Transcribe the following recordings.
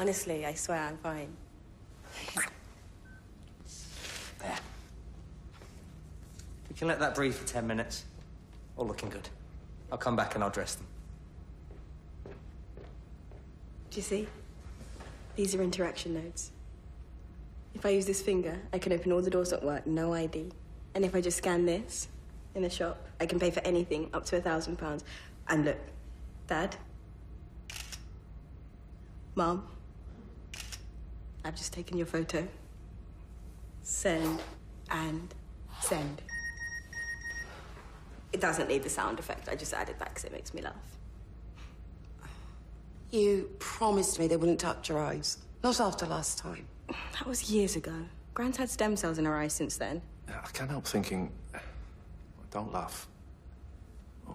Honestly, I swear I'm fine. There. We can let that breathe for 10 minutes. All looking good. I'll come back and I'll dress them. Do you see? These are interaction nodes. If I use this finger, I can open all the doors at work, no ID. And if I just scan this in the shop, I can pay for anything up to a thousand pounds. And look, Dad, Mom, I've just taken your photo. Send and send. It doesn't need the sound effect. I just added that because it makes me laugh. You promised me they wouldn't touch your eyes. Not after last time. That was years ago. Grand's had stem cells in her eyes since then. I can't help thinking. Don't laugh.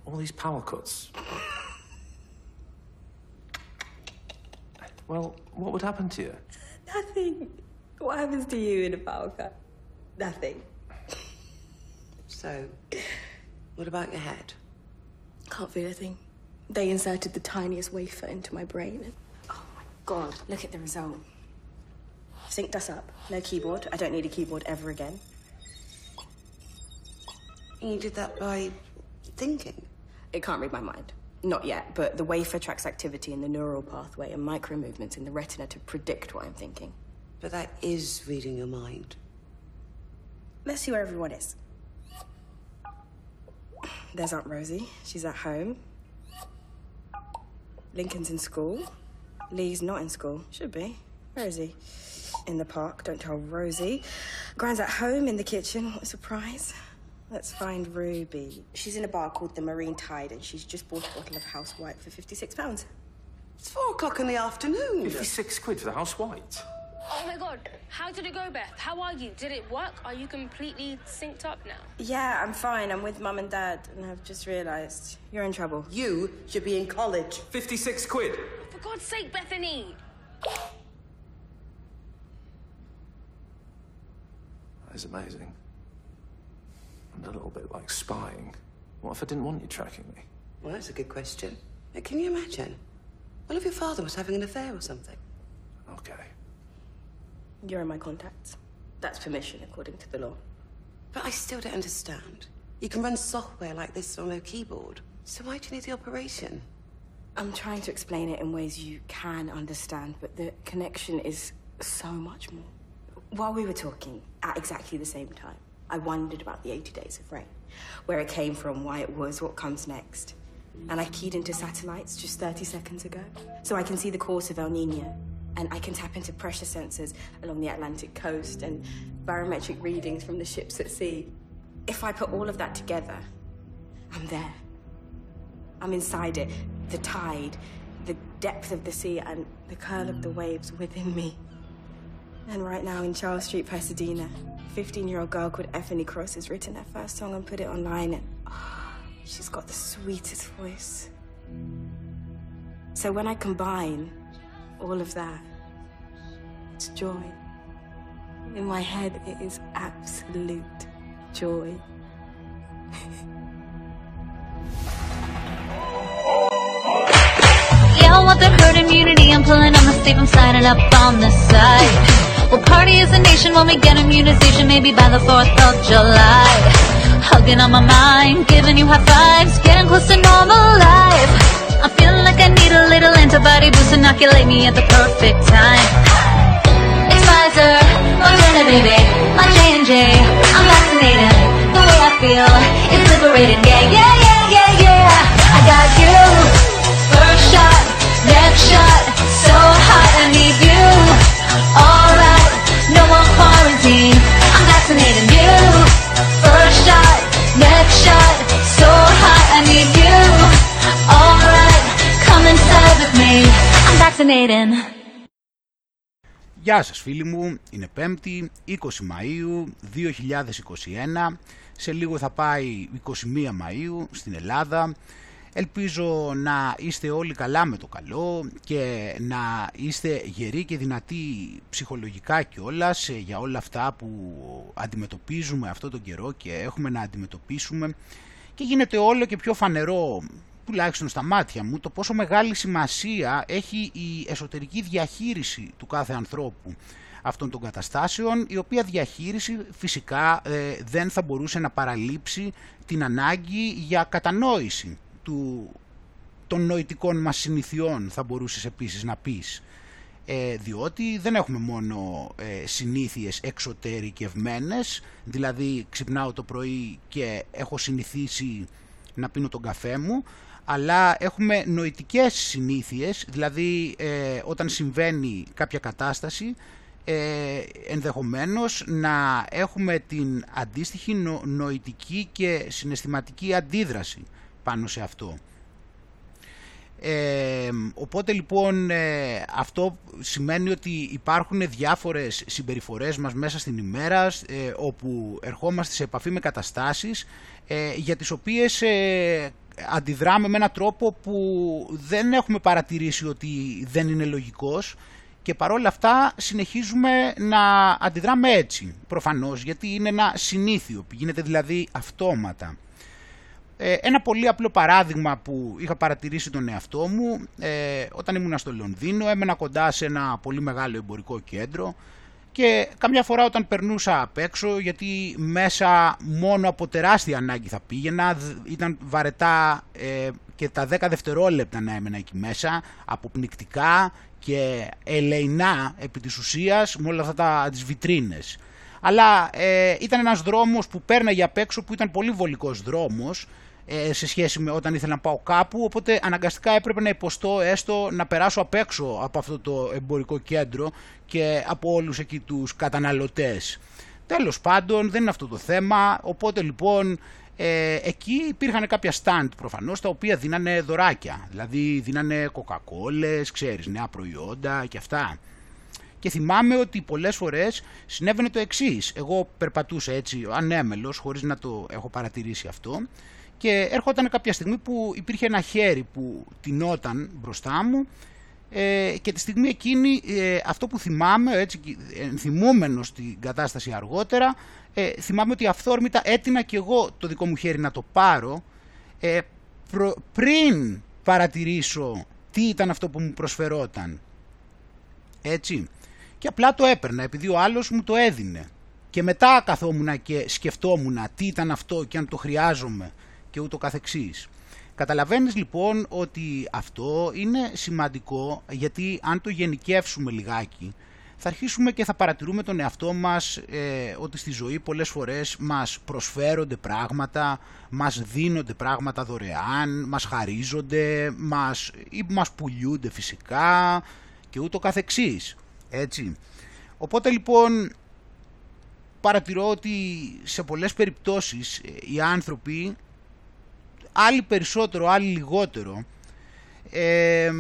All these power cuts. well, what would happen to you? Nothing. What happens to you in a power cut? Nothing. So, what about your head? Can't feel a thing. They inserted the tiniest wafer into my brain. and- Oh my god, look at the result. Synced us up. No keyboard. I don't need a keyboard ever again. You did that by thinking. It can't read my mind. Not yet, but the wafer tracks activity in the neural pathway and micro movements in the retina to predict what I'm thinking. But that is reading your mind. Let's see where everyone is. There's Aunt Rosie. She's at home. Lincoln's in school. Lee's not in school. Should be. Where is he? In the park. Don't tell Rosie. Grand's at home in the kitchen. What a surprise. Let's find Ruby. She's in a bar called the Marine Tide and she's just bought a bottle of House White for £56. It's four o'clock in the afternoon. 56 quid for the house white. Oh my god, how did it go, Beth? How are you? Did it work? Are you completely synced up now? Yeah, I'm fine. I'm with Mum and Dad and I've just realised you're in trouble. You should be in college. 56 quid? For God's sake, Bethany! That is amazing. And a little bit like spying. What if I didn't want you tracking me? Well, that's a good question. Can you imagine? What if your father was having an affair or something? Okay. You're in my contacts. That's permission according to the law. But I still don't understand. You can run software like this on a keyboard. So why do you need the operation? I'm trying to explain it in ways you can understand, but the connection is so much more. While we were talking, at exactly the same time, I wondered about the 80 Days of Rain, where it came from, why it was, what comes next. And I keyed into satellites just 30 seconds ago, so I can see the course of El Nino, and I can tap into pressure sensors along the Atlantic coast and barometric readings from the ships at sea. If I put all of that together, I'm there. I'm inside it. The tide, the depth of the sea, and the curl of the waves within me. And right now in Charles Street, Pasadena, 15 year old girl called Effany Cross has written her first song and put it online, and ah, she's got the sweetest voice. So when I combine all of that, it's joy. In my head, it is absolute joy. Yeah, I want the herd immunity. I'm pulling on the safe. I'm signing up on the side. We'll party as a nation when we get immunization, maybe by the 4th of July. Hugging on my mind, giving you high fives, getting close to normal life. I'm feeling like I need a little antibody boost, inoculate me at the perfect time. It's Pfizer, Moderna, baby, my J&J. I'm vaccinated. The way I feel is liberated. Yeah, yeah, yeah, yeah, yeah. I got you. First shot, next shot. Γεια σας φίλοι μου, είναι 5η, 20 Μαΐου 2021, σε λίγο θα πάει 21 Μαΐου στην Ελλάδα, Ελπίζω να είστε όλοι καλά με το καλό και να είστε γεροί και δυνατοί ψυχολογικά κιόλας για όλα αυτά που αντιμετωπίζουμε αυτό τον καιρό και έχουμε να αντιμετωπίσουμε. Και γίνεται όλο και πιο φανερό τουλάχιστον στα μάτια μου, το πόσο μεγάλη σημασία έχει η εσωτερική διαχείριση του κάθε ανθρώπου αυτών των καταστάσεων, η οποία διαχείριση φυσικά ε, δεν θα μπορούσε να παραλείψει την ανάγκη για κατανόηση του, των νοητικών μας συνηθιών, θα μπορούσες επίσης να πεις. Ε, διότι δεν έχουμε μόνο ε, συνήθειες εξωτερικευμένες, δηλαδή ξυπνάω το πρωί και έχω συνηθίσει να πίνω τον καφέ μου, αλλά έχουμε νοητικές συνήθειες, δηλαδή ε, όταν συμβαίνει κάποια κατάσταση, ε, ενδεχομένως να έχουμε την αντίστοιχη νοητική και συναισθηματική αντίδραση πάνω σε αυτό. Ε, οπότε λοιπόν ε, αυτό σημαίνει ότι υπάρχουν διάφορες συμπεριφορές μας μέσα στην ημέρα ε, όπου ερχόμαστε σε επαφή με καταστάσεις για τις οποίες αντιδράμε με έναν τρόπο που δεν έχουμε παρατηρήσει ότι δεν είναι λογικός και παρόλα αυτά συνεχίζουμε να αντιδράμε έτσι, προφανώς, γιατί είναι ένα συνήθιο, γίνεται δηλαδή αυτόματα. Ε, ένα πολύ απλό παράδειγμα που είχα παρατηρήσει τον εαυτό μου, ε, όταν ήμουν στο Λονδίνο έμενα κοντά σε ένα πολύ μεγάλο εμπορικό κέντρο και καμιά φορά όταν περνούσα απ' έξω, γιατί μέσα μόνο από τεράστια ανάγκη θα πήγαινα, ήταν βαρετά ε, και τα 10 δευτερόλεπτα να έμενα εκεί μέσα, αποπνικτικά και ελεηνά επί της ουσίας με όλα αυτά τα, τις βιτρίνες. Αλλά ε, ήταν ένας δρόμος που πέρναγε απ' έξω που ήταν πολύ βολικός δρόμος ε, σε σχέση με όταν ήθελα να πάω κάπου, οπότε αναγκαστικά έπρεπε να υποστώ έστω να περάσω απ' έξω από αυτό το εμπορικό κέντρο και από όλους εκεί τους καταναλωτές. Τέλος πάντων δεν είναι αυτό το θέμα, οπότε λοιπόν ε, εκεί υπήρχαν κάποια stand προφανώς τα οποία δίνανε δωράκια, δηλαδή δίνανε κοκακόλες, ξέρεις, νέα προϊόντα και αυτά. Και θυμάμαι ότι πολλές φορές συνέβαινε το εξής. Εγώ περπατούσα έτσι ανέμελος, χωρίς να το έχω παρατηρήσει αυτό, και έρχονταν κάποια στιγμή που υπήρχε ένα χέρι που τεινόταν μπροστά μου ε, και τη στιγμή εκείνη ε, αυτό που θυμάμαι, έτσι, ενθυμούμενο στην κατάσταση αργότερα, ε, θυμάμαι ότι αυθόρμητα έτεινα και εγώ το δικό μου χέρι να το πάρω ε, πριν παρατηρήσω τι ήταν αυτό που μου προσφερόταν. Έτσι. Και απλά το έπαιρνα επειδή ο άλλος μου το έδινε. Και μετά καθόμουν και σκεφτόμουν τι ήταν αυτό και αν το χρειάζομαι και ούτω καθεξής. Καταλαβαίνεις λοιπόν ότι αυτό είναι σημαντικό γιατί αν το γενικεύσουμε λιγάκι θα αρχίσουμε και θα παρατηρούμε τον εαυτό μας ε, ότι στη ζωή πολλές φορές μας προσφέρονται πράγματα, μας δίνονται πράγματα δωρεάν, μας χαρίζονται, μας, ή μας πουλιούνται φυσικά και ούτω καθεξής. Έτσι. Οπότε λοιπόν παρατηρώ ότι σε πολλές περιπτώσεις ε, οι άνθρωποι άλλοι περισσότερο, άλλοι λιγότερο. Ε,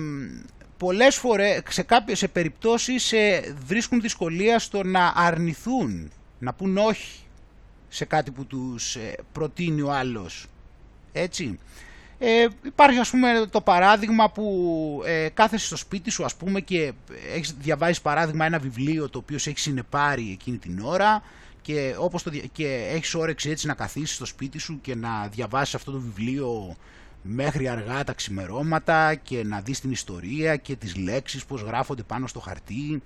πολλές φορές, σε κάποιες σε περιπτώσεις ε, βρίσκουν δυσκολία στο να αρνηθούν, να πούν όχι σε κάτι που τους ε, προτείνει ο άλλος. Έτσι. Ε, υπάρχει ας πούμε το παράδειγμα που ε, κάθεσαι στο σπίτι σου ας πούμε και έχεις διαβάσει παράδειγμα ένα βιβλίο το οποίο σε έχει συνεπάρει εκείνη την ώρα και, όπως το, και έχεις όρεξη έτσι να καθίσεις στο σπίτι σου και να διαβάσεις αυτό το βιβλίο μέχρι αργά τα ξημερώματα και να δεις την ιστορία και τις λέξεις πώς γράφονται πάνω στο χαρτί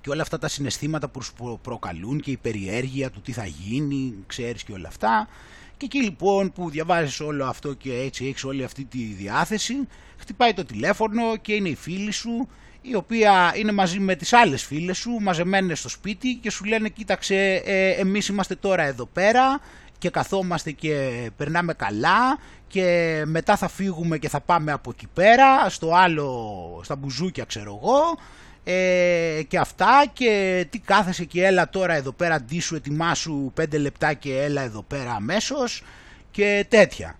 και όλα αυτά τα συναισθήματα που σου προκαλούν και η περιέργεια του τι θα γίνει, ξέρεις και όλα αυτά. Και εκεί λοιπόν που διαβάζεις όλο αυτό και έτσι έχεις όλη αυτή τη διάθεση, χτυπάει το τηλέφωνο και είναι η φίλη σου η οποία είναι μαζί με τις άλλες φίλες σου, μαζεμένες στο σπίτι και σου λένε κοίταξε ε, εμείς είμαστε τώρα εδώ πέρα και καθόμαστε και περνάμε καλά και μετά θα φύγουμε και θα πάμε από εκεί πέρα στο άλλο, στα μπουζούκια ξέρω εγώ ε, και αυτά και τι κάθεσαι και έλα τώρα εδώ πέρα ντύσου ετοιμάσου πέντε λεπτά και έλα εδώ πέρα αμέσως και τέτοια.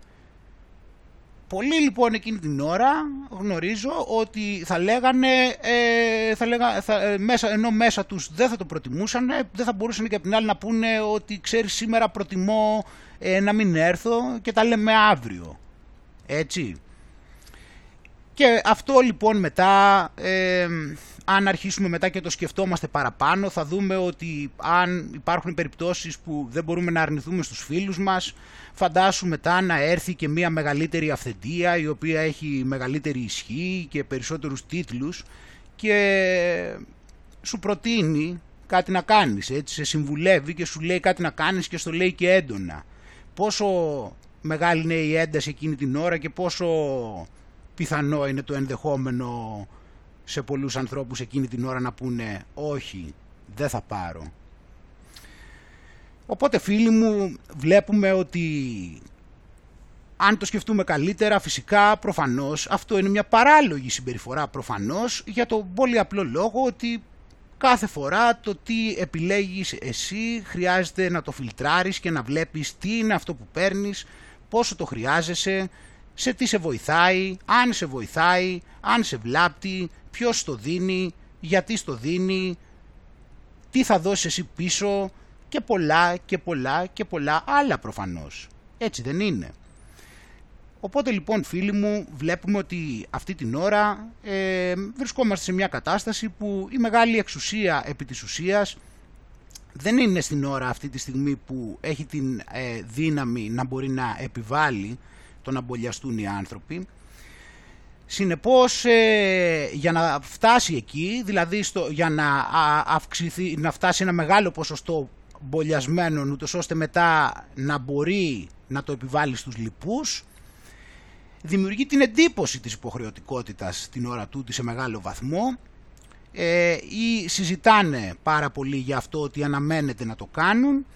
Πολλοί λοιπόν εκείνη την ώρα γνωρίζω ότι θα λέγανε, ε, θα λέγα, θα, ε, μέσα, ενώ μέσα τους δεν θα το προτιμούσαν, δεν θα μπορούσαν και από την άλλη να πούνε ότι ξέρεις σήμερα προτιμώ ε, να μην έρθω και τα λέμε αύριο. Έτσι. Και αυτό λοιπόν μετά αν αρχίσουμε μετά και το σκεφτόμαστε παραπάνω θα δούμε ότι αν υπάρχουν περιπτώσεις που δεν μπορούμε να αρνηθούμε στους φίλους μας φαντάσου μετά να έρθει και μια μεγαλύτερη αυθεντία η οποία έχει μεγαλύτερη ισχύ και περισσότερους τίτλους και σου προτείνει κάτι να κάνεις, έτσι, σε συμβουλεύει και σου λέει κάτι να κάνεις και στο λέει και έντονα. Πόσο μεγάλη είναι η ένταση εκείνη την ώρα και πόσο πιθανό είναι το ενδεχόμενο σε πολλούς ανθρώπους εκείνη την ώρα να πούνε όχι, δεν θα πάρω. Οπότε φίλοι μου βλέπουμε ότι αν το σκεφτούμε καλύτερα φυσικά προφανώς αυτό είναι μια παράλογη συμπεριφορά προφανώς για το πολύ απλό λόγο ότι κάθε φορά το τι επιλέγεις εσύ χρειάζεται να το φιλτράρεις και να βλέπεις τι είναι αυτό που παίρνεις, πόσο το χρειάζεσαι, σε τι σε βοηθάει, αν σε βοηθάει, αν σε βλάπτει, ποιος το δίνει, γιατί στο δίνει, τι θα δώσεις εσύ πίσω και πολλά και πολλά και πολλά άλλα προφανώς. Έτσι δεν είναι. Οπότε λοιπόν φίλοι μου βλέπουμε ότι αυτή την ώρα ε, βρισκόμαστε σε μια κατάσταση που η μεγάλη εξουσία επί της ουσίας δεν είναι στην ώρα αυτή τη στιγμή που έχει την ε, δύναμη να μπορεί να επιβάλλει το να μπολιαστούν οι άνθρωποι. Συνεπώς ε, για να φτάσει εκεί, δηλαδή στο, για να, αυξηθεί, να φτάσει ένα μεγάλο ποσοστό μπολιασμένων ούτως ώστε μετά να μπορεί να το επιβάλλει στους λοιπούς, δημιουργεί την εντύπωση της υποχρεωτικότητας την ώρα τούτη σε μεγάλο βαθμό. Ε, ή συζητάνε πάρα πολύ για αυτό ότι αναμένεται να το κάνουν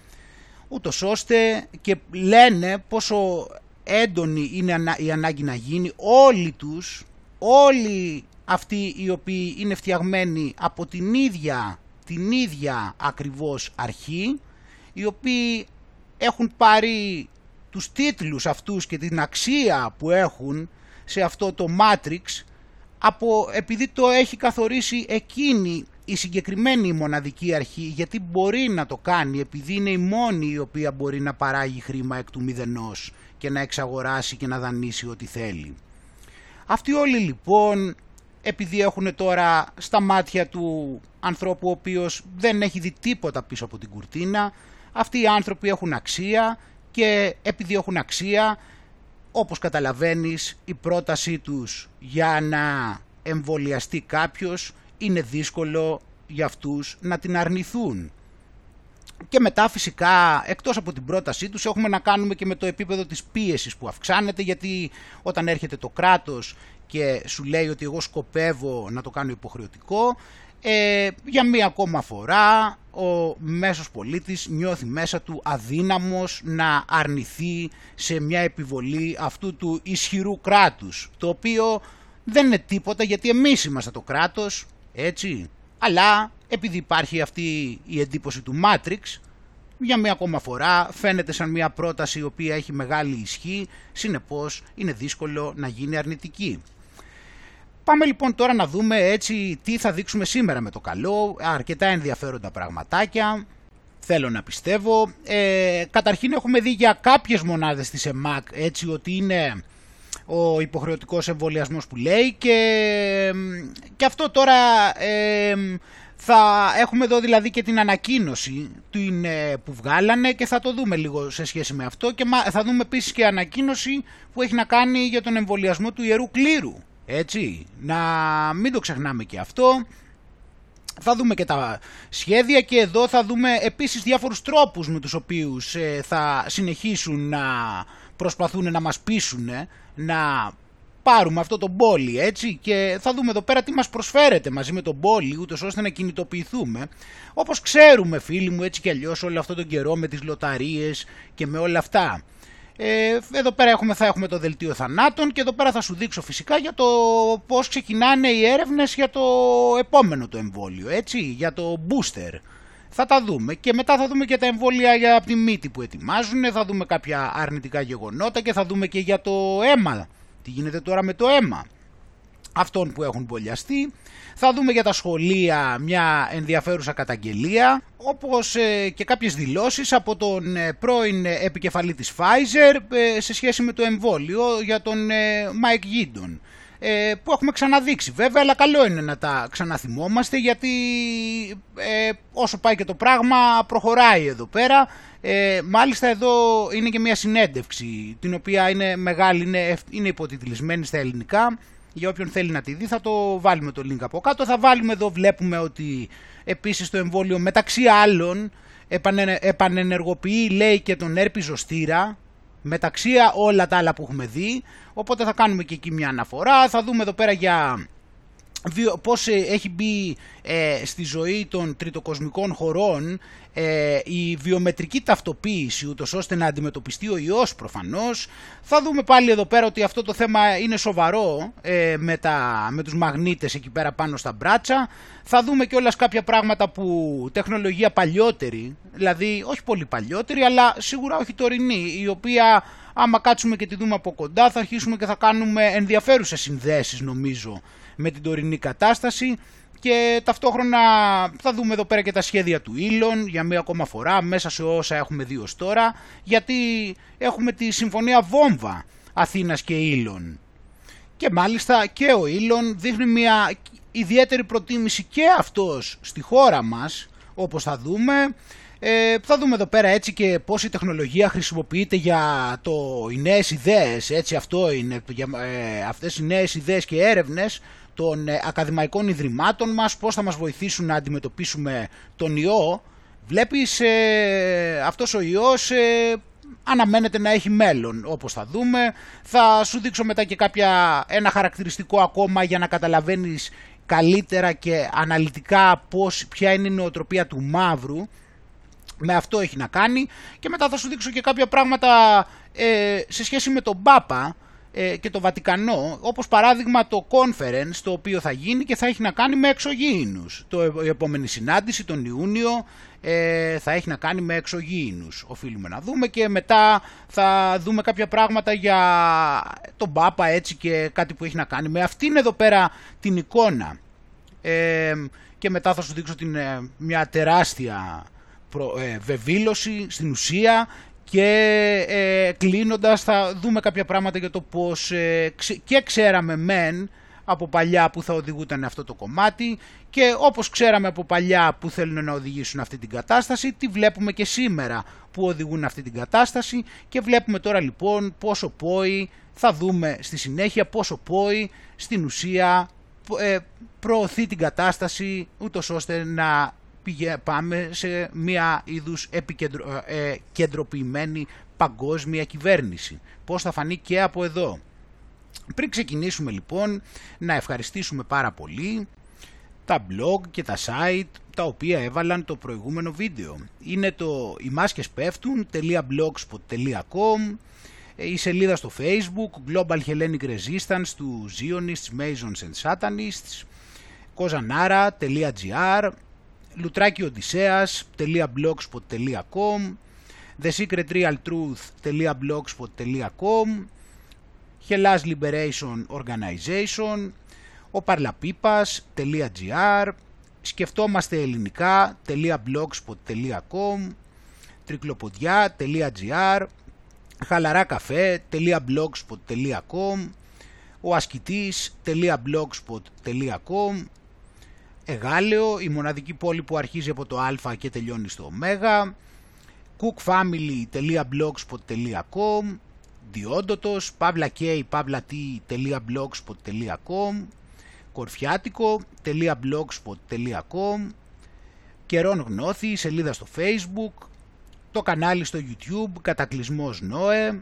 ούτως ώστε και λένε πόσο έντονη είναι η ανάγκη να γίνει. Όλοι τους, όλοι αυτοί οι οποίοι είναι φτιαγμένοι από την ίδια, την ίδια ακριβώς αρχή, οι οποίοι έχουν πάρει τους τίτλους αυτούς και την αξία που έχουν σε αυτό το Matrix από, επειδή το έχει καθορίσει εκείνη η συγκεκριμένη μοναδική αρχή γιατί μπορεί να το κάνει επειδή είναι η μόνη η οποία μπορεί να παράγει χρήμα εκ του μηδενός και να εξαγοράσει και να δανείσει ό,τι θέλει. Αυτοί όλοι λοιπόν επειδή έχουν τώρα στα μάτια του ανθρώπου ο οποίος δεν έχει δει τίποτα πίσω από την κουρτίνα αυτοί οι άνθρωποι έχουν αξία και επειδή έχουν αξία, όπως καταλαβαίνεις, η πρότασή τους για να εμβολιαστεί κάποιος είναι δύσκολο για αυτούς να την αρνηθούν. Και μετά φυσικά εκτός από την πρότασή τους έχουμε να κάνουμε και με το επίπεδο της πίεσης που αυξάνεται γιατί όταν έρχεται το κράτος και σου λέει ότι εγώ σκοπεύω να το κάνω υποχρεωτικό ε, για μία ακόμα φορά ο μέσος πολίτης νιώθει μέσα του αδύναμος να αρνηθεί σε μια επιβολή αυτού του ισχυρού κράτους το οποίο δεν είναι τίποτα γιατί εμείς είμαστε το κράτος έτσι αλλά επειδή υπάρχει αυτή η εντύπωση του Matrix για μία ακόμα φορά φαίνεται σαν μια πρόταση η οποία έχει μεγάλη ισχύ συνεπώς είναι δύσκολο να γίνει αρνητική. Πάμε λοιπόν τώρα να δούμε έτσι τι θα δείξουμε σήμερα με το καλό, αρκετά ενδιαφέροντα πραγματάκια, θέλω να πιστεύω. Ε, καταρχήν έχουμε δει για κάποιες μονάδες της ΕΜΑΚ έτσι ότι είναι ο υποχρεωτικός εμβολιασμός που λέει και, και αυτό τώρα ε, θα έχουμε εδώ δηλαδή και την ανακοίνωση που βγάλανε και θα το δούμε λίγο σε σχέση με αυτό και θα δούμε επίσης και ανακοίνωση που έχει να κάνει για τον εμβολιασμό του Ιερού Κλήρου έτσι, να μην το ξεχνάμε και αυτό. Θα δούμε και τα σχέδια και εδώ θα δούμε επίσης διάφορους τρόπους με τους οποίους ε, θα συνεχίσουν να προσπαθούν να μας πείσουν να πάρουμε αυτό το πόλι έτσι και θα δούμε εδώ πέρα τι μας προσφέρεται μαζί με τον πόλι ούτως ώστε να κινητοποιηθούμε όπως ξέρουμε φίλοι μου έτσι και αλλιώς όλο αυτό τον καιρό με τις λοταρίες και με όλα αυτά. Ε, εδώ πέρα έχουμε, θα έχουμε το δελτίο θανάτων και εδώ πέρα θα σου δείξω φυσικά για το πώς ξεκινάνε οι έρευνες για το επόμενο το εμβόλιο, έτσι, για το booster. Θα τα δούμε και μετά θα δούμε και τα εμβόλια για από τη μύτη που ετοιμάζουν, θα δούμε κάποια αρνητικά γεγονότα και θα δούμε και για το αίμα, τι γίνεται τώρα με το αίμα; Αυτών που έχουν πολιαστεί. Θα δούμε για τα σχολεία μια ενδιαφέρουσα καταγγελία, όπως ε, και κάποιες δηλώσεις από τον ε, πρώην επικεφαλή της Pfizer ε, σε σχέση με το εμβόλιο για τον Mike Gindon. Ε, που έχουμε ξαναδείξει βέβαια, αλλά καλό είναι να τα ξαναθυμόμαστε γιατί ε, όσο πάει και το πράγμα προχωράει εδώ πέρα. Ε, μάλιστα εδώ είναι και μια συνέντευξη την οποία είναι μεγάλη, είναι, είναι υποτιτλισμένη στα ελληνικά. Για όποιον θέλει να τη δει θα το βάλουμε το link από κάτω. Θα βάλουμε εδώ, βλέπουμε ότι επίσης το εμβόλιο μεταξύ άλλων επανενεργοποιεί λέει και τον έρπη ζωστήρα μεταξύ όλα τα άλλα που έχουμε δει. Οπότε θα κάνουμε και εκεί μια αναφορά. Θα δούμε εδώ πέρα για πώς ε, έχει μπει ε, στη ζωή των τριτοκοσμικών χωρών ε, η βιομετρική ταυτοποίηση ούτως ώστε να αντιμετωπιστεί ο ιός προφανώς. Θα δούμε πάλι εδώ πέρα ότι αυτό το θέμα είναι σοβαρό ε, με, τα, με τους μαγνήτες εκεί πέρα πάνω στα μπράτσα. Θα δούμε και όλας κάποια πράγματα που τεχνολογία παλιότερη, δηλαδή όχι πολύ παλιότερη αλλά σίγουρα όχι τωρινή, η οποία άμα κάτσουμε και τη δούμε από κοντά θα αρχίσουμε και θα κάνουμε ενδιαφέρουσες συνδέσεις νομίζω με την τωρινή κατάσταση. Και ταυτόχρονα θα δούμε εδώ πέρα και τα σχέδια του Ήλον για μία ακόμα φορά μέσα σε όσα έχουμε δει ως τώρα γιατί έχουμε τη συμφωνία βόμβα Αθήνας και Ήλον και μάλιστα και ο Ήλον δείχνει μια ιδιαίτερη προτίμηση και αυτός στη χώρα μας όπως θα δούμε ε, θα δούμε εδώ πέρα έτσι και πώς η τεχνολογία χρησιμοποιείται για το, οι νέες ιδέες, έτσι αυτό είναι, για, ε, αυτές οι νέες ιδέες και έρευνες των ε, ακαδημαϊκών ιδρυμάτων μας, πώς θα μας βοηθήσουν να αντιμετωπίσουμε τον ιό. Βλέπεις ε, αυτός ο ιός ε, αναμένεται να έχει μέλλον όπως θα δούμε. Θα σου δείξω μετά και κάποια, ένα χαρακτηριστικό ακόμα για να καταλαβαίνεις καλύτερα και αναλυτικά πώς, ποια είναι η νοοτροπία του μαύρου. Με αυτό έχει να κάνει και μετά θα σου δείξω και κάποια πράγματα ε, σε σχέση με τον Πάπα ε, και το Βατικανό, όπως παράδειγμα το conference το οποίο θα γίνει και θα έχει να κάνει με εξωγήινους. Το, η επόμενη συνάντηση τον Ιούνιο ε, θα έχει να κάνει με εξωγήινους, οφείλουμε να δούμε και μετά θα δούμε κάποια πράγματα για τον Πάπα έτσι και κάτι που έχει να κάνει με αυτήν εδώ πέρα την εικόνα. Ε, και μετά θα σου δείξω την, ε, μια τεράστια προ, βεβήλωση στην ουσία και ε, κλείνοντας θα δούμε κάποια πράγματα για το πώς ε, και ξέραμε μεν από παλιά που θα οδηγούταν αυτό το κομμάτι και όπως ξέραμε από παλιά που θέλουν να οδηγήσουν αυτή την κατάσταση, τη βλέπουμε και σήμερα που οδηγούν αυτή την κατάσταση και βλέπουμε τώρα λοιπόν πόσο πόη θα δούμε στη συνέχεια πόσο πόη στην ουσία ε, προωθεί την κατάσταση ούτως ώστε να πάμε σε μια είδους επικεντρωποιημένη ε, παγκόσμια κυβέρνηση. Πώς θα φανεί και από εδώ. Πριν ξεκινήσουμε λοιπόν να ευχαριστήσουμε πάρα πολύ τα blog και τα site τα οποία έβαλαν το προηγούμενο βίντεο. Είναι το οι μάσκες πέφτουν.blogspot.com η σελίδα στο facebook Global Hellenic Resistance του Zionists, Masons and Satanists kozanara.gr λουτράκιοντισέας.blogspot.com thesecretrealtruth.blogspot.com Hellas Liberation Organization ο παρλαπίπας.gr σκεφτόμαστε ελληνικά.blogspot.com τρικλοποδιά.gr χαλαράκαφέ.blogspot.com ο ασκητής.blogspot.com Εγάλεο, η μοναδική πόλη που αρχίζει από το α και τελειώνει στο ω, cookfamily.blogspot.com Διόντοτος, pavlak, pavlat.blogspot.com κορφιάτικο.blogspot.com Καιρόν γνώθη, σελίδα στο facebook, το κανάλι στο youtube, κατακλυσμός Νόε,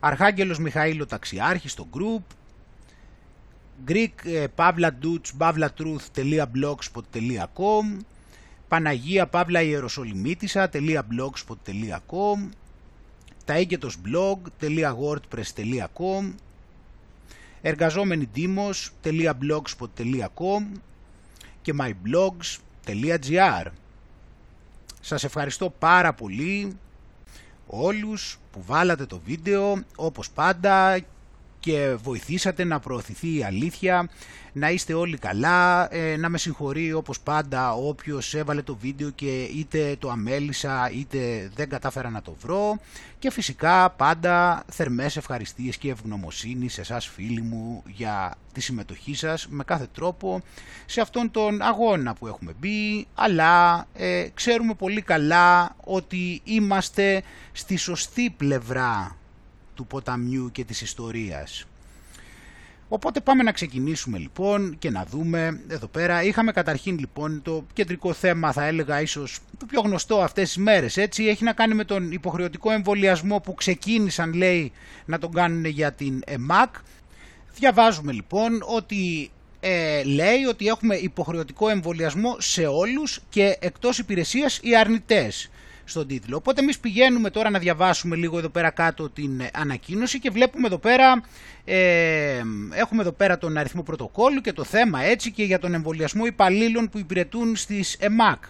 Αρχάγγελος Μιχαήλο Ταξιάρχης στο group, Greek pavladuts pavlatruth.blogspot.com Παναγία Παύλα Ιεροσολυμίτισσα.blogspot.com τα έγκαιτος blog.wordpress.com εργαζόμενοι demos.blogspot.com και myblogs.gr Σας ευχαριστώ πάρα πολύ όλους που βάλατε το βίντεο όπως πάντα και βοηθήσατε να προωθηθεί η αλήθεια, να είστε όλοι καλά, ε, να με συγχωρεί όπως πάντα όποιος έβαλε το βίντεο και είτε το αμέλησα είτε δεν κατάφερα να το βρω. Και φυσικά πάντα θερμές ευχαριστίες και ευγνωμοσύνη σε εσάς φίλοι μου για τη συμμετοχή σας με κάθε τρόπο σε αυτόν τον αγώνα που έχουμε μπει. Αλλά ε, ξέρουμε πολύ καλά ότι είμαστε στη σωστή πλευρά του ποταμιού και της ιστορίας. Οπότε πάμε να ξεκινήσουμε λοιπόν και να δούμε εδώ πέρα. Είχαμε καταρχήν λοιπόν το κεντρικό θέμα θα έλεγα ίσως το πιο γνωστό αυτές τις μέρες έτσι. Έχει να κάνει με τον υποχρεωτικό εμβολιασμό που ξεκίνησαν λέει να τον κάνουν για την ΕΜΑΚ. Διαβάζουμε λοιπόν ότι ε, λέει ότι έχουμε υποχρεωτικό εμβολιασμό σε όλους και εκτός υπηρεσίας οι αρνητές στον τίτλο. Οπότε εμείς πηγαίνουμε τώρα να διαβάσουμε λίγο εδώ πέρα κάτω την ανακοίνωση και βλέπουμε εδώ πέρα, ε, έχουμε εδώ πέρα τον αριθμό πρωτοκόλλου και το θέμα έτσι και για τον εμβολιασμό υπαλλήλων που υπηρετούν στις ΕΜΑΚ.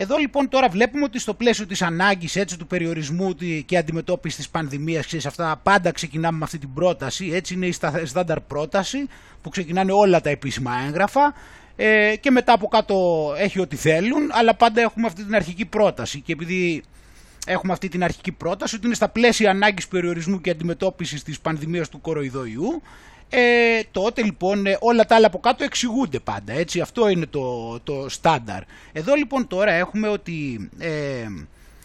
Εδώ λοιπόν τώρα βλέπουμε ότι στο πλαίσιο της ανάγκης έτσι, του περιορισμού και αντιμετώπισης της πανδημίας, ξέρεις, αυτά πάντα ξεκινάμε με αυτή την πρόταση, έτσι είναι η στάνταρ πρόταση που ξεκινάνε όλα τα επίσημα έγγραφα ε, και μετά από κάτω έχει ό,τι θέλουν, αλλά πάντα έχουμε αυτή την αρχική πρόταση και επειδή έχουμε αυτή την αρχική πρόταση ότι είναι στα πλαίσια ανάγκης περιορισμού και αντιμετώπισης της πανδημίας του κοροϊδοϊού ε, τότε λοιπόν ε, όλα τα άλλα από κάτω εξηγούνται πάντα, έτσι, αυτό είναι το, το στάνταρ. Εδώ λοιπόν τώρα έχουμε ότι ε,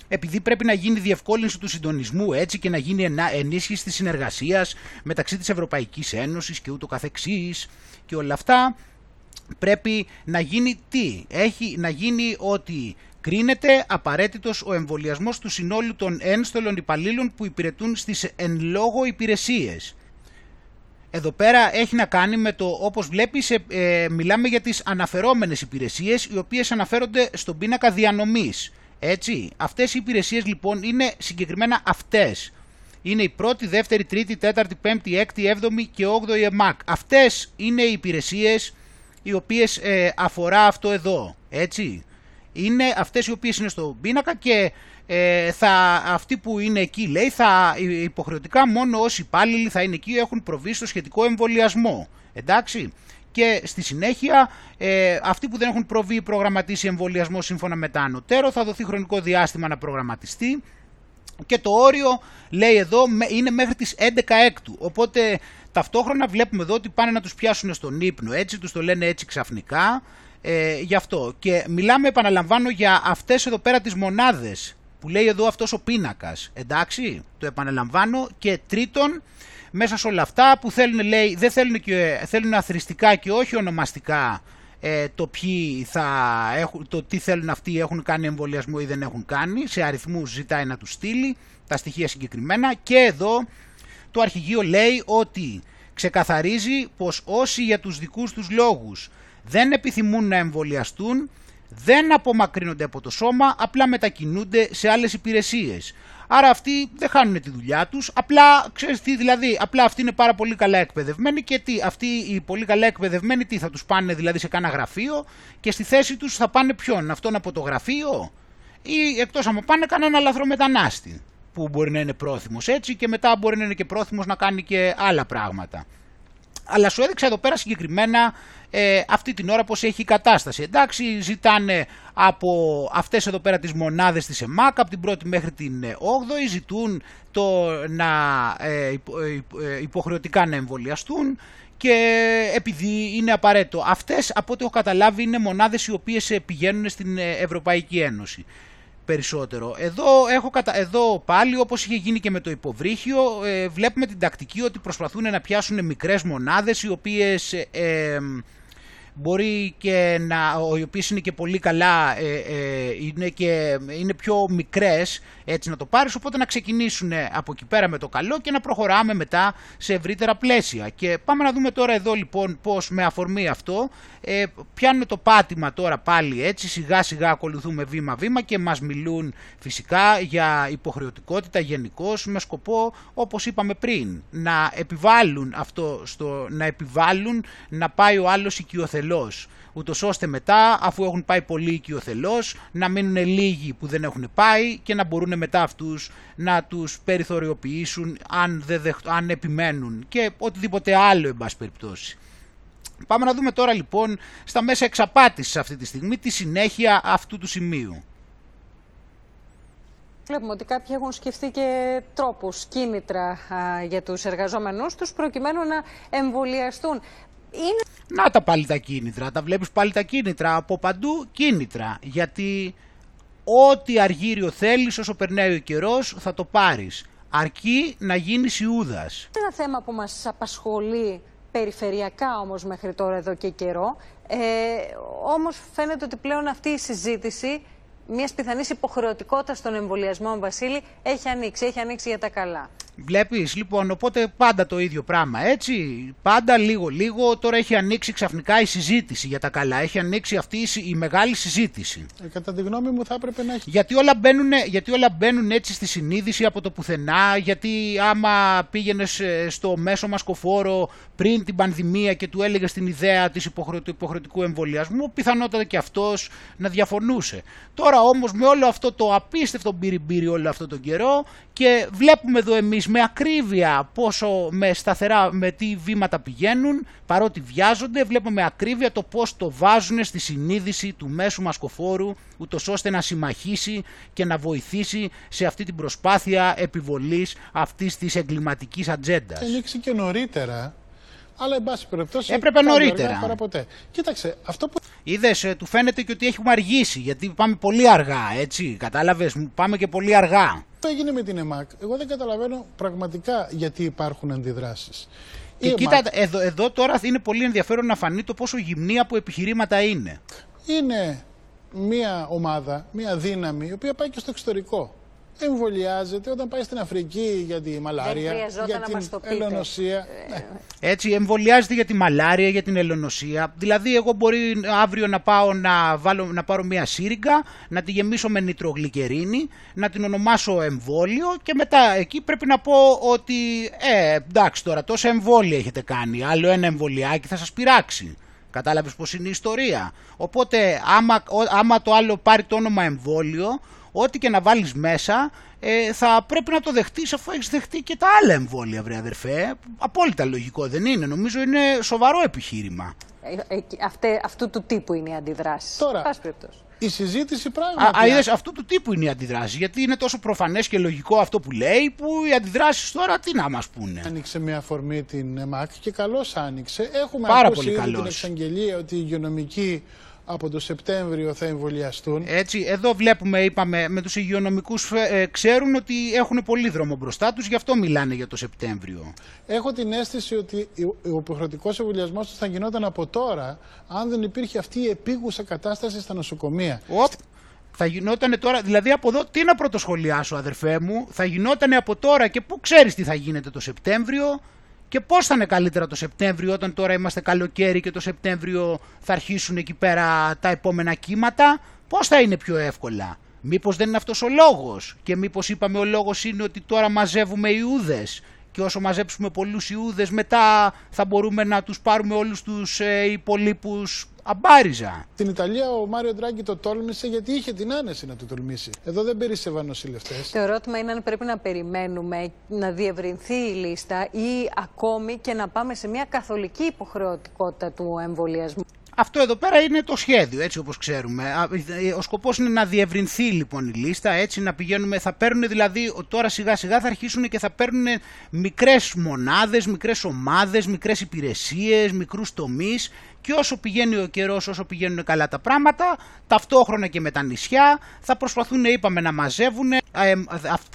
επειδή πρέπει να γίνει διευκόλυνση του συντονισμού έτσι και να γίνει ενίσχυση της συνεργασίας μεταξύ της Ευρωπαϊκής Ένωσης και ούτω καθεξής και όλα αυτά, πρέπει να γίνει τι; Έχει να γίνει ότι κρίνεται απαραίτητος ο εμβολιασμός του συνόλου των ένστολων υπαλλήλων που υπηρετούν στις εν λόγω υπηρεσίες. Εδώ πέρα έχει να κάνει με το, όπως βλέπεις, ε, ε, μιλάμε για τις αναφερόμενες υπηρεσίες, οι οποίες αναφέρονται στον πίνακα διανομής. Έτσι, αυτές οι υπηρεσίες λοιπόν είναι συγκεκριμένα αυτές. Είναι η πρώτη, δεύτερη, τρίτη, τέταρτη, πέμπτη, έκτη, έβδομη και όγδοη ΕΜΑΚ. Αυτές είναι οι υπηρεσίες οι οποίες ε, αφορά αυτό εδώ, έτσι. Είναι αυτές οι οποίες είναι στο πίνακα και ε, θα, αυτοί που είναι εκεί λέει θα υποχρεωτικά μόνο όσοι υπάλληλοι θα είναι εκεί έχουν προβεί στο σχετικό εμβολιασμό, εντάξει. Και στη συνέχεια ε, αυτοί που δεν έχουν προβεί προγραμματίσει εμβολιασμό σύμφωνα με τα ανωτέρω θα δοθεί χρονικό διάστημα να προγραμματιστεί και το όριο λέει εδώ είναι μέχρι τις 11 έκτου. Οπότε Ταυτόχρονα βλέπουμε εδώ ότι πάνε να τους πιάσουν στον ύπνο, έτσι τους το λένε έτσι ξαφνικά, ε, γι' αυτό. Και μιλάμε, επαναλαμβάνω, για αυτές εδώ πέρα τις μονάδες που λέει εδώ αυτός ο πίνακας, εντάξει, το επαναλαμβάνω. Και τρίτον, μέσα σε όλα αυτά που θέλουν, λέει, δεν θέλουν, και, θέλουν αθρηστικά και όχι ονομαστικά ε, το, ποιοι θα έχουν, το τι θέλουν αυτοί έχουν κάνει εμβολιασμό ή δεν έχουν κάνει, σε αριθμούς ζητάει να τους στείλει, τα στοιχεία συγκεκριμένα. Και εδώ το αρχηγείο λέει ότι ξεκαθαρίζει πως όσοι για τους δικούς τους λόγους δεν επιθυμούν να εμβολιαστούν, δεν απομακρύνονται από το σώμα, απλά μετακινούνται σε άλλες υπηρεσίες. Άρα αυτοί δεν χάνουν τη δουλειά τους, απλά, ξέρεις τι, δηλαδή, απλά αυτοί είναι πάρα πολύ καλά εκπαιδευμένοι και τι, αυτοί οι πολύ καλά εκπαιδευμένοι τι θα τους πάνε δηλαδή σε κάνα γραφείο και στη θέση τους θα πάνε ποιον, αυτόν από το γραφείο ή εκτός άμα πάνε κανένα λαθρομετανάστη που μπορεί να είναι πρόθυμος έτσι και μετά μπορεί να είναι και πρόθυμος να κάνει και άλλα πράγματα. Αλλά σου έδειξα εδώ πέρα συγκεκριμένα ε, αυτή την ώρα πως έχει η κατάσταση. Εντάξει, ζητάνε από αυτές εδώ πέρα τις μονάδες της ΕΜΑΚ, από την πρώτη μέχρι την 8η, ζητούν το να ε, ε, ε, υποχρεωτικά να εμβολιαστούν και επειδή είναι απαραίτητο. Αυτές από ό,τι έχω καταλάβει είναι μονάδες οι οποίες πηγαίνουν στην Ευρωπαϊκή Ένωση περισσότερο. Εδώ, έχω κατα... Εδώ πάλι όπως είχε γίνει και με το υποβρύχιο ε, βλέπουμε την τακτική ότι προσπαθούν να πιάσουν μικρές μονάδες οι οποίες ε, μπορεί και να, οι οποίες είναι και πολύ καλά, ε, ε, είναι, και, είναι πιο μικρές, έτσι να το πάρεις, οπότε να ξεκινήσουν από εκεί πέρα με το καλό και να προχωράμε μετά σε ευρύτερα πλαίσια. Και πάμε να δούμε τώρα εδώ λοιπόν πώς με αφορμή αυτό ε, πιάνουν το πάτημα τώρα πάλι έτσι, σιγά σιγά ακολουθούμε βήμα βήμα και μας μιλούν φυσικά για υποχρεωτικότητα γενικώ με σκοπό όπως είπαμε πριν να επιβάλλουν αυτό, στο, να επιβάλλουν να πάει ο άλλος οικειοθελής οικειοθελώς, ούτως ώστε μετά, αφού έχουν πάει πολύ οικειοθελώς, να μείνουν λίγοι που δεν έχουν πάει και να μπορούν μετά αυτούς να τους περιθωριοποιήσουν αν, δεν δεχ- αν επιμένουν και οτιδήποτε άλλο, εν πάση περιπτώσει. Πάμε να δούμε τώρα λοιπόν στα μέσα εξαπάτησης αυτή τη στιγμή τη συνέχεια αυτού του σημείου. Βλέπουμε ότι κάποιοι έχουν σκεφτεί και τρόπους, κίνητρα α, για τους εργαζόμενούς τους προκειμένου να εμβολιαστούν. Είναι Να τα πάλι τα κίνητρα, τα βλέπεις πάλι τα κίνητρα, από παντού κίνητρα, γιατί ό,τι αργύριο θέλεις όσο περνάει ο καιρός θα το πάρεις, αρκεί να γίνεις Ιούδας. ένα θέμα που μας απασχολεί περιφερειακά όμως μέχρι τώρα εδώ και καιρό. Ε, όμως φαίνεται ότι πλέον αυτή η συζήτηση μιας πιθανής υποχρεωτικότητας των εμβολιασμών, Βασίλη, έχει ανοίξει, έχει ανοίξει για τα καλά. Βλέπεις, λοιπόν, οπότε πάντα το ίδιο πράγμα, έτσι. Πάντα λίγο-λίγο, τώρα έχει ανοίξει ξαφνικά η συζήτηση για τα καλά. Έχει ανοίξει αυτή η, συ- η μεγάλη συζήτηση. Ε, κατά τη γνώμη μου θα έπρεπε να έχει. Γιατί όλα, μπαίνουν, γιατί όλα μπαίνουν έτσι στη συνείδηση από το πουθενά, γιατί άμα πήγαινες στο μέσο μασκοφόρο πριν την πανδημία και του έλεγες την ιδέα της υποχρεω, του υποχρεωτικού εμβολιασμού, πιθανότατα και αυτός να διαφωνούσε. Τώρα όμως με όλο αυτό το απίστευτο μπυριμπύρι όλο αυτό τον καιρό και βλέπουμε εδώ εμείς με ακρίβεια πόσο με σταθερά με τι βήματα πηγαίνουν, παρότι βιάζονται, βλέπουμε με ακρίβεια το πώς το βάζουν στη συνείδηση του μέσου μασκοφόρου, ούτως ώστε να συμμαχίσει και να βοηθήσει σε αυτή την προσπάθεια επιβολής αυτής της εγκληματικής ατζέντας. Θα ανοίξει και νωρίτερα. Αλλά, εν πάση περιπτώσει. Έπρεπε καλύτερα νωρίτερα. αργά Παρά ποτέ. Κοίταξε, αυτό που Είδες, του φαίνεται και ότι έχουμε αργήσει, γιατί πάμε πολύ αργά, έτσι. Κατάλαβες, πάμε και πολύ αργά. έγινε με την ΕΜΑΚ, εγώ δεν καταλαβαίνω πραγματικά γιατί υπάρχουν αντιδράσεις. Και κοίτα, εδώ, εδώ τώρα είναι πολύ ενδιαφέρον να φανεί το πόσο γυμνή από επιχειρήματα είναι. είναι μια ομάδα, μια δύναμη, η οποία πάει και στο εξωτερικό. Εμβολιάζεται όταν πάει στην Αφρική για τη μαλάρια, χρειαζόταν για να την μας το πείτε. ελονοσία. Ναι. Έτσι, εμβολιάζεται για τη μαλάρια, για την ελονοσία. Δηλαδή, εγώ μπορεί αύριο να πάω να, βάλω, να πάρω μια σύριγγα, να τη γεμίσω με νητρογλυκερίνη, να την ονομάσω εμβόλιο και μετά εκεί πρέπει να πω ότι, ε, εντάξει τώρα, τόσα εμβόλια έχετε κάνει, άλλο ένα εμβολιάκι θα σας πειράξει. Κατάλαβες πως είναι η ιστορία. Οπότε, άμα, ο- άμα το άλλο πάρει το όνομα εμβόλιο, ό,τι και να βάλεις μέσα, ε, θα πρέπει να το δεχτείς αφού έχεις δεχτεί και τα άλλα εμβόλια, βρε αδερφέ. Απόλυτα λογικό δεν είναι. Νομίζω είναι σοβαρό επιχείρημα. Ε, ε, αυτέ, αυτού του τύπου είναι οι αντιδράσεις. Τώρα, Πάση περιπτώσει. η συζήτηση Α, πράγματι. α, είδες, αυτού του τύπου είναι η αντιδράση. Γιατί είναι τόσο προφανές και λογικό αυτό που λέει, που οι αντιδράσεις τώρα τι να μας πούνε. Άνοιξε με αφορμή την ΕΜΑΚ και καλώς άνοιξε. Έχουμε Πάρα ακούσει πολύ ήδη την καλώς. εξαγγελία ότι οι υγειονομικοί από το Σεπτέμβριο θα εμβολιαστούν. Έτσι, εδώ βλέπουμε, είπαμε, με τους υγειονομικούς ε, ξέρουν ότι έχουν πολύ δρόμο μπροστά τους, γι' αυτό μιλάνε για το Σεπτέμβριο. Έχω την αίσθηση ότι ο υποχρεωτικός εμβολιασμός τους θα γινόταν από τώρα, αν δεν υπήρχε αυτή η επίγουσα κατάσταση στα νοσοκομεία. Οπ, θα γινόταν τώρα, δηλαδή από εδώ, τι να πρωτοσχολιάσω αδερφέ μου, θα γινόταν από τώρα και πού ξέρεις τι θα γίνεται το Σεπτέμβριο; Και πώς θα είναι καλύτερα το Σεπτέμβριο όταν τώρα είμαστε καλοκαίρι και το Σεπτέμβριο θα αρχίσουν εκεί πέρα τα επόμενα κύματα, πώς θα είναι πιο εύκολα; Μήπως δεν είναι αυτός ο λόγος; Και μήπως είπαμε ο λόγος είναι ότι τώρα μαζεύουμε Ιούδες; Και όσο μαζέψουμε πολλούς Ιούδες μετά θα μπορούμε να τους πάρουμε όλους τους ε, υπολείπους αμπάριζα. Στην Ιταλία ο Μάριο Ντράγκη το τόλμησε γιατί είχε την άνεση να το τολμήσει. Εδώ δεν περίσσευαν νοσηλευτέ. Το ερώτημα είναι αν πρέπει να περιμένουμε να διευρυνθεί η λίστα ή ακόμη και να πάμε σε μια καθολική υποχρεωτικότητα του εμβολιασμού. Αυτό εδώ πέρα είναι το σχέδιο, έτσι όπως ξέρουμε. Α, ε, Ο σκοπός είναι να διευρυνθεί λοιπόν η λίστα, έτσι να πηγαίνουμε, θα παίρνουν δηλαδή, τώρα σιγά σιγά θα αρχίσουν και θα παίρνουν μικρές μονάδες, μικρές ομάδες, μικρές υπηρεσίες, μικρούς τομείς και όσο πηγαίνει ο καιρός, όσο πηγαίνουν καλά τα πράγματα, ταυτόχρονα και με τα νησιά, θα προσπαθούν, είπαμε, να μαζεύουν. Ε, ε,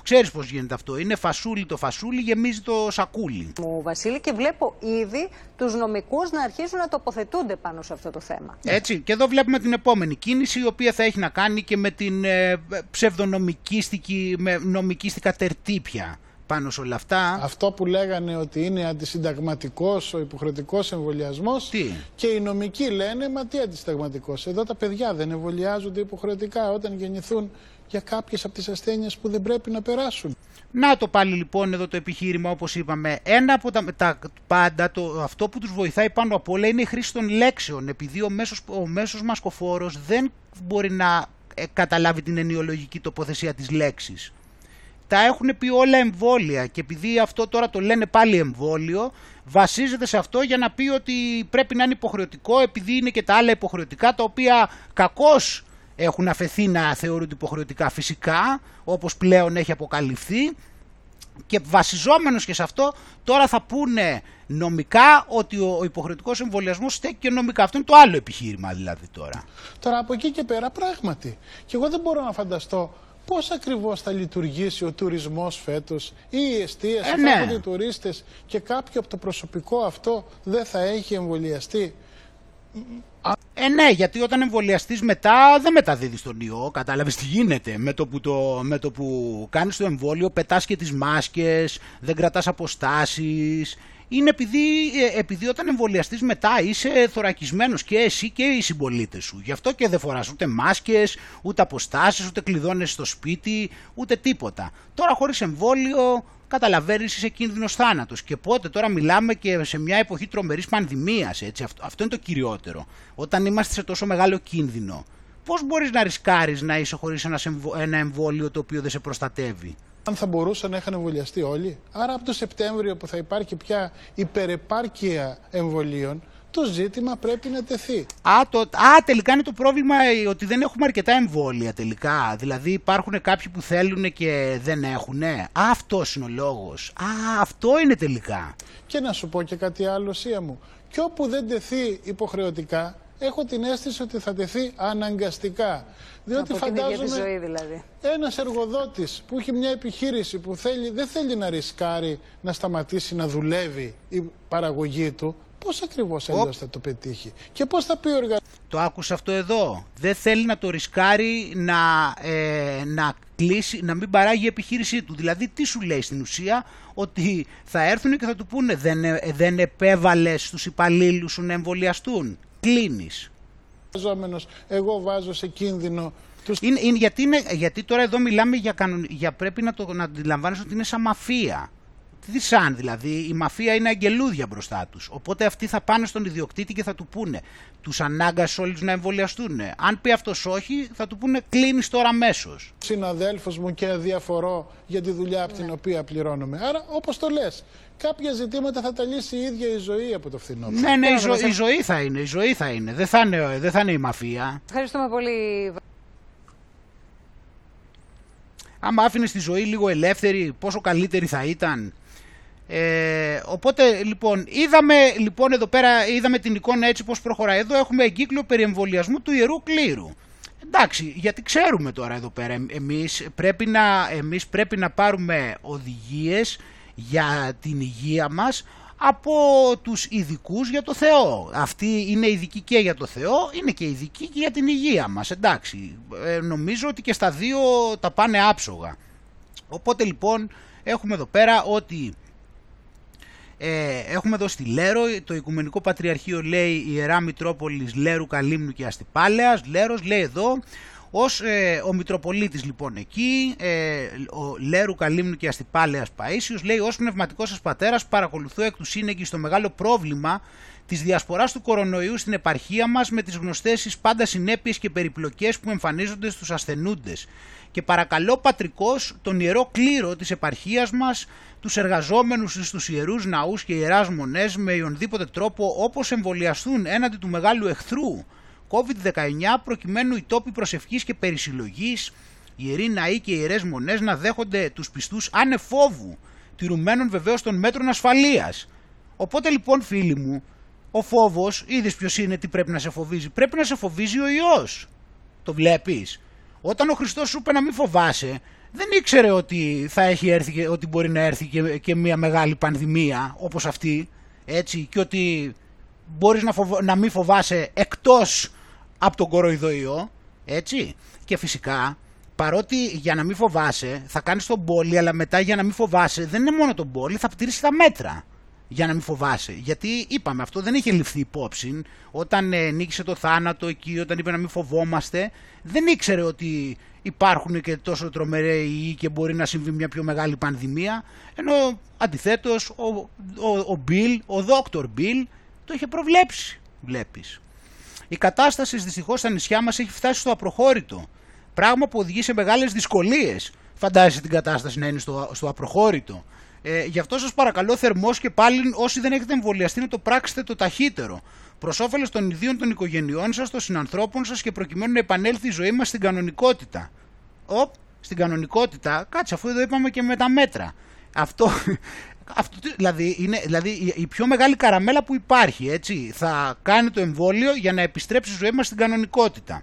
ξέρεις πώς γίνεται αυτό, είναι φασούλι το φασούλι, γεμίζει το σακούλι. Μου Βασίλη και βλέπω ήδη τους νομικούς να αρχίζουν να τοποθετούνται πάνω σε αυτό το θέμα. Έτσι, και εδώ βλέπουμε την επόμενη κίνηση η οποία θα έχει να κάνει και με την ε, ψευδονομικίστικη, με νομικίστικα τερτύπια πάνω σε όλα αυτά. Αυτό που λέγανε ότι είναι αντισυνταγματικός ο υποχρεωτικός εμβολιασμός Τι; και οι νομικοί λένε μα τι αντισυνταγματικός. Εδώ τα παιδιά δεν εμβολιάζονται υποχρεωτικά όταν γεννηθούν για κάποιες από τις ασθένειες που δεν πρέπει να περάσουν. Να το πάλι λοιπόν εδώ το επιχείρημα όπως είπαμε. Ένα από τα, τα πάντα το, αυτό που τους βοηθάει πάνω απ' όλα είναι η χρήση των λέξεων επειδή ο μέσος, ο μέσος μασκοφόρος δεν μπορεί να ε, καταλάβει την ενοιολογική τοποθεσία της λέξης. Τα έχουν πει όλα εμβόλια και επειδή αυτό τώρα το λένε πάλι εμβόλιο βασίζεται σε αυτό για να πει ότι πρέπει να είναι υποχρεωτικό επειδή είναι και τα άλλα υποχρεωτικά τα οποία κακώς έχουν αφαιθεί να θεωρούνται υποχρεωτικά φυσικά, όπως πλέον έχει αποκαλυφθεί και βασιζόμενος και σε αυτό τώρα θα πούνε νομικά ότι ο υποχρεωτικός εμβολιασμός στέκει και νομικά. Αυτό είναι το άλλο επιχείρημα δηλαδή τώρα. Τώρα από εκεί και πέρα πράγματι. Και εγώ δεν μπορώ να φανταστώ πώς ακριβώς θα λειτουργήσει ο τουρισμός φέτος ή η εστίαση, ε, θα ναι. έρχονται οι τουρίστες και κάποιο από το προσωπικό αυτό δεν θα έχει εμβολιαστεί; Ε, ναι, γιατί όταν εμβολιαστείς μετά δεν μεταδίδεις τον ιό. Κατάλαβες τι γίνεται. Με το που, το, με το που κάνεις το εμβόλιο, πετάς και τις μάσκες, δεν κρατάς αποστάσεις. Είναι επειδή, ε, επειδή όταν εμβολιαστείς μετά είσαι θωρακισμένος και εσύ και οι συμπολίτες σου. Γι' αυτό και δεν φοράς ούτε μάσκες, ούτε αποστάσεις, ούτε κλειδώνεσαι στο σπίτι, ούτε τίποτα. Τώρα χωρίς εμβόλιο καταλαβαίνεις είσαι κίνδυνος θάνατος. Και πότε τώρα μιλάμε και σε μια εποχή τρομερής πανδημίας. Αυτό, αυτό είναι το κυριότερο. Όταν είμαστε σε τόσο μεγάλο κίνδυνο, πώς μπορείς να ρισκάρεις να είσαι χωρίς ένα εμβόλιο το οποίο δεν σε προστατεύει; Αν θα μπορούσαν να είχαν εμβολιαστεί όλοι. Άρα από το Σεπτέμβριο που θα υπάρχει πια υπερεπάρκεια εμβολίων, το ζήτημα πρέπει να τεθεί. Α, το, α, τελικά είναι το πρόβλημα ε, ότι δεν έχουμε αρκετά εμβόλια τελικά. Δηλαδή υπάρχουν κάποιοι που θέλουν και δεν έχουν. Α, αυτός είναι ο λόγος. Α, αυτό είναι τελικά. Και να σου πω και κάτι άλλο, Σία μου. Και όπου δεν τεθεί υποχρεωτικά, έχω την αίσθηση ότι θα τεθεί αναγκαστικά. Διότι Από την ίδια φαντάζομαι τη ζωή δηλαδή. ένας εργοδότης που έχει μια επιχείρηση που θέλει, δεν θέλει να ρισκάρει να σταματήσει να δουλεύει η παραγωγή του, πώς ακριβώς αλλιώς θα το πετύχει και πώς θα πει ο εργαζόμενος. Το άκουσα αυτό εδώ. Δεν θέλει να το ρισκάρει να, ε, να κλείσει, να μην παράγει η επιχείρησή του. Δηλαδή τι σου λέει στην ουσία, ότι θα έρθουν και θα του πούνε δεν, ε, δεν επέβαλες στους υπαλλήλους σου να εμβολιαστούν. Κλείνεις. Εγώ βάζω σε κίνδυνο τους... Είναι, είναι, γιατί, είναι, γιατί τώρα εδώ μιλάμε για, κανον, για πρέπει να το να αντιλαμβάνεσαι ότι είναι σαν μαφία. Τι σαν δηλαδή, η μαφία είναι αγγελούδια μπροστά τους. Οπότε αυτοί θα πάνε στον ιδιοκτήτη και θα του πούνε τους ανάγκασε όλους να εμβολιαστούν. Αν πει αυτός όχι, θα του πούνε κλείνεις τώρα αμέσως. Συναδέλφος μου και αδιαφορώ για τη δουλειά από την οποία πληρώνομαι. Άρα όπως το λες, κάποια ζητήματα θα τα λύσει η ίδια η ζωή από το φθινόπωρο. Ναι, ναι, η, ζω, η ζωή θα είναι, η ζωή θα είναι. Δεν θα είναι, δεν θα είναι η μαφία. Ευχαριστούμε πολύ. Άμα άφηνες τη ζωή λίγο ελεύθερη, πόσο καλύτερη θα ήταν; Ε, οπότε λοιπόν είδαμε λοιπόν εδώ πέρα είδαμε την εικόνα έτσι πως προχωράει. Εδώ έχουμε εγκύκλιο περί εμβολιασμού του Ιερού Κλήρου. Εντάξει γιατί ξέρουμε τώρα εδώ πέρα εμείς πρέπει να, εμείς πρέπει να πάρουμε οδηγίες για την υγεία μας από τους ειδικούς για το Θεό. Αυτοί είναι ειδικοί και για το Θεό είναι και ειδικοί και για την υγεία μας εντάξει. Ε, νομίζω ότι και στα δύο τα πάνε άψογα. Οπότε λοιπόν έχουμε εδώ πέρα ότι ε, έχουμε εδώ στη Λέρο, το Οικουμενικό Πατριαρχείο λέει Ιερά Μητρόπολης Λέρου Καλύμνου και Αστυπάλαιας. Λέρος λέει εδώ, ως ε, ο Μητροπολίτης λοιπόν εκεί, ε, ο Λέρου Καλύμνου και Αστυπάλαιας Παΐσιος, λέει ως πνευματικός σας πατέρας παρακολουθώ εκ του σύνεγγυ στο μεγάλο πρόβλημα της διασποράς του κορονοϊού στην επαρχία μας με τις γνωστές πάντα συνέπειες και περιπλοκές που εμφανίζονται στους ασθενούντες. Και παρακαλώ πατρικός τον ιερό κλήρο της επαρχίας μας τους εργαζόμενους στους ιερούς ναούς και ιεράς μονές με οποιονδήποτε τρόπο όπως εμβολιαστούν έναντι του μεγάλου εχθρού COVID-19 προκειμένου οι τόποι προσευχής και περισυλλογής, οι ιεροί ναοί και οι ιερές μονές να δέχονται τους πιστούς ανεφόβου, τηρουμένων βεβαίως των μέτρων ασφαλείας. Οπότε λοιπόν φίλοι μου, ο φόβος, είδες ποιος είναι, τι πρέπει να σε φοβίζει, πρέπει να σε φοβίζει ο Υιός. Το βλέπεις. Όταν ο Χριστός σου είπε να μην φοβάσαι, δεν ήξερε ότι, θα έχει έρθει, ότι μπορεί να έρθει και, και μια μεγάλη πανδημία όπως αυτή, έτσι, και ότι μπορείς να, φοβ, να μην φοβάσαι εκτός από τον κοροϊδοϊό, έτσι. Και φυσικά, παρότι για να μην φοβάσαι θα κάνεις τον πόλη, αλλά μετά για να μην φοβάσαι δεν είναι μόνο τον πόλη, θα πτυρίσει τα μέτρα. Για να μην φοβάσαι. Γιατί είπαμε, αυτό δεν είχε ληφθεί υπόψη. Όταν ε, νίκησε το θάνατο εκεί, όταν είπε να μην φοβόμαστε, δεν ήξερε ότι υπάρχουν και τόσο τρομεροί και μπορεί να συμβεί μια πιο μεγάλη πανδημία. Ενώ αντιθέτως ο, ο, ο Bill, ο Dr. Bill, το είχε προβλέψει, βλέπεις. Η κατάσταση δυστυχώς στα νησιά μας έχει φτάσει στο απροχώρητο. Πράγμα που οδηγεί σε μεγάλες δυσκολίες. Φαντάζεσαι την κατάσταση να είναι στο, στο απροχώρητο. Ε, γι' αυτό σας παρακαλώ θερμός και πάλι όσοι δεν έχετε εμβολιαστεί να το πράξετε το ταχύτερο. Προς όφελος των ιδίων των οικογενειών σας, των συνανθρώπων σας και προκειμένου να επανέλθει η ζωή μας στην κανονικότητα. Οπ, στην κανονικότητα, κάτσε αφού εδώ είπαμε και με τα μέτρα. Αυτό, αυτό δηλαδή, είναι δηλαδή η πιο μεγάλη καραμέλα που υπάρχει, έτσι. Θα κάνει το εμβόλιο για να επιστρέψει η ζωή μας στην κανονικότητα.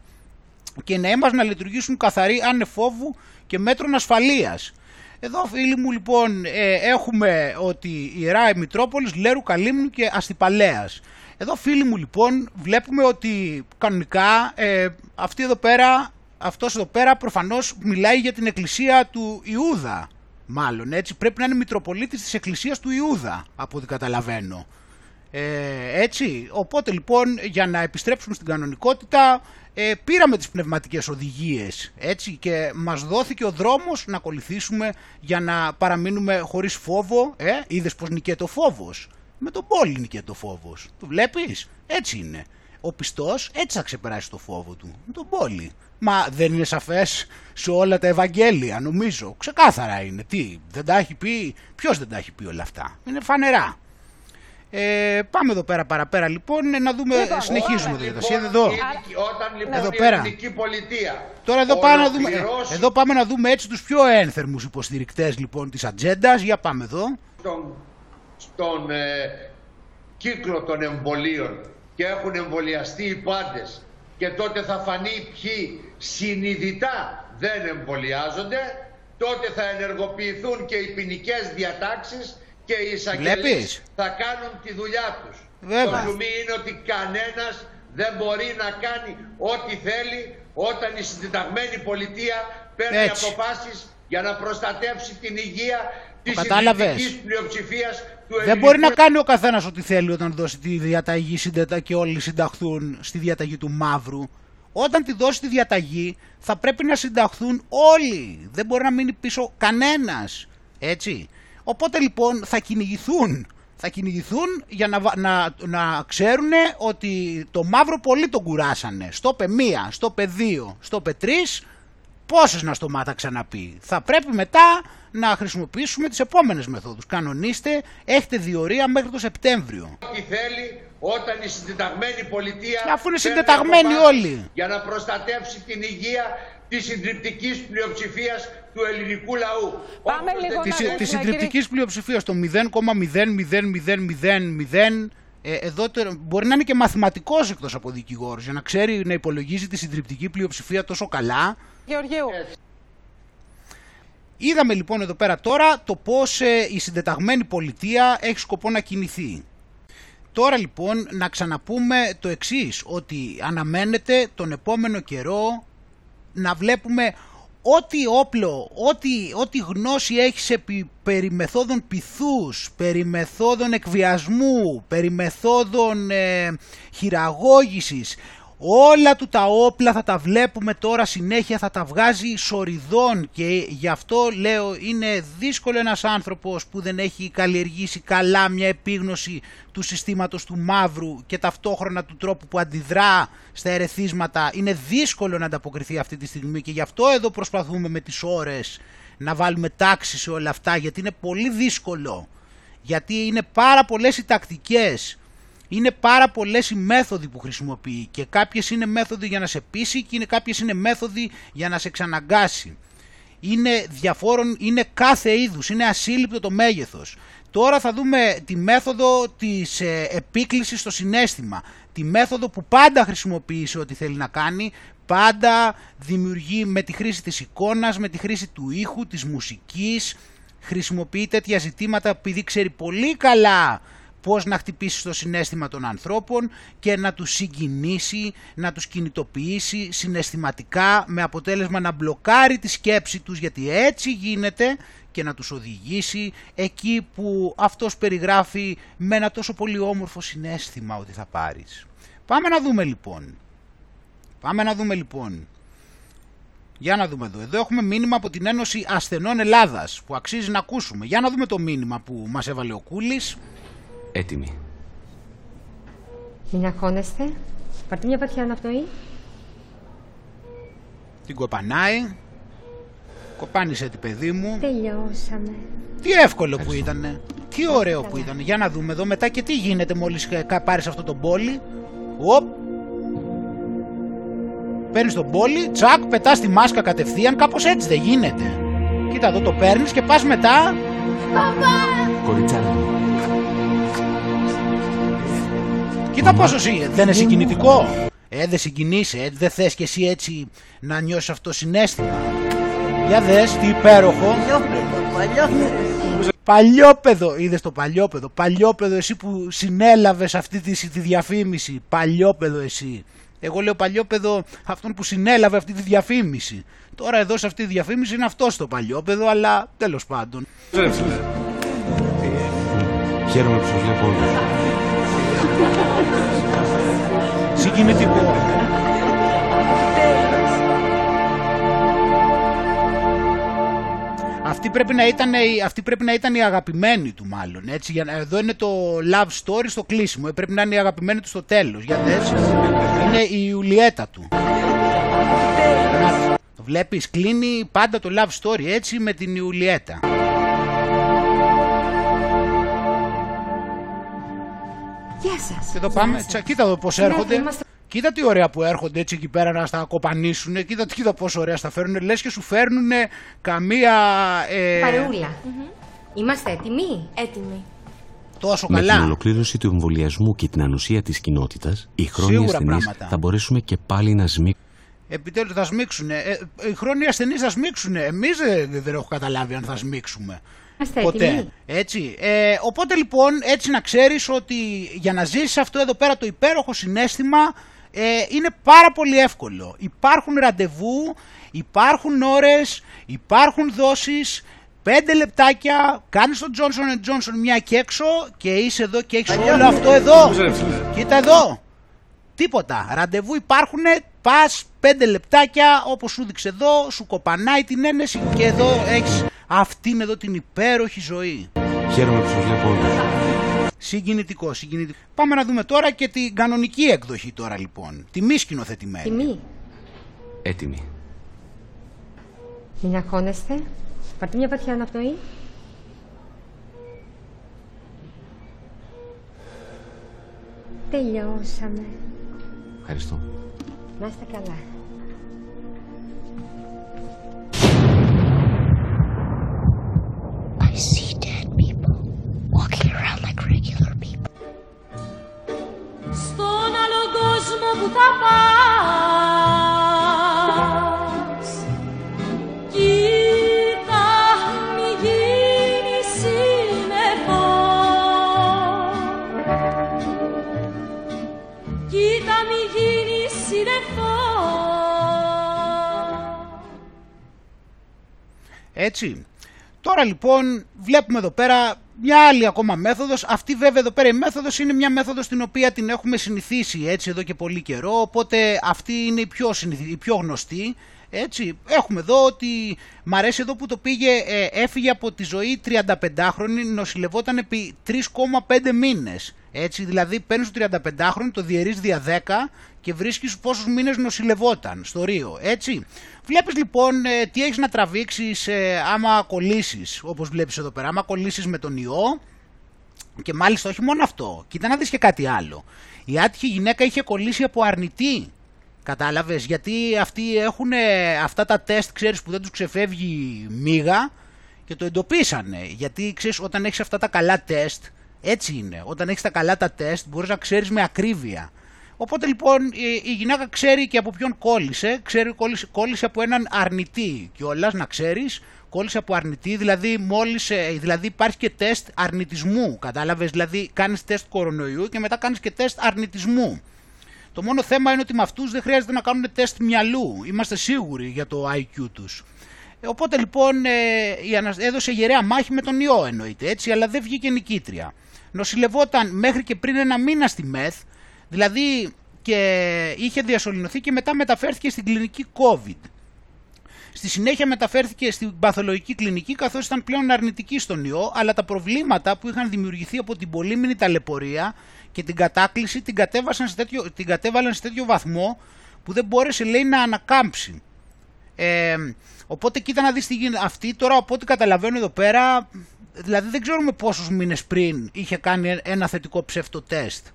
Και να είμαστε να λειτουργήσουν καθαροί ανεφόβου και μέτρων ασφαλείας. Εδώ φίλοι μου λοιπόν ε, έχουμε ότι η Ιερά Μητρόπολης, Λέρου Καλύμνου και Αστυπαλέας. Εδώ φίλοι μου λοιπόν βλέπουμε ότι κανονικά ε, αυτή εδώ πέρα, αυτός εδώ πέρα προφανώς μιλάει για την εκκλησία του Ιούδα μάλλον έτσι πρέπει να είναι Μητροπολίτης της εκκλησίας του Ιούδα από ό,τι καταλαβαίνω. Ε, έτσι, οπότε λοιπόν για να επιστρέψουμε στην κανονικότητα ε, πήραμε τις πνευματικές οδηγίες έτσι και μας δόθηκε ο δρόμος να ακολουθήσουμε για να παραμείνουμε χωρίς φόβο. Ε, είδες πως νικέται ο φόβος. Με τον πόλη νικέται ο φόβος. Το βλέπεις, έτσι είναι. Ο πιστός έτσι θα ξεπεράσει το φόβο του. Με τον πόλη. Μα δεν είναι σαφές σε όλα τα Ευαγγέλια νομίζω. Ξεκάθαρα είναι. Τι, δεν τα έχει πει; Ποιος δεν τα έχει πει όλα αυτά; Είναι φανερά. Ε, πάμε εδώ πέρα παραπέρα λοιπόν να δούμε, λοιπόν, συνεχίζουμε εδώ. Λοιπόν, εδώ. Όταν λοιπόν εδώ η πέρα. ελληνική πολιτεία Τώρα εδώ, πάμε να δούμε, εδώ πάμε να δούμε έτσι τους πιο ένθερμους υποστηρικτές λοιπόν της ατζέντας. Για πάμε εδώ. Στον, στον ε, κύκλο των εμβολίων και έχουν εμβολιαστεί οι πάντες και τότε θα φανεί ποιοι συνειδητά δεν εμβολιάζονται τότε θα ενεργοποιηθούν και οι ποινικές διατάξεις και οι εισαγγελίες θα κάνουν τη δουλειά τους. Βέβαια. Το κλουμί είναι ότι κανένας δεν μπορεί να κάνει ό,τι θέλει όταν η συντεταγμένη πολιτεία παίρνει Έτσι. αποφάσεις για να προστατεύσει την υγεία της συντηρητικής πλειοψηφίας του Δεν μπορεί να κάνει ο καθένας ό,τι θέλει όταν δώσει τη διαταγή και όλοι συνταχθούν στη διαταγή του μαύρου. Όταν τη δώσει τη διαταγή θα πρέπει να συνταχθούν όλοι. Δεν μπορεί να μείνει πίσω κανένας. Έτσι. Οπότε λοιπόν θα κυνηγηθούν. Θα κυνηγηθούν για να, να, να ξέρουν ότι το μαύρο πολύ τον κουράσανε. Στο πε μία, στο πε δύο, στο πε τρεις, πόσες να στο μάτα ξαναπεί. Θα πρέπει μετά να χρησιμοποιήσουμε τις επόμενες μεθόδους. Κανονίστε, έχετε διορία μέχρι το Σεπτέμβριο. Ό,τι θέλει όταν η συντεταγμένη πολιτεία... Αφού είναι συντεταγμένοι όλοι. Για να προστατεύσει την υγεία της συντριπτικής πλειοψηφίας του ελληνικού λαού. Πάμε λίγο της, να της συντριπτικής πλειοψηφίας, το 0,00000 ε, εδώ μπορεί να είναι και μαθηματικός εκτός από δικηγόρος για να ξέρει να υπολογίζει τη συντριπτική πλειοψηφία τόσο καλά. Γεωργίου. Είδαμε λοιπόν εδώ πέρα τώρα το πώς ε, η συντεταγμένη πολιτεία έχει σκοπό να κινηθεί. Τώρα λοιπόν να ξαναπούμε το εξής, ότι αναμένεται τον επόμενο καιρό να βλέπουμε ό,τι όπλο, ό,τι, ό,τι γνώση έχεις επί, περί μεθόδων πυθούς, περί μεθόδων εκβιασμού, περί μεθόδων ε, χειραγώγησης, όλα του τα όπλα θα τα βλέπουμε τώρα συνέχεια, θα τα βγάζει σοριδών. Και γι' αυτό λέω είναι δύσκολο ένας άνθρωπος που δεν έχει καλλιεργήσει καλά μια επίγνωση του συστήματος του μαύρου και ταυτόχρονα του τρόπου που αντιδρά στα ερεθίσματα. Είναι δύσκολο να ανταποκριθεί αυτή τη στιγμή και γι' αυτό εδώ προσπαθούμε με τις ώρες να βάλουμε τάξη σε όλα αυτά γιατί είναι πολύ δύσκολο. Γιατί είναι πάρα πολλές οι τακτικές είναι πάρα πολλές οι μέθοδοι που χρησιμοποιεί και κάποιες είναι μέθοδοι για να σε πείσει και είναι κάποιες είναι μέθοδοι για να σε εξαναγκάσει. Είναι διαφόρων, είναι κάθε είδους, είναι ασύλληπτο το μέγεθος. Τώρα θα δούμε τη μέθοδο της ε, επίκλησης στο συνέστημα. Τη μέθοδο που πάντα χρησιμοποιείς σε ό,τι θέλει να κάνει, πάντα δημιουργεί με τη χρήση της εικόνας, με τη χρήση του ήχου, της μουσικής, χρησιμοποιεί τέτοια ζητήματα επειδή ξέρει πολύ καλά πώς να χτυπήσει το συνέστημα των ανθρώπων και να τους συγκινήσει, να τους κινητοποιήσει συναισθηματικά με αποτέλεσμα να μπλοκάρει τη σκέψη τους γιατί έτσι γίνεται και να τους οδηγήσει εκεί που αυτός περιγράφει με ένα τόσο πολύ όμορφο συνέστημα ότι θα πάρεις. Πάμε να δούμε λοιπόν. Πάμε να δούμε λοιπόν. Για να δούμε εδώ. Εδώ έχουμε μήνυμα από την Ένωση Ασθενών Ελλάδας που αξίζει να ακούσουμε. Για να δούμε το μήνυμα που μας έβαλε ο Κούλης. Έτοιμοι. Μην αγχώνεστε. Πάρτε μια βαθιά αναπνοή. Την κοπανάει. Κοπάνισε την παιδί μου. Τελειώσαμε. Τι εύκολο που ήτανε. Τι ωραίο που ήταν. Για να δούμε εδώ μετά και τι γίνεται μόλις πάρεις αυτό το πόλι. Οπ. Παίρνεις τον πόλι, τσακ, πετάς τη μάσκα κατευθείαν. Κάπως έτσι δεν γίνεται. Κοίτα εδώ το παίρνεις και πας μετά. Κοριτσάκι. Κοίτα πόσο εσύ, δεν είναι συγκινητικό. Ε, δεν συγκινείσαι, ε, δεν θες κι εσύ έτσι να νιώσεις αυτό το συνέστημα. Για δες, τι υπέροχο. Παλιόπεδο, είδες το παλιόπεδο. Παλιόπεδο εσύ που συνέλαβες αυτή τη, τη διαφήμιση. Παλιόπεδο εσύ. Εγώ λέω παλιόπεδο αυτόν που συνέλαβε αυτή τη διαφήμιση. Τώρα εδώ σε αυτή τη διαφήμιση είναι αυτός το παλιόπεδο, αλλά τέλος πάντων. Χαίρομαι που σας βλέπω όλους. Συγκινητικό. Αυτή πρέπει, να ήταν, αυτή πρέπει να ήταν η αγαπημένη του μάλλον. Έτσι, για, εδώ είναι το love story στο κλείσιμο. Ε, πρέπει να είναι η αγαπημένη του στο τέλος. Για δες, είναι η Ιουλιέτα του. Το βλέπεις, κλείνει πάντα το love story έτσι με την Ιουλιέτα. Γεια σας. Και εδώ πάμε, τσα, κοίτα εδώ πώς έρχονται. Κοίτα τι ωραία που έρχονται έτσι εκεί πέρα να στα κοπανίσουν. Κοίτα, κοίτα πόσο ωραία στα φέρνουν. Λες και σου φέρνουν καμία... Ε... Παρεούλα. Είμαστε έτοιμοι; Έτοιμοι. Τόσο Με καλά. την ολοκλήρωση του εμβολιασμού και την ανοσία της κοινότητας, οι χρόνιοι Σίγουρα ασθενείς πράγματα. θα μπορέσουμε και πάλι να σμίξουμε Επιτέλους θα σμίξουν. Ε, οι χρόνιοι ασθενείς θα σμίξουν. Εμείς δεν, δεν έχω καταλάβει αν θα σμίξουμε. Είμαστε Ποτέ. έτοιμοι. Έτσι. Ε, οπότε λοιπόν έτσι να ξέρεις ότι για να ζήσεις αυτό εδώ πέρα το υπέροχο συνέστημα ε, είναι πάρα πολύ εύκολο. Υπάρχουν ραντεβού, υπάρχουν ώρες, υπάρχουν δόσεις, πέντε λεπτάκια, κάνεις τον Johnson Johnson μια και έξω και είσαι εδώ και έχεις όλο αυτό εδώ. Κοίτα εδώ. Τίποτα. Ραντεβού υπάρχουν, πας πέντε λεπτάκια όπως σου δείξε εδώ, σου κοπανάει την ένεση και εδώ έχεις αυτήν εδώ την υπέροχη ζωή. Χαίρομαι που σας βλέπω όλους. Συγκινητικό, συγκινητικό. Πάμε να δούμε τώρα και την κανονική εκδοχή τώρα λοιπόν. Τη μη σκηνοθετημένη. Τιμή. Έτοιμοι. Μην αγχώνεστε. Πάρτε μια βαθιά αναπνοή. Τελειώσαμε. Ευχαριστώ. Να είστε καλά. I see dead people walking around like regular people. Στον άλλο κόσμο που θα πας Έτσι. Τώρα λοιπόν βλέπουμε εδώ πέρα μια άλλη ακόμα μέθοδος. Αυτή βέβαια εδώ πέρα η μέθοδος είναι μια μέθοδος την οποία την έχουμε συνηθίσει έτσι εδώ και πολύ καιρό. Οπότε αυτή είναι η πιο, συνηθι... η πιο γνωστή. Έτσι, έχουμε εδώ ότι μ' αρέσει εδώ που το πήγε, ε, έφυγε από τη ζωή 35χρονη, νοσηλευόταν επί 3,5 μήνες. Έτσι, δηλαδή παίρνεις το 35χρονο, το διαιρείς δια 10 και βρίσκεις πόσους μήνες νοσηλευόταν στο Ρίο, έτσι. Βλέπεις λοιπόν ε, τι έχεις να τραβήξεις ε, άμα κολλήσεις, όπως βλέπεις εδώ πέρα, άμα κολλήσεις με τον ιό και μάλιστα όχι μόνο αυτό, κοίτα να δεις και κάτι άλλο. Η άτυχη γυναίκα είχε κολλήσει από αρνητή Κατάλαβες, γιατί αυτοί έχουν αυτά τα τεστ, ξέρεις, που δεν τους ξεφεύγει μίγα και το εντοπίσανε. Γιατί, ξέρεις, όταν έχεις αυτά τα καλά τεστ, έτσι είναι. Όταν έχεις τα καλά τα τεστ, μπορείς να ξέρεις με ακρίβεια Οπότε λοιπόν η, η γυναίκα ξέρει και από ποιον κόλλησε, ξέρει κόλλησε, κόλλησε από έναν αρνητή κιόλας, να ξέρεις, κόλλησε από αρνητή, δηλαδή μόλις, ε, δηλαδή υπάρχει και τεστ αρνητισμού, κατάλαβες, δηλαδή κάνεις τεστ κορονοϊού και μετά κάνεις και τεστ αρνητισμού. Το μόνο θέμα είναι ότι με αυτούς δεν χρειάζεται να κάνουν τεστ μυαλού, είμαστε σίγουροι για το IQ τους. Ε, Οπότε λοιπόν ε, η Ανα- έδωσε γεραία μάχη με τον ιό εννοείται έτσι, αλλά δεν βγήκε νικήτρια. Νοσηλευόταν μέχρι και πριν ένα μήνα στη ΜΕΘ, δηλαδή και είχε διασωληνωθεί και μετά μεταφέρθηκε στην κλινική COVID. Στη συνέχεια μεταφέρθηκε στην παθολογική κλινική καθώς ήταν πλέον αρνητική στον ιό, αλλά τα προβλήματα που είχαν δημιουργηθεί από την πολύμηνη ταλαιπωρία και την κατάκληση την, κατέβασαν σε τέτοιο, την κατέβαλαν σε τέτοιο βαθμό που δεν μπόρεσε λέει να ανακάμψει. Ε, οπότε κοίτα να δεις τι γίνεται αυτή τώρα από ό,τι καταλαβαίνω εδώ πέρα δηλαδή δεν ξέρουμε πόσους μήνες πριν είχε κάνει ένα θετικό ψεύτο τεστ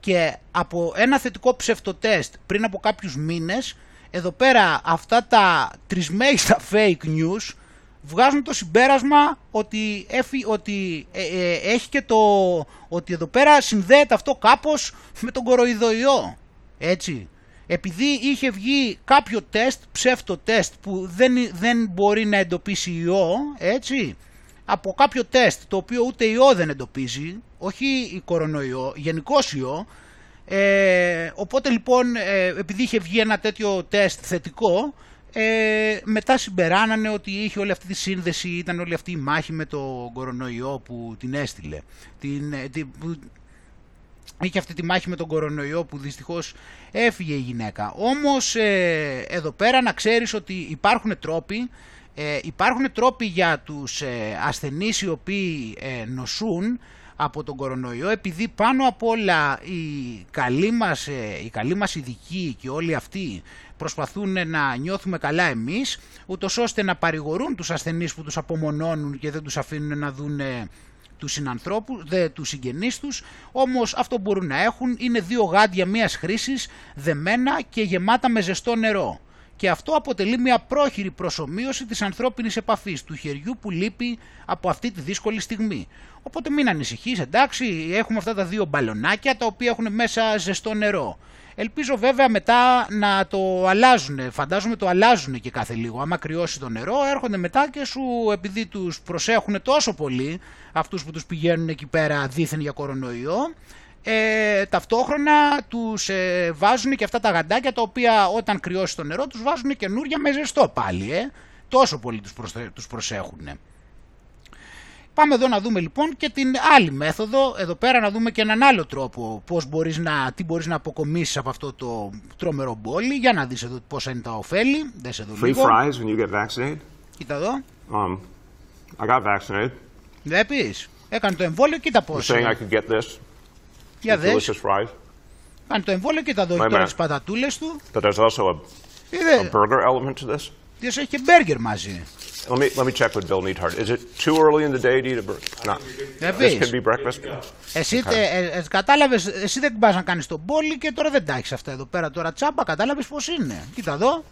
και από ένα θετικό ψεύτο τεστ πριν από κάποιους μήνες εδώ πέρα αυτά τα τρισμέγιστα fake news βγάζουν το συμπέρασμα ότι, έφυ, ότι ε, ε, έχει και το ότι εδώ πέρα συνδέεται αυτό κάπως με τον κοροϊδοϊό. Έτσι. Επειδή είχε βγει κάποιο τεστ, ψεύτο τεστ που δεν, δεν μπορεί να εντοπίσει ιό, έτσι, από κάποιο τεστ το οποίο ούτε ιό δεν εντοπίζει, όχι η κορονοϊό, γενικό ιό, ε, οπότε λοιπόν ε, επειδή είχε βγει ένα τέτοιο τεστ θετικό, ε, μετά συμπεράνανε ότι είχε όλη αυτή τη σύνδεση, ήταν όλη αυτή η μάχη με το κορονοϊό που την έστειλε. Την, ε, την, που είχε αυτή τη μάχη με τον κορονοϊό που δυστυχώς έφυγε η γυναίκα. Όμως ε, εδώ πέρα να ξέρεις ότι υπάρχουν τρόποι, ε, υπάρχουν τρόποι για τους ε, ασθενείς οι οποίοι ε, νοσούν από τον κορονοϊό επειδή πάνω απ' όλα οι καλοί μας, ε, οι καλοί μας ειδικοί και όλοι αυτοί προσπαθούν να νιώθουμε καλά εμείς ούτως ώστε να παρηγορούν τους ασθενείς που τους απομονώνουν και δεν τους αφήνουν να δουν τους συνανθρώπους, δε, τους συγγενείς τους, όμως αυτό που μπορούν να έχουν είναι δύο γάντια μίας χρήσης, δεμένα και γεμάτα με ζεστό νερό. Και αυτό αποτελεί μια πρόχειρη προσωμείωση της ανθρώπινης επαφής, του χεριού που λείπει από αυτή τη δύσκολη στιγμή. Οπότε μην ανησυχείς, εντάξει, έχουμε αυτά τα δύο μπαλονάκια τα οποία έχουν μέσα ζεστό νερό. Ελπίζω βέβαια μετά να το αλλάζουν, φαντάζομαι το αλλάζουν και κάθε λίγο. Άμα κρυώσει το νερό έρχονται μετά και σου επειδή τους προσέχουν τόσο πολύ αυτούς που τους πηγαίνουν εκεί πέρα δίθεν για κορονοϊό ε, ταυτόχρονα τους ε, βάζουν και αυτά τα γαντάκια τα οποία όταν κρυώσει το νερό τους βάζουν καινούρια με ζεστό πάλι. Ε. Τόσο πολύ τους, προστε- τους προσέχουν. Πάμε εδώ να δούμε λοιπόν και την άλλη μέθοδο, εδώ πέρα να δούμε και έναν άλλο τρόπο πώς μπορείς να, τι μπορείς να αποκομίσεις από αυτό το τρόμερο μπόλι. Για να δεις εδώ πόσα είναι τα ωφέλη. Δες εδώ Free λίγο. fries when you get vaccinated? Κοίτα εδώ. Um, I got vaccinated. Βλέπεις. Έκανε το εμβόλιο, κοίτα You're πώς. saying I could get this? Για These δες. Delicious fries. Κάνει το εμβόλιο, κοίτα εδώ. Wait Έχει a τώρα minute. τις πατατούλες του. But there's also a, Είδε. a burger element to this? Δες, έχει και μπέργκερ μαζί. Let me, let me check with Bill Neathart. Is it too early in the day to eat a burger? No. Yeah, This please. can be breakfast? Εσύ, Okay. τε, ε, ε, κατάλαβες, εσύ δεν πας να κάνεις τον μπόλι και τώρα δεν τα έχεις αυτά εδώ πέρα τώρα τσάμπα, κατάλαβες πώς είναι. Κοίτα εδώ.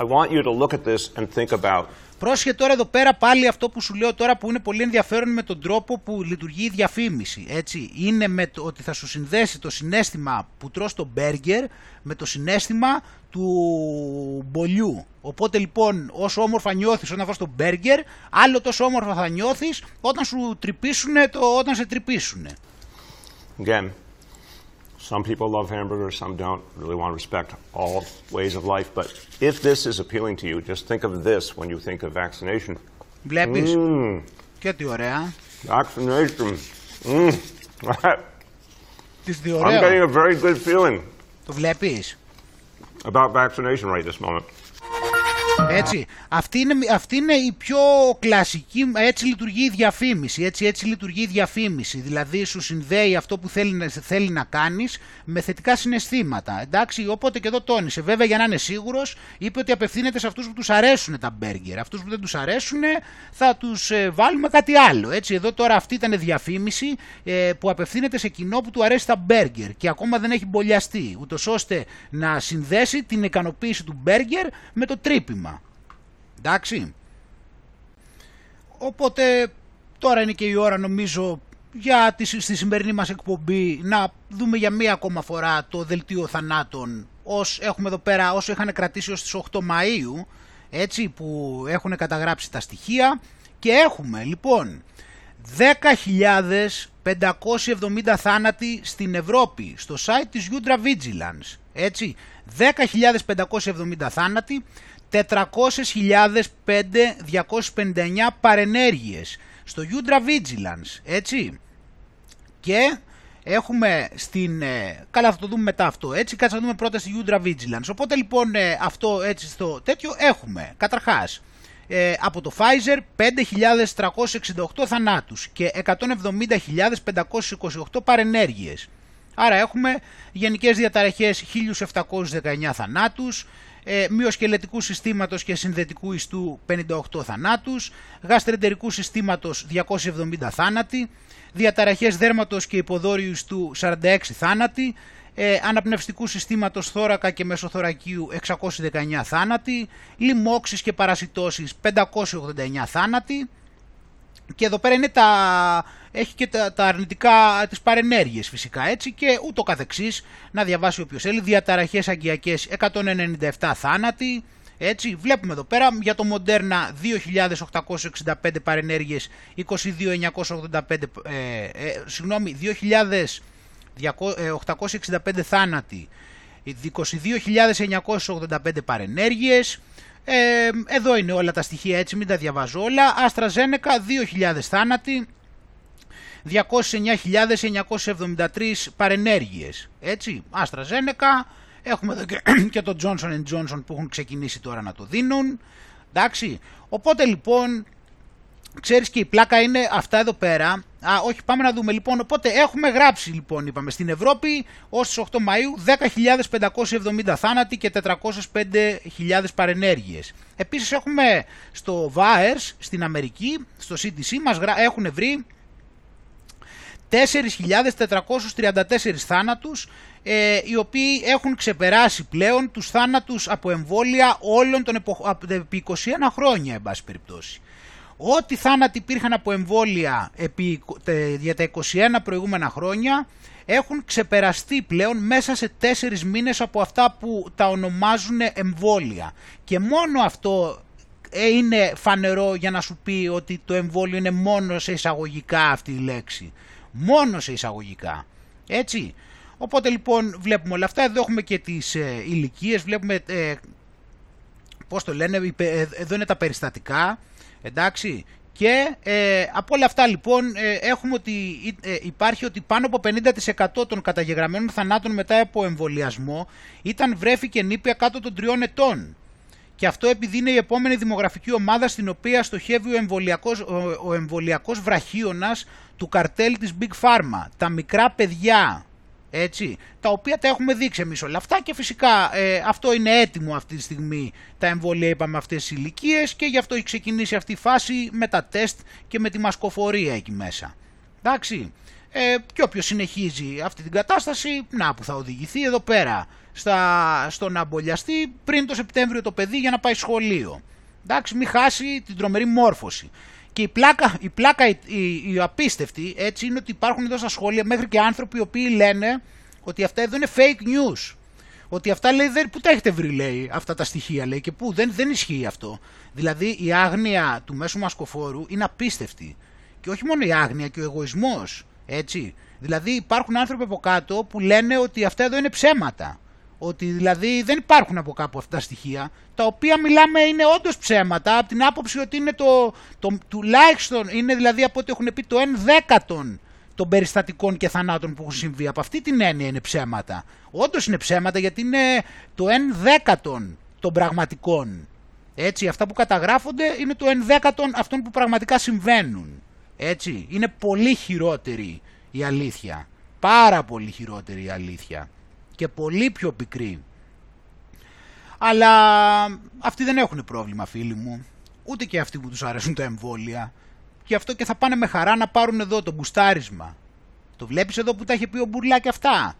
I want you to look at this and think about Πρόσχε τώρα εδώ πέρα πάλι αυτό που σου λέω τώρα που είναι πολύ ενδιαφέρον με τον τρόπο που λειτουργεί η διαφήμιση. Έτσι. Είναι με το ότι θα σου συνδέσει το συνέστημα που τρως το μπέργκερ με το συνέστημα του μπολιού. Οπότε λοιπόν όσο όμορφα νιώθεις όταν φας το μπέργκερ, άλλο τόσο όμορφα θα νιώθεις όταν σου τρυπήσουνε το όταν σε τρυπήσουνε. Again, some people love hamburgers, some don't. Really want to respect all ways of life. But if this is appealing to you, just think of this when you think of vaccination. Βλέπεις. Mm, Και τι ωραία. vaccination. Mm. Τι τι I'm getting ωραίο. a very good feeling Το βλέπεις. about vaccination right this moment. Έτσι. Αυτή είναι, αυτή είναι η πιο κλασική, έτσι λειτουργεί η διαφήμιση, έτσι, έτσι λειτουργεί η διαφήμιση. Δηλαδή σου συνδέει αυτό που θέλει, να- θέλει να κάνεις με θετικά συναισθήματα. Εντάξει, οπότε και εδώ τόνισε. Βέβαια για να είναι σίγουρος, είπε ότι απευθύνεται σε αυτούς που τους αρέσουν τα μπέργκερ. Αυτούς που δεν τους αρέσουν θα τους ε, βάλουμε κάτι άλλο. Έτσι, εδώ τώρα αυτή ήταν διαφήμιση ε, που απευθύνεται σε κοινό που του αρέσει τα μπέργκερ και ακόμα δεν έχει μπολιαστεί, ούτως ώστε να συνδέσει την ικανοποίηση του μπέργκερ με το τρύπημα. Εντάξει. Οπότε τώρα είναι και η ώρα νομίζω για τη, στη σημερινή μας εκπομπή να δούμε για μία ακόμα φορά το δελτίο θανάτων. Ως έχουμε εδώ πέρα όσο είχαν κρατήσει ως τις 8 Μαΐου έτσι που έχουν καταγράψει τα στοιχεία. Και έχουμε λοιπόν 10.570 θάνατοι στην Ευρώπη στο site της Udra Vigilance έτσι. 10.570 θάνατοι 400.559 παρενέργειες στο Udra Vigilance, έτσι. Και έχουμε στην... Ε, καλά θα το δούμε μετά αυτό, έτσι. Κάτσε να δούμε πρώτα στη Udra Vigilance. Οπότε λοιπόν ε, αυτό έτσι στο τέτοιο έχουμε, καταρχάς, ε, από το Pfizer 5.368 θανάτους και 170.528 παρενέργειες. Άρα έχουμε γενικές διαταραχές 1.719 θανάτους, ε, μυοσκελετικού συστήματος και συνδετικού ιστού 58 θανάτους, γαστρεντερικού συστήματος 270 θάνατοι, διαταραχές δέρματος και υποδόριου ιστού 46 θάνατοι, ε, αναπνευστικού συστήματος θώρακα και μεσοθωρακίου 619 θάνατοι, λοιμώξεις και παρασιτώσεις 589 θάνατοι, και εδώ πέρα είναι τα, έχει και τα, τα αρνητικά της παρενέργειες φυσικά έτσι και ούτω καθεξής να διαβάσει όποιος θέλει διαταραχές αγκιακές 197 θάνατοι έτσι βλέπουμε εδώ πέρα για το Μοντέρνα 2.865 παρενέργειες 22.985 ε, ε, συγγνώμη 2.865 θάνατοι 22.985 παρενέργειες ε, εδώ είναι όλα τα στοιχεία έτσι, μην τα διαβάζω όλα. Άστρα Ζένεκα 2.000 θάνατοι, 209.973 παρενέργειες. Έτσι, Άστρα Ζένεκα, έχουμε εδώ και, το Johnson Johnson που έχουν ξεκινήσει τώρα να το δίνουν. Εντάξει, οπότε λοιπόν Ξέρεις και η πλάκα είναι αυτά εδώ πέρα. Α, όχι, πάμε να δούμε λοιπόν. Οπότε έχουμε γράψει λοιπόν, είπαμε, στην Ευρώπη ως τις 8 Μαΐου 10.570 θάνατοι και 405.000 παρενέργειες. Επίσης έχουμε στο VAERS στην Αμερική, στο CDC, μας έχουν βρει 4.434 θάνατους ε, οι οποίοι έχουν ξεπεράσει πλέον τους θάνατους από εμβόλια όλων των εποχ... επί 21 χρόνια, εν πάση περιπτώσει. Ό,τι θάνατοι υπήρχαν από εμβόλια επί, για τα 21 προηγούμενα χρόνια έχουν ξεπεραστεί πλέον μέσα σε τέσσερις μήνες από αυτά που τα ονομάζουν εμβόλια. Και μόνο αυτό ε, είναι φανερό για να σου πει ότι το εμβόλιο είναι μόνο σε εισαγωγικά αυτή η λέξη. Μόνο σε εισαγωγικά. Έτσι. Οπότε λοιπόν βλέπουμε όλα αυτά. Εδώ έχουμε και τις ε, ηλικίες, βλέπουμε ε, πώς το λένε, ε, εδώ είναι τα περιστατικά Εντάξει. Και ε, από όλα αυτά λοιπόν ε, έχουμε ότι ε, υπάρχει ότι πάνω από 50% των καταγεγραμμένων θανάτων μετά από εμβολιασμό ήταν βρέφη και νήπια κάτω των τριών ετών. Και αυτό επειδή είναι η επόμενη δημογραφική ομάδα στην οποία στοχεύει ο εμβολιακός, ο, ο εμβολιακός βραχίωνας του καρτέλ της Big Pharma. Τα μικρά παιδιά, έτσι, τα οποία τα έχουμε δείξει εμείς όλα αυτά και φυσικά ε, αυτό είναι έτοιμο αυτή τη στιγμή τα εμβόλια είπαμε αυτές τις ηλικίες και γι' αυτό έχει ξεκινήσει αυτή η φάση με τα τεστ και με τη μασκοφορία εκεί μέσα. Εντάξει, ε, και όποιος συνεχίζει αυτή την κατάσταση, να που θα οδηγηθεί εδώ πέρα στα, στο να αμπολιαστεί πριν το Σεπτέμβριο το παιδί για να πάει σχολείο. Εντάξει, μην χάσει την τρομερή μόρφωση. Και η πλάκα, η, πλάκα η, η, η, απίστευτη έτσι είναι ότι υπάρχουν εδώ στα σχόλια μέχρι και άνθρωποι οι οποίοι λένε ότι αυτά εδώ είναι fake news. Ότι αυτά λέει, δεν, πού τα έχετε βρει λέει αυτά τα στοιχεία λέει και πού δεν, δεν ισχύει αυτό. Δηλαδή η άγνοια του μέσου μασκοφόρου είναι απίστευτη. Και όχι μόνο η άγνοια και ο εγωισμός, έτσι. Δηλαδή υπάρχουν άνθρωποι από κάτω που λένε ότι αυτά εδώ είναι ψέματα. Ότι δηλαδή δεν υπάρχουν από κάπου αυτά τα στοιχεία, τα οποία μιλάμε είναι όντως ψέματα, από την άποψη ότι είναι το, το τουλάχιστον, είναι δηλαδή από ό,τι έχουν πει το 1 δέκατον των περιστατικών και θανάτων που έχουν συμβεί. Από αυτή την έννοια είναι ψέματα. Όντως είναι ψέματα γιατί είναι το 1 δέκατον των πραγματικών. Έτσι, αυτά που καταγράφονται είναι το 1 δέκατον αυτών που πραγματικά συμβαίνουν. Έτσι, είναι πολύ χειρότερη η αλήθεια. Πάρα πολύ χειρότερη η αλήθεια και πολύ πιο πικρή. Αλλά αυτοί δεν έχουν πρόβλημα φίλοι μου. Ούτε και αυτοί που τους αρέσουν τα εμβόλια. Και αυτό και θα πάνε με χαρά να πάρουν εδώ το μπουστάρισμα. Το βλέπεις εδώ που τα έχει πει ο Μπουρλά και αυτά.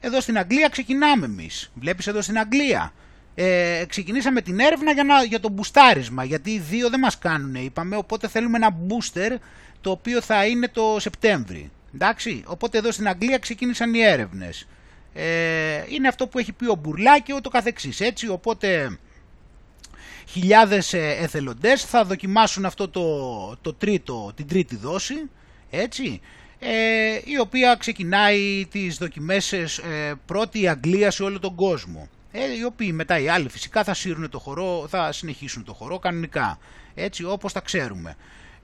Εδώ στην Αγγλία ξεκινάμε εμείς. Βλέπεις εδώ στην Αγγλία. Ε, ξεκινήσαμε την έρευνα για, να, για το μπουστάρισμα, γιατί οι δύο δεν μας κάνουν, είπαμε, οπότε θέλουμε ένα booster το οποίο θα είναι το Σεπτέμβρη. Εντάξει, οπότε εδώ στην Αγγλία ξεκίνησαν οι έρευνες. Ε, είναι αυτό που έχει πει ο Μπουρλά και ούτω καθεξής, έτσι, οπότε χιλιάδες ε, εθελοντές θα δοκιμάσουν αυτό το, το τρίτο, την τρίτη δόση, έτσι, ε, η οποία ξεκινάει τις δοκιμές ε, πρώτη η Αγγλία σε όλο τον κόσμο. Ε, οι οποίοι μετά οι άλλοι φυσικά θα σύρουν το χορό, θα συνεχίσουν το χορό κανονικά, έτσι όπως τα ξέρουμε.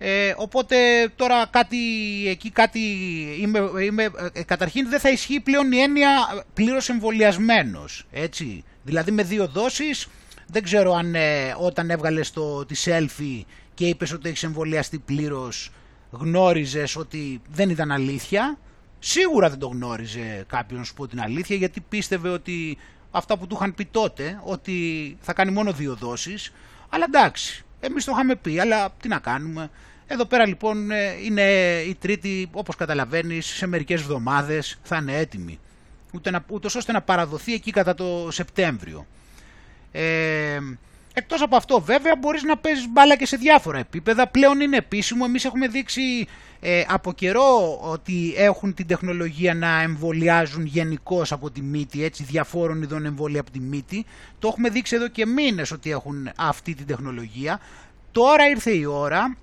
Ε, οπότε τώρα κάτι εκεί κάτι είμαι, είμαι, ε, καταρχήν δεν θα ισχύει πλέον η έννοια πλήρως εμβολιασμένος. έτσι. Δηλαδή με δύο δόσεις δεν ξέρω αν ε, όταν έβγαλες το, τη selfie και είπες ότι έχεις εμβολιαστεί πλήρως γνώριζες ότι δεν ήταν αλήθεια. Σίγουρα δεν το γνώριζε κάποιον να σου πω την αλήθεια γιατί πίστευε ότι αυτά που του είχαν πει τότε ότι θα κάνει μόνο δύο δόσεις. Αλλά εντάξει, εμείς το είχαμε πει, αλλά τι να κάνουμε. Εδώ πέρα λοιπόν ε, είναι η τρίτη, όπως καταλαβαίνεις, σε μερικές εβδομάδες θα είναι έτοιμη. Ούτε να, ούτως ώστε να παραδοθεί εκεί κατά το Σεπτέμβριο. Ε, εκτός από αυτό βέβαια μπορείς να παίζεις μπάλα και σε διάφορα επίπεδα. Πλέον είναι επίσημο, εμείς έχουμε δείξει ε, από καιρό ότι έχουν την τεχνολογία να εμβολιάζουν γενικώς από τη μύτη, έτσι διαφόρων ειδών εμβόλια από τη μύτη. Το έχουμε δείξει εδώ και μήνες ότι έχουν αυτή την τεχνολογία. Τώρα ήρθε η ώρα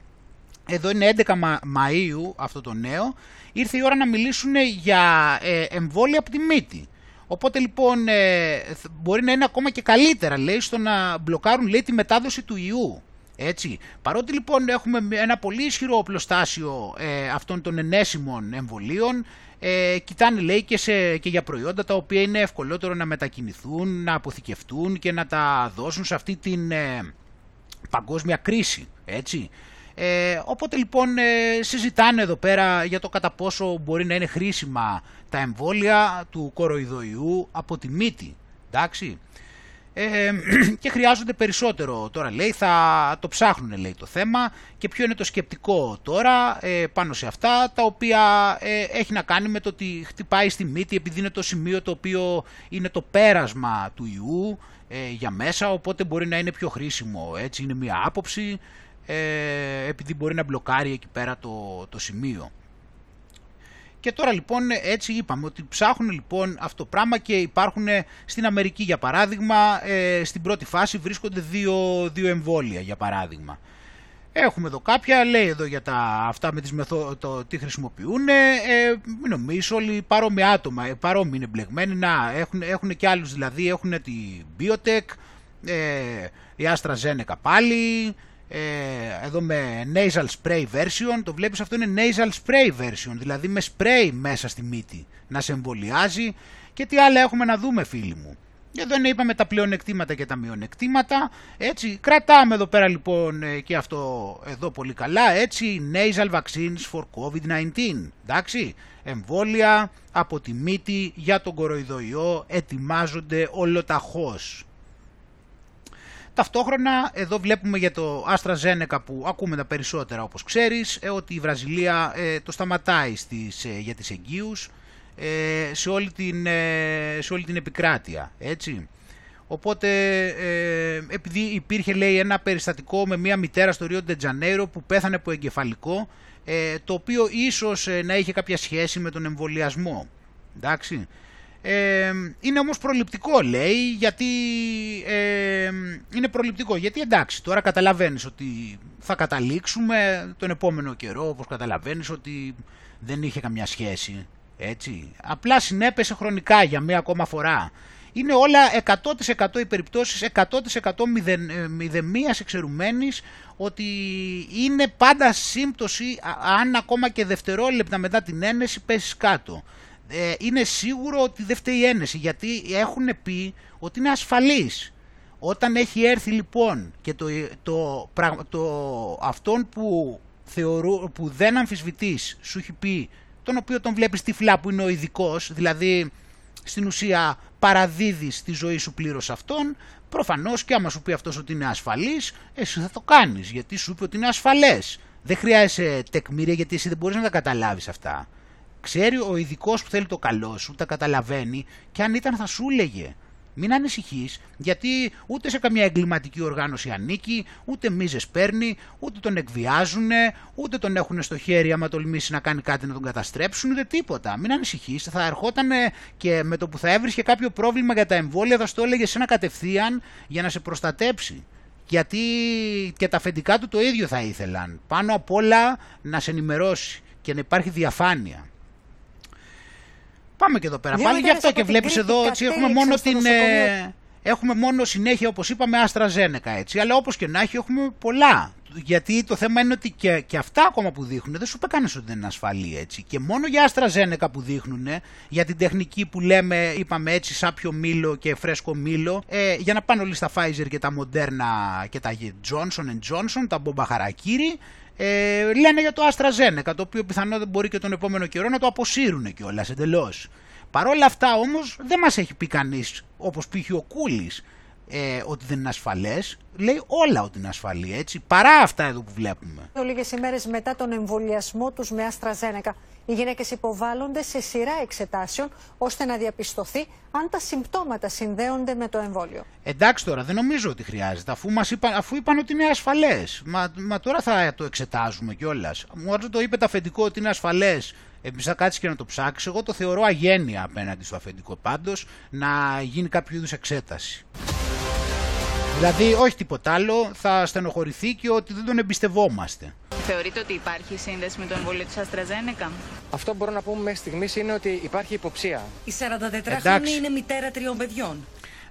εδώ είναι 11 Μαΐου αυτό το νέο, ήρθε η ώρα να μιλήσουν για ε, εμβόλια από τη μύτη. Οπότε λοιπόν ε, μπορεί να είναι ακόμα και καλύτερα λέει στο να μπλοκάρουν λέει τη μετάδοση του ιού. Έτσι. Παρότι λοιπόν έχουμε ένα πολύ ισχυρό οπλοστάσιο ε, αυτών των ενέσιμων εμβολίων, ε, κοιτάνε λέει και, σε, και για προϊόντα τα οποία είναι ευκολότερο να μετακινηθούν, να αποθηκευτούν και να τα δώσουν σε αυτή την ε, παγκόσμια κρίση. Έτσι. Ε, οπότε λοιπόν ε, συζητάνε εδώ πέρα για το κατά πόσο μπορεί να είναι χρήσιμα τα εμβόλια του κοροϊδοϊού από τη μύτη. Εντάξει. Ε, και χρειάζονται περισσότερο τώρα λέει, θα το ψάχνουν λέει το θέμα και ποιο είναι το σκεπτικό τώρα ε, πάνω σε αυτά τα οποία ε, έχει να κάνει με το ότι χτυπάει στη μύτη επειδή είναι το σημείο το οποίο είναι το πέρασμα του ιού για μέσα οπότε μπορεί να είναι πιο χρήσιμο έτσι είναι μια άποψη ε, επειδή μπορεί να μπλοκάρει εκεί πέρα το, το σημείο. Και τώρα λοιπόν έτσι είπαμε ότι ψάχνουν λοιπόν αυτό το πράγμα και υπάρχουν στην Αμερική για παράδειγμα, ε, στην πρώτη φάση βρίσκονται δύο, δύο εμβόλια για παράδειγμα. Έχουμε εδώ κάποια, λέει εδώ για τα, αυτά με τις μεθό, το, τι χρησιμοποιούν, ε, μην νομίζεις όλοι παρόμοια άτομα, ε, παρόμοιοι είναι μπλεγμένοι, να έχουν, έχουν και άλλους δηλαδή, έχουν τη Biotech, ε, η AstraZeneca πάλι, ε, εδώ με nasal spray version, το βλέπεις αυτό είναι nasal spray version, δηλαδή με spray μέσα στη μύτη να σε εμβολιάζει και τι άλλα έχουμε να δούμε φίλοι μου; Εδώ είναι είπαμε τα πλεονεκτήματα και τα μειονεκτήματα, έτσι κρατάμε εδώ πέρα λοιπόν ε, και αυτό εδώ πολύ καλά, έτσι nasal vaccines for COVID-19, εντάξει, εμβόλια από τη μύτη για τον κοροϊδοϊό ετοιμάζονται ολοταχώς. Ταυτόχρονα εδώ βλέπουμε για το AstraZeneca που ακούμε τα περισσότερα όπως ξέρεις ε, ότι η Βραζιλία ε, το σταματάει στις, ε, για τις εγγύους σε, όλη την, σε όλη την επικράτεια. Έτσι. Οπότε επειδή υπήρχε λέει ένα περιστατικό με μια μητέρα στο Ρίο Ντετζανέρο που πέθανε από εγκεφαλικό το οποίο ίσως να είχε κάποια σχέση με τον εμβολιασμό. Εντάξει. Ε, είναι όμως προληπτικό λέει γιατί ε, είναι προληπτικό. Γιατί εντάξει τώρα καταλαβαίνεις ότι θα καταλήξουμε τον επόμενο καιρό όπως καταλαβαίνεις ότι δεν είχε καμιά σχέση έτσι. Απλά συνέπεσε χρονικά για μία ακόμα φορά. Είναι όλα 100% οι περιπτώσεις 100% μηδεν, ε, μηδεμίας εξαιρουμένης ότι είναι πάντα σύμπτωση αν ακόμα και δευτερόλεπτα μετά την ένεση πέσεις κάτω ε, είναι σίγουρο ότι δεν φταίει η ένεση γιατί έχουν πει ότι είναι ασφαλής. Όταν έχει έρθει λοιπόν και το, το, το, αυτόν που, θεωρού, που δεν αμφισβητείς σου έχει πει τον οποίο τον βλέπεις τυφλά που είναι ο ειδικός, δηλαδή στην ουσία παραδίδεις τη ζωή σου πλήρως αυτόν, προφανώς και άμα σου πει αυτός ότι είναι ασφαλής, εσύ θα το κάνεις γιατί σου πει ότι είναι ασφαλές. Δεν χρειάζεσαι τεκμήρια γιατί εσύ δεν μπορείς να τα καταλάβεις αυτά. Ξέρει ο ειδικός που θέλει το καλό σου, τα καταλαβαίνει και αν ήταν θα σου έλεγε. Μην ανησυχείς, γιατί ούτε σε καμιά εγκληματική οργάνωση ανήκει, ούτε μίζες παίρνει, ούτε τον εκβιάζουν, ούτε τον έχουν στο χέρι άμα τολμήσει να κάνει κάτι να τον καταστρέψουν, ούτε τίποτα. Μην ανησυχείς, θα ερχόταν και με το που θα έβρισκε κάποιο πρόβλημα για τα εμβόλια θα στο έλεγε σε ένα κατευθείαν για να σε προστατέψει γιατί και τα αφεντικά του το ίδιο θα ήθελαν. Πάνω απ' όλα να σε ενημερώσει και να υπάρχει διαφάνεια. Πάμε και εδώ πέρα. Πάλι γι' αυτό και βλέπεις εδώ έτσι έχουμε μόνο την... Ε, έχουμε μόνο συνέχεια όπως είπαμε Άστρα Ζένεκα έτσι. Αλλά όπως και να έχει έχουμε πολλά γιατί το θέμα είναι ότι και, και αυτά ακόμα που δείχνουν δεν σου είπε κανένας ότι δεν είναι ασφαλή έτσι. Και μόνο για AstraZeneca που δείχνουν, για την τεχνική που λέμε, είπαμε έτσι, σάπιο μήλο και φρέσκο μήλο, ε, για να πάνε όλοι στα Pfizer και τα Moderna και τα Johnson Johnson, τα μπομπαχαρακύρι, ε, λένε για το AstraZeneca, το οποίο πιθανότατα μπορεί και τον επόμενο καιρό να το αποσύρουν κιόλας εντελώς. Παρ' όλα αυτά όμως δεν μας έχει πει κανείς όπως πήγε ο Κούλης ε, ότι δεν είναι ασφαλές. Λέει όλα ότι είναι ασφαλή, έτσι. Παρά αυτά εδώ που βλέπουμε. Λίγες ημέρες μετά τον εμβολιασμό τους με AstraZeneca, οι γυναίκες υποβάλλονται σε σειρά εξετάσεων ώστε να διαπιστωθεί αν τα συμπτώματα συνδέονται με το εμβόλιο. Εντάξει τώρα, δεν νομίζω ότι χρειάζεται, αφού, μας είπαν, αφού είπαν ότι είναι ασφαλές. Μα, μα τώρα θα το εξετάζουμε κιόλας. Μου το είπε το αφεντικό ότι είναι ασφαλές Επίση θα κάτσεις και να το ψάξεις. Εγώ το θεωρώ αγένεια απέναντι στο αφεντικό πάντως να γίνει κάποιο είδους εξέταση. Δηλαδή, όχι τίποτα άλλο, θα στενοχωρηθεί και ότι δεν τον εμπιστευόμαστε. Θεωρείτε ότι υπάρχει σύνδεση με το εμβόλιο της Αστραζένεκα; Αυτό που μπορώ να πούμε μέχρι στιγμής είναι ότι υπάρχει υποψία. Η 44χρονη είναι μητέρα τριών παιδιών.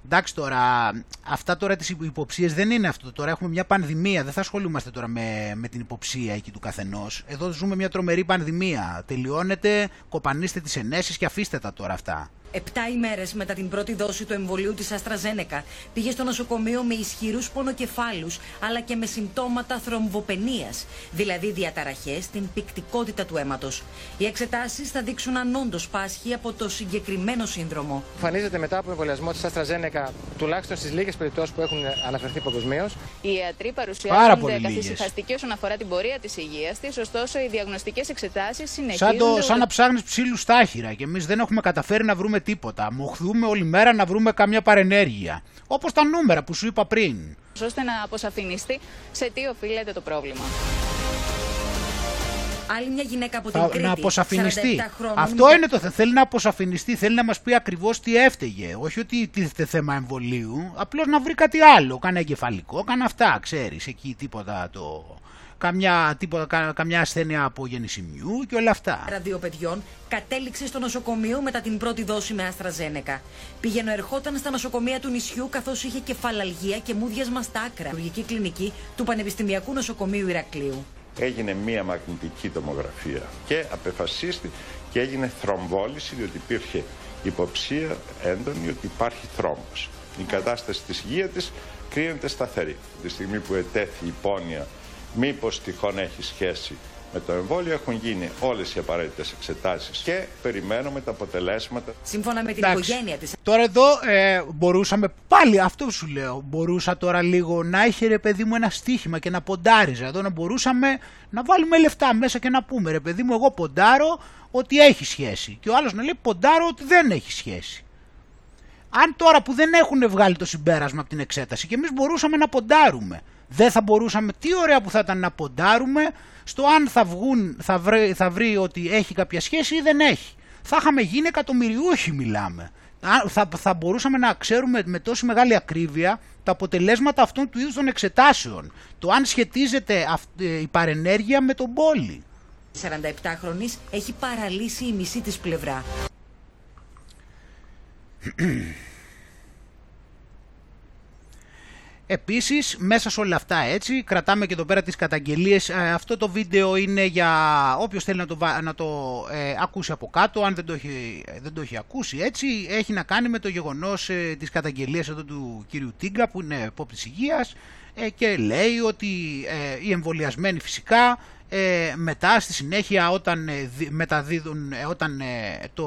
Εντάξει τώρα, αυτά τώρα τις υποψίες δεν είναι αυτό. Τώρα έχουμε μια πανδημία, δεν θα ασχολούμαστε τώρα με, με την υποψία εκεί του καθενός. Εδώ ζούμε μια τρομερή πανδημία. Τελειώνεται, κοπανίστε τις ενέσεις και αφήστε τα τώρα αυτά. Επτά ημέρες μετά την πρώτη δόση του εμβολίου της Αστραζένεκα, πήγε στο νοσοκομείο με ισχυρούς πονοκεφάλους αλλά και με συμπτώματα θρομβοπενία, δηλαδή διαταραχές στην πηκτικότητα του αίματος. Οι εξετάσεις θα δείξουν αν όντως πάσχει από το συγκεκριμένο σύνδρομο. Φανίζεται μετά από εμβολιασμό της Αστραζένεκα, τουλάχιστον στις λίγες περιπτώσεις που έχουν αναφερθεί παγκοσμίως. Οι ιατροί παρουσιάζονται καθησυχαστικοί όσον αφορά την πορεία της υγείας της, ωστόσο οι διαγνωστικές εξετάσεις συνεχίζονται. Σαν, το, σαν να ψάχνεις ψήλους στάχυρα και εμείς δεν έχουμε καταφέρει να βρούμε τίποτα. Μοχθούμε όλη μέρα να βρούμε καμιά παρενέργεια. Όπως τα νούμερα που σου είπα πριν. ώστε να αποσαφινιστεί σε τι οφείλεται το πρόβλημα. Άλλη μια γυναίκα από την Κρήτη, να αποσαφινιστεί. Αυτό είναι το θέμα. Θέλει να αποσαφινιστεί, θέλει να μας πει ακριβώς τι έφταιγε. Όχι ότι τίθεται θέμα εμβολίου, απλώς να βρει κάτι άλλο. Κάνα εγκεφαλικό, κάνα αυτά, ξέρεις. Εκεί τίποτα το καμιά, τίποτα, καμιά ασθένεια από γεννησιμιού και όλα αυτά. Δύο παιδιών κατέληξε στο νοσοκομείο μετά την πρώτη δόση με Αστραζένεκα. Πήγαινε ερχόταν στα νοσοκομεία του νησιού καθώς είχε κεφαλαλγία και μούδιασμα στα άκρα. Χειρουργική κλινική του Πανεπιστημιακού Νοσοκομείου Ηρακλείου. Έγινε μία μαγνητική τομογραφία και απεφασίστη και έγινε θρομβόληση διότι υπήρχε υποψία έντονη ότι υπάρχει θρόμβος. Η κατάσταση της υγείας της κρίνεται σταθερή. Τη στιγμή που ετέθη η πόνοια μήπως τυχόν έχει σχέση με το εμβόλιο έχουν γίνει όλες οι απαραίτητες εξετάσεις και περιμένουμε τα αποτελέσματα. Σύμφωνα με την Εντάξει. οικογένεια τη. Τώρα εδώ ε, μπορούσαμε, πάλι αυτό σου λέω, μπορούσα τώρα λίγο να έχει ρε παιδί μου ένα στοίχημα και να ποντάριζα. Εδώ να μπορούσαμε να βάλουμε λεφτά μέσα και να πούμε ρε παιδί μου, εγώ ποντάρω ότι έχει σχέση. Και ο άλλος να λέει ποντάρω ότι δεν έχει σχέση. Αν τώρα που δεν έχουν βγάλει το συμπέρασμα από την εξέταση και εμείς μπορούσαμε να ποντάρουμε δεν θα μπορούσαμε, τι ωραία που θα ήταν να ποντάρουμε στο αν θα, βγουν, θα, βρει, θα βρει ότι έχει κάποια σχέση ή δεν έχει. Θα είχαμε γίνει εκατομμυριούχοι μιλάμε. Θα, θα μπορούσαμε να ξέρουμε με τόση μεγάλη ακρίβεια τα αποτελέσματα αυτών του είδους των εξετάσεων. Το αν σχετίζεται ε, η παρενέργεια με τον πόλη. 47χρονης έχει παραλύσει η μισή της πλευρά. Επίσης μέσα σε όλα αυτά έτσι κρατάμε και εδώ πέρα τις καταγγελίες. Ε, αυτό το βίντεο είναι για όποιος θέλει να το, να το ε, ακούσει από κάτω. Αν δεν το, έχει, δεν το έχει ακούσει έτσι έχει να κάνει με το γεγονός ε, της καταγγελίας εδώ του κύριου Τίγκα που είναι πόπτης υγείας ε, και λέει ότι οι εμβολιασμένοι φυσικά μετά στη συνέχεια όταν μεταδίδουν όταν το,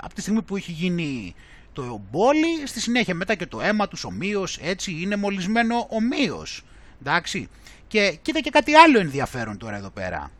από τη στιγμή που έχει γίνει το μπόλι, στη συνέχεια μετά και το αίμα του ομοίως, έτσι είναι μολυσμένο ομοίως. Εντάξει. Και κοίτα και κάτι άλλο ενδιαφέρον τώρα εδώ πέρα.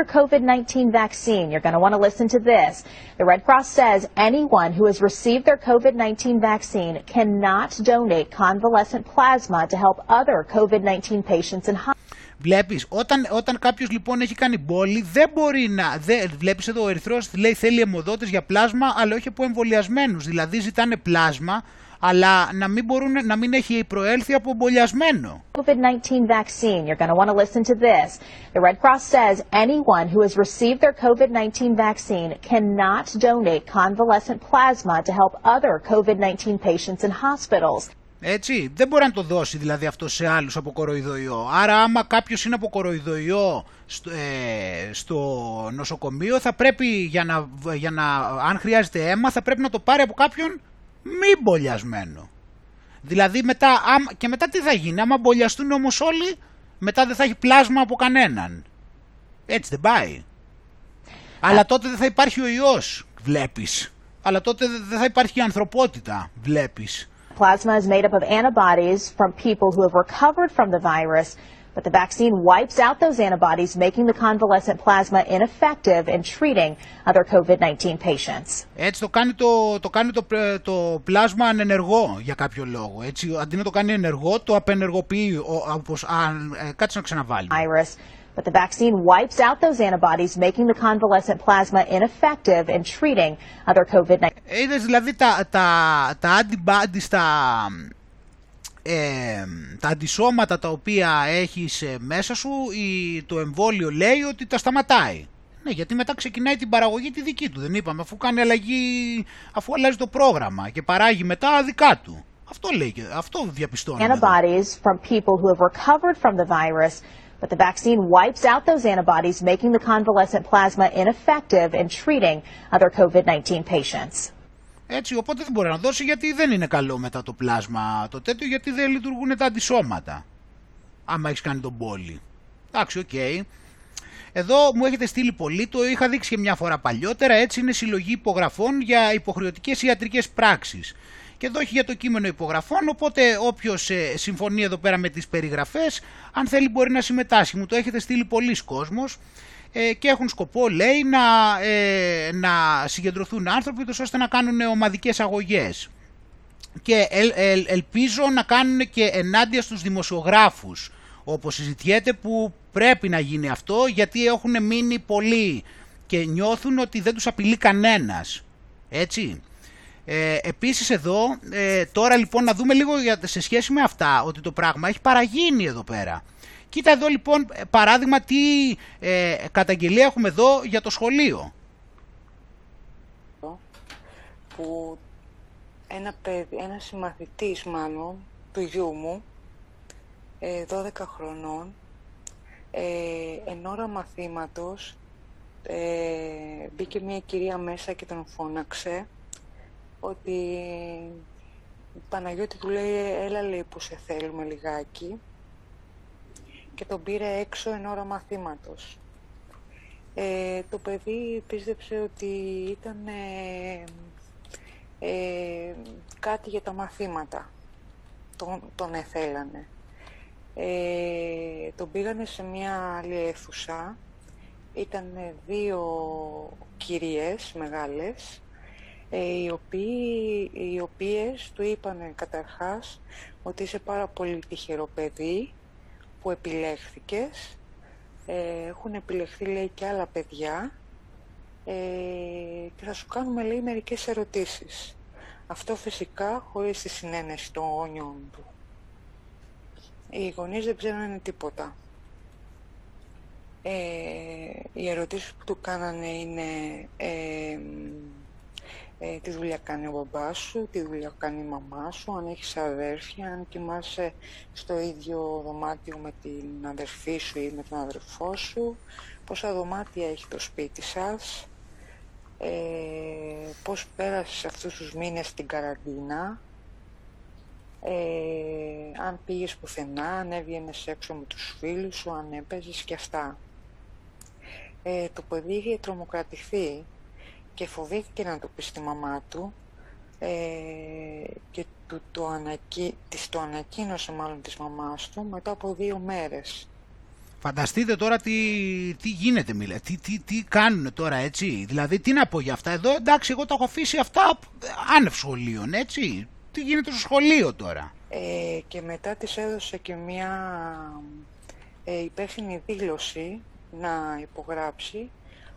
your COVID-19 vaccine, you're going to want to listen to this. The Red Cross says anyone who has received their COVID-19 vaccine cannot donate convalescent plasma to help other COVID-19 patients in hospitals. Βλέπεις, όταν, όταν κάποιος λοιπόν έχει κάνει μπόλι, δεν μπορεί να... Δε, βλέπεις εδώ ο ερυθρός λέει θέλει αιμοδότες για πλάσμα, αλλά όχι από εμβολιασμένους. Δηλαδή ζητάνε πλάσμα, αλλά να μην, μπορούν, να μην έχει προέλθει από εμβολιασμένο. COVID-19 vaccine, you're going to want to listen to this. The Red Cross says anyone who has received their COVID-19 vaccine cannot donate convalescent plasma to help other COVID-19 patients in hospitals. Έτσι, δεν μπορεί να το δώσει δηλαδή αυτό σε άλλους από κοροϊδοϊό. Άρα άμα κάποιος είναι από κοροϊδοϊό στο, ε, στο νοσοκομείο θα πρέπει για να, για να, αν χρειάζεται αίμα θα πρέπει να το πάρει από κάποιον μη μπολιασμένο. Δηλαδή μετά, και μετά τι θα γίνει, άμα μπολιαστούν όμως όλοι, μετά δεν θα έχει πλάσμα από κανέναν. Έτσι δεν πάει. Αλλά τότε δεν θα υπάρχει ο ιός, βλέπεις. Αλλά τότε δεν θα υπάρχει η ανθρωπότητα, βλέπεις. Plasma is made up of antibodies from people who have recovered from the virus But the vaccine wipes out those antibodies, making the convalescent plasma ineffective in treating other COVID-19 patients. Έτσι το κάνει το, το, κάνει το, το πλάσμα ανενεργό για κάποιο λόγο. Έτσι, αντί να το κάνει ενεργό, το απενεργοποιεί, όπως, αν, ε, κάτσε να ξαναβάλει. Virus. But the vaccine wipes out those antibodies, making the convalescent plasma ineffective in treating other COVID-19. Είδες δηλαδή τα, τα, τα antibodies, τα, ε, τα αντισώματα τα οποία έχεις ε, μέσα σου η, το εμβόλιο λέει ότι τα σταματάει. Ναι, γιατί μετά ξεκινάει την παραγωγή τη δική του, δεν είπαμε, αφού κάνει αλλαγή, αφού αλλάζει το πρόγραμμα και παράγει μετά δικά του. Αυτό λέει, αυτό διαπιστώνει. Antibodies from people who have recovered from the virus, but the vaccine wipes out those antibodies, making the convalescent plasma ineffective in treating other COVID-19 patients. Έτσι, οπότε δεν μπορεί να δώσει γιατί δεν είναι καλό μετά το πλάσμα το τέτοιο, γιατί δεν λειτουργούν τα αντισώματα. Άμα έχεις κάνει το μπόλι. Εντάξει, OK. Okay. Εδώ μου έχετε στείλει πολλοί, το είχα δείξει και μια φορά παλιότερα, έτσι είναι συλλογή υπογραφών για υποχρεωτικές ιατρικές πράξεις. Και εδώ έχει για το κείμενο υπογραφών, οπότε όποιος ε, συμφωνεί εδώ πέρα με τις περιγραφές, αν θέλει μπορεί να συμμετάσχει. Μου το έχετε στείλει πολλοί κόσμος ε, και έχουν σκοπό λέει να, ε, να συγκεντρωθούν άνθρωποι ώστε να κάνουν ομαδικές αγωγές. Και ελπίζω να κάνουν και ενάντια στους δημοσιογράφους όπως συζητιέται που πρέπει να γίνει αυτό γιατί έχουν μείνει πολλοί και νιώθουν ότι δεν τους απειλεί κανένας. Έτσι ε, επίσης εδώ ε, τώρα λοιπόν να δούμε λίγο σε σχέση με αυτά ότι το πράγμα έχει παραγίνει εδώ πέρα Κοίτα εδώ λοιπόν παράδειγμα τι ε, καταγγελία έχουμε εδώ για το σχολείο. Που ένα παιδί, ένας συμμαθητής μάλλον του γιού μου, 12 ε, χρονών, ε, εν ώρα μαθήματος ε, μπήκε μια κυρία μέσα και τον φώναξε ότι Παναγιώτη του λέει έλα λέει που σε θέλουμε λιγάκι και τον πήρε έξω εν ώρα μαθήματος. Ε, το παιδί πίστεψε ότι ήταν ε, ε, κάτι για τα μαθήματα. Τον, τον εθέλανε. Ε, τον πήγανε σε μια άλλη αίθουσα. Ήταν δύο κυρίες μεγάλες, οι, οποίοι, οι οποίες του είπανε καταρχάς ότι είσαι πάρα πολύ τυχερό παιδί, που επιλέχθηκες. Ε, έχουν επιλεχθεί, λέει, και άλλα παιδιά ε, και θα σου κάνουμε, λέει, μερικές ερωτήσεις. Αυτό φυσικά χωρίς τη συνένεση των γονιών του. Οι γονείς δεν ξέρουν τίποτα. Ε, οι ερωτήσεις που του κάνανε είναι ε, ε, τι δουλειά κάνει ο μπαμπάς σου, τι δουλειά κάνει η μαμά σου, αν έχεις αδέρφια, αν κοιμάσαι στο ίδιο δωμάτιο με την αδερφή σου ή με τον αδερφό σου, πόσα δωμάτια έχει το σπίτι σας, ε, πώς πέρασες αυτούς τους μήνες στην καραντίνα, ε, αν πήγες πουθενά, αν έβγαινες έξω με τους φίλους σου, αν έπαιζες και αυτά. Ε, το παιδί είχε τρομοκρατηθεί και φοβήθηκε να το πει στη μαμά του ε, και του το ανακοι... της το ανακοίνωσε μάλλον της μαμάς του μετά από δύο μέρες. Φανταστείτε τώρα τι, τι γίνεται, μιλέ. Τι, τι, τι κάνουν τώρα, έτσι; Δηλαδή, τι να πω για αυτά. Εδώ, εντάξει, εγώ τα έχω αφήσει αυτά άνευ σχολείων, έτσι; Τι γίνεται στο σχολείο τώρα; Ε, και μετά της έδωσε και μια ε, υπεύθυνη δήλωση να υπογράψει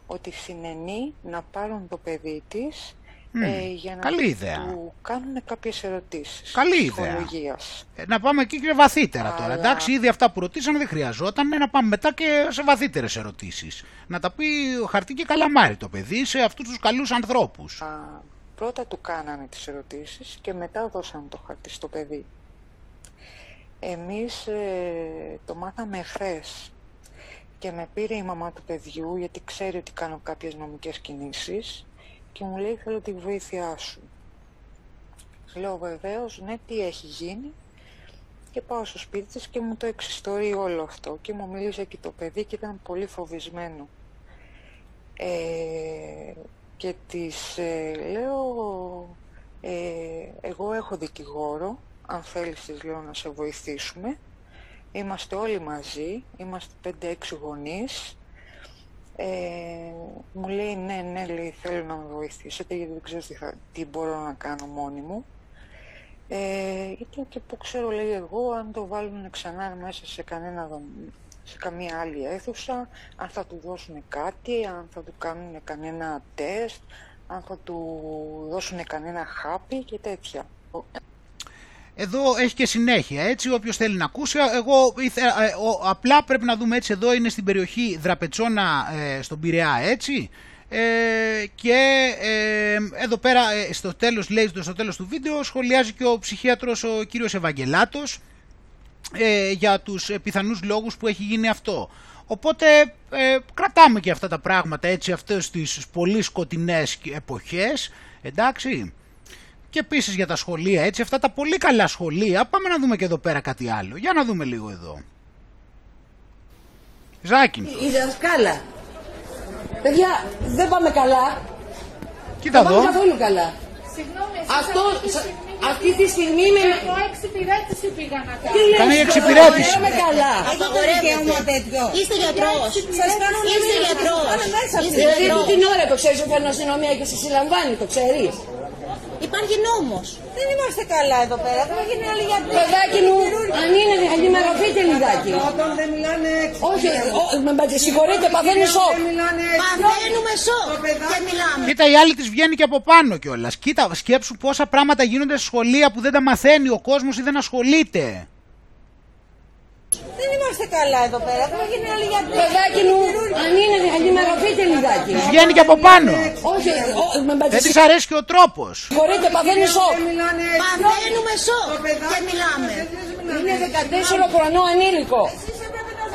ότι συνενεί να πάρουν το παιδί της ε, για να Καλή ιδέα. του κάνουν κάποιες ερωτήσεις. Καλή ιδέα. Ε, να πάμε εκεί και βαθύτερα τώρα. Εντάξει, ήδη αυτά που ρωτήσαμε δεν χρειαζόταν. Να πάμε μετά και σε βαθύτερες ερωτήσεις. Να τα πει χαρτί και καλαμάρι το παιδί σε αυτούς τους καλούς ανθρώπους. Α, πρώτα του κάνανε τις ερωτήσεις και μετά δώσαν το χαρτί στο παιδί. Εμείς ε, το μάθαμε εχθές και με πήρε η μαμά του παιδιού γιατί ξέρει ότι κάνω κάποιες νομικές κινήσεις και μου λέει θέλω τη βοήθειά σου. Λέω βεβαίως, ναι, τι έχει γίνει. Και πάω στο σπίτι της και μου το εξιστορεί όλο αυτό και μου μίλησε και το παιδί και ήταν πολύ φοβισμένο. Ε, και της ε, λέω, ε, εγώ έχω δικηγόρο, αν θέλεις της λέω να σε βοηθήσουμε. Είμαστε όλοι μαζί, είμαστε 5-6 γονείς ε, μου λέει ναι, ναι, λέει, θέλω να με βοηθήσετε γιατί δεν ξέρω τι, θα, τι μπορώ να κάνω μόνη μου. Ε, γιατί και που ξέρω λέει εγώ αν το βάλουν ξανά μέσα σε, κανένα, σε καμία άλλη αίθουσα, αν θα του δώσουν κάτι, αν θα του κάνουν κανένα τεστ, αν θα του δώσουν κανένα χάπι και τέτοια. Εδώ έχει και συνέχεια, έτσι, όποιος θέλει να ακούσει. Εγώ ε, απλά πρέπει να δούμε έτσι, εδώ είναι στην περιοχή Δραπετσόνα ε, στον Πειραιά, έτσι. Ε, και ε, εδώ πέρα στο τέλος, λέει στο τέλος του βίντεο, σχολιάζει και ο ψυχίατρος ο κύριος Ευαγγελάτος για τους πιθανούς λόγους που έχει γίνει αυτό. Οπότε κρατάμε και αυτά τα πράγματα έτσι αυτές τις πολύ σκοτεινές εποχές, εντάξει και επίσης για τα σχολεία, έτσι, αυτά τα πολύ καλά σχολεία. Πάμε να δούμε και εδώ πέρα κάτι άλλο. Για να δούμε λίγο εδώ. Ζάκη. Η δασκάλα. Παιδιά, δεν πάμε καλά. Κοίτα δεν πάμε καθόλου καλά. Συγγνώμη, Αυτό, αυτή τη στιγμή με... Εγώ εξυπηρέτηση πήγα να κάνω. Κάνει εξυπηρέτηση. Δεν καλά. Απαγορεύεται. τέτοιο. Είστε γιατρός. Σας κάνω Είστε γιατρός. Είστε Δηλαδή γιατρός. την ώρα το ξέρεις ότι φέρνω αστυνομία και σε συλλαμβάνει, το ξέρεις. Υπάρχει νόμος. Δεν είμαστε καλά εδώ πέρα. Δεν γίνει όλοι γιατροί. Παιδάκι μου, αν είναι ενημερωθείτε λιγάκι. Όταν δεν μιλάνε έξω. Όχι, με συγχωρείτε, παθαίνει σοκ. Παθαίνουμε σοκ και μιλάμε. Κοίτα, η άλλη της βγαίνει και από πάνω κιόλας. Κοίτα, σκέψου πόσα πράγματα γίνονται σε σχολεία που δεν τα μαθαίνει ο κόσμος ή δεν ασχολείται. Δεν είμαστε καλά εδώ πέρα. Δεν γίνει όλοι γιατροί. Παιδάκι μου, αν είναι ενημερωθείτε λιγάκι. Τη βγαίνει και από πάνω. Όχι, δεν της αρέσει και ο τρόπος. Συγχωρείτε, παθαίνει σοκ. Παθαίνουμε σοκ και μιλάμε. Είναι 14 χρονό ανήλικο.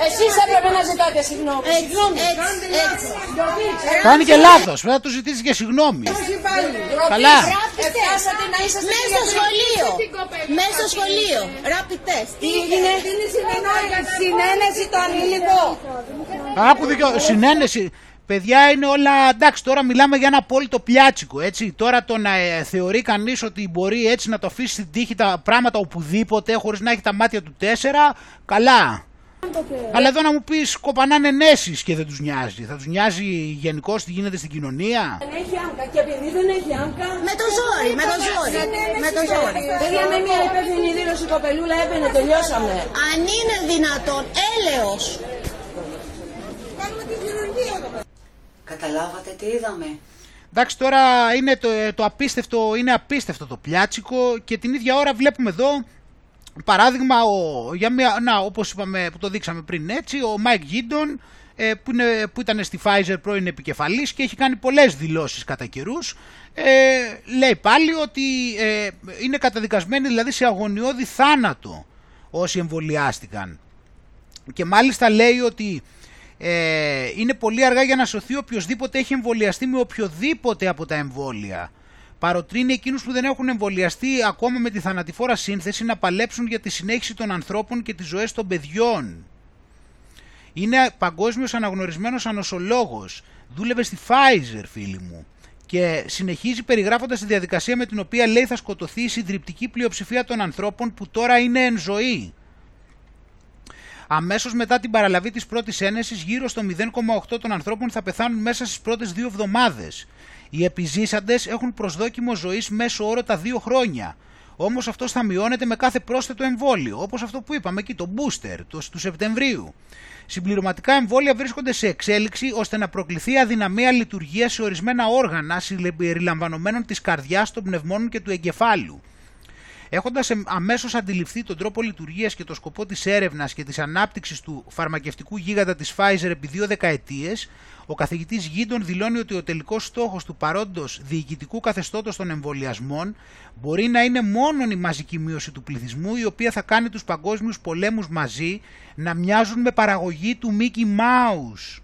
Εσείς έπρεπε να ζητάτε συγγνώμη. Έτσι, έτσι, έτσι. Κάνει και λάθος. Πρέπει να του ζητήσεις και συγγνώμη. Καλά. Φτάσατε να είσαστε Μέσα στο σχολείο. Μέσα στο σχολείο. Rapid test. Τι έγινε. Συνένεση το ανήλικο. Άκου δικαιώ. Συνένεση. Παιδιά είναι όλα εντάξει. Τώρα μιλάμε για ένα απόλυτο πιάτσικο. Έτσι. Τώρα το να ε, θεωρεί κανείς ότι μπορεί έτσι να το αφήσει στην τύχη τα πράγματα οπουδήποτε χωρίς να έχει τα μάτια του τέσσερα. Καλά. Αλλά εδώ να μου πεις κοπανάνε νέσεις και δεν τους νοιάζει. Θα τους νοιάζει γενικώ τι γίνεται στην κοινωνία; Δεν έχει άμκα και επειδή δεν έχει άμκα. Με το ζόρι, με το ζόρι. Με το ζόρι. Παιδιά με μια υπεύθυνη δήλωση κοπελούλα έπαινε, τελειώσαμε. Αν είναι δυνατόν, έλεος. Καταλάβατε τι είδαμε. Εντάξει τώρα είναι το, το απίστευτο, είναι απίστευτο το πλιάτσικο και την ίδια ώρα βλέπουμε εδώ παράδειγμα ο, για μια, να, όπως είπαμε που το δείξαμε πριν έτσι ο Μάικ Γίντον ε, που, που ήταν στη Pfizer πρώην επικεφαλής και έχει κάνει πολλές δηλώσεις κατά καιρούς. Ε, λέει πάλι ότι ε, είναι καταδικασμένοι δηλαδή σε αγωνιώδη θάνατο όσοι εμβολιάστηκαν και μάλιστα λέει ότι ε, είναι πολύ αργά για να σωθεί οποιοδήποτε έχει εμβολιαστεί με οποιοδήποτε από τα εμβόλια. Παροτρύνει εκείνους που δεν έχουν εμβολιαστεί ακόμα με τη θανατηφόρα σύνθεση να παλέψουν για τη συνέχιση των ανθρώπων και τις ζωές των παιδιών. Είναι παγκόσμιος αναγνωρισμένος ανοσολόγος. Δούλευε στη Pfizer φίλοι μου. Και συνεχίζει περιγράφοντας τη διαδικασία με την οποία λέει θα σκοτωθεί η συντριπτική πλειοψηφία των ανθρώπων που τώρα είναι εν ζωή. Αμέσως μετά την παραλαβή της πρώτης ένεσης, γύρω στο 0,8 των ανθρώπων θα πεθάνουν μέσα στις πρώτες δύο εβδομάδες. Οι επιζήσαντες έχουν προσδόκιμο ζωής μέσω όρο τα δύο χρόνια. Όμως αυτός θα μειώνεται με κάθε πρόσθετο εμβόλιο, όπως αυτό που είπαμε εκεί, το booster το, του Σεπτεμβρίου. Συμπληρωματικά εμβόλια βρίσκονται σε εξέλιξη ώστε να προκληθεί αδυναμία λειτουργίας σε ορισμένα όργανα συμπεριλαμβανομένων της καρδιάς, των πνευμόνων και του εγκεφάλου. Έχοντας αμέσως αντιληφθεί τον τρόπο λειτουργίας και το σκοπό της έρευνας και της ανάπτυξης του φαρμακευτικού γίγαντα της Pfizer επί δύο δεκαετίες, ο καθηγητής Γίντον δηλώνει ότι ο τελικός στόχος του παρόντος διοικητικού καθεστώτος των εμβολιασμών μπορεί να είναι μόνο η μαζική μείωση του πληθυσμού, η οποία θα κάνει τους παγκόσμιους πολέμους μαζί να μοιάζουν με παραγωγή του Mickey Mouse.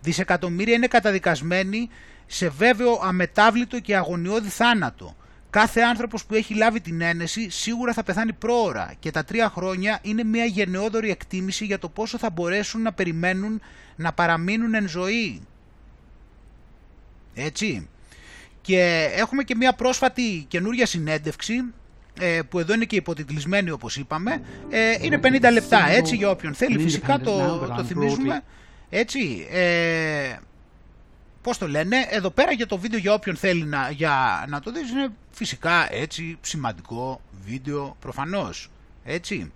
Δισεκατομμύρια είναι καταδικασμένοι σε βέβαιο αμετάβλητο και αγωνιώδη θάνατο Κάθε άνθρωπος που έχει λάβει την ένεση σίγουρα θα πεθάνει πρόωρα και τα τρία χρόνια είναι μια γενναιόδορη εκτίμηση για το πόσο θα μπορέσουν να περιμένουν να παραμείνουν εν ζωή. Έτσι. Και έχουμε και μια πρόσφατη καινούρια συνέντευξη ε, που εδώ είναι και υποτιτλισμένη όπως είπαμε. Ε, είναι 50 λεπτά έτσι για όποιον θέλει φυσικά το, το θυμίζουμε. Έτσι. Ε, Πώς το λένε, εδώ πέρα για το βίντεο για όποιον θέλει να, για, να το δεις είναι φυσικά έτσι σημαντικό βίντεο προφανώς, έτσι.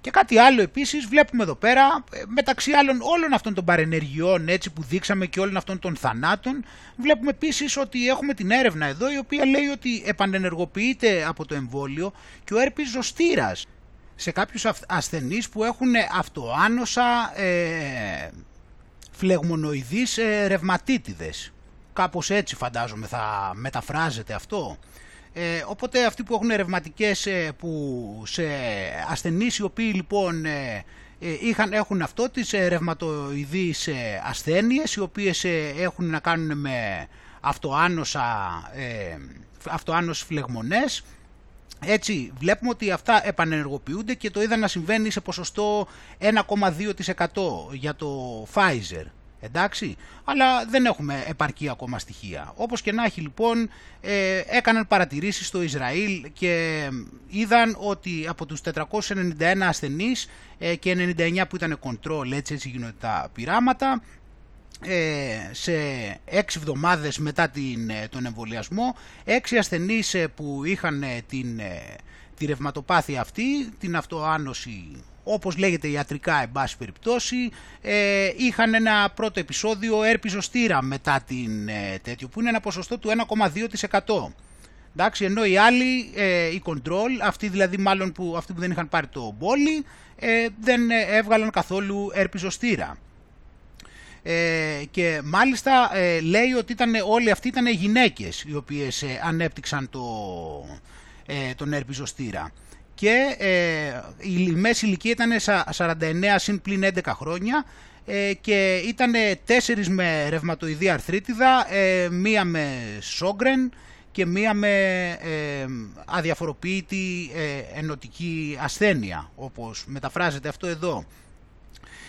Και κάτι άλλο επίσης βλέπουμε εδώ πέρα, ε, μεταξύ άλλων όλων αυτών των παρενεργειών έτσι που δείξαμε και όλων αυτών των θανάτων, βλέπουμε επίσης ότι έχουμε την έρευνα εδώ η οποία λέει ότι επανενεργοποιείται από το εμβόλιο και ο έρπης ζωστήρας σε κάποιους ασθενείς που έχουν αυτοάνωσα ε, φλεγμονοειδείς ε, ρευματίτιδες. Κάπως έτσι φαντάζομαι θα μεταφράζεται αυτό. Ε, οπότε αυτοί που έχουν ρευματικές ε, που σε ασθενείς οι οποίοι λοιπόν ε, ε είχαν, έχουν αυτό τις ε, ρευματοειδείς ασθένειες οι οποίες έχουν να κάνουν με αυτοάνωσα, ε, φλεγμονές έτσι βλέπουμε ότι αυτά επανενεργοποιούνται και το είδα να συμβαίνει σε ποσοστό 1,2% για το Pfizer. Εντάξει, αλλά δεν έχουμε επαρκή ακόμα στοιχεία. Όπως και να έχει λοιπόν, ε, έκαναν παρατηρήσεις στο Ισραήλ και είδαν ότι από τους 491 ασθενείς ε, και 99 που ήταν control, έτσι, έτσι γίνονται τα πειράματα, ε, σε έξι εβδομάδες μετά την, ε, τον εμβολιασμό έξι ασθενείς ε, που είχαν την, τη ρευματοπάθεια αυτή, την αυτοάνωση όπως λέγεται ιατρικά εν πάση περιπτώσει είχαν ένα πρώτο επεισόδιο έρπιζο στήρα μετά την τέτοιο που είναι ένα ποσοστό του 1,2%. Εντάξει, ενώ οι άλλοι, οι control, αυτοί δηλαδή μάλλον που, αυτοί που δεν είχαν πάρει το μπόλι, δεν έβγαλαν καθόλου έρπιζο στήρα. Ε, και μάλιστα ε, λέει ότι ήταν, όλοι αυτοί ήταν γυναίκες οι οποίες ε, ανέπτυξαν το, τον ερπιζοστήρα και η μέση ηλικία ήταν 49 συν πλην 11 χρόνια και ήταν τέσσερις με ρευματοειδή αρθρίτιδα, μία με σόγκρεν και μία με αδιαφοροποίητη ενωτική ασθένεια, όπως μεταφράζεται αυτό εδώ.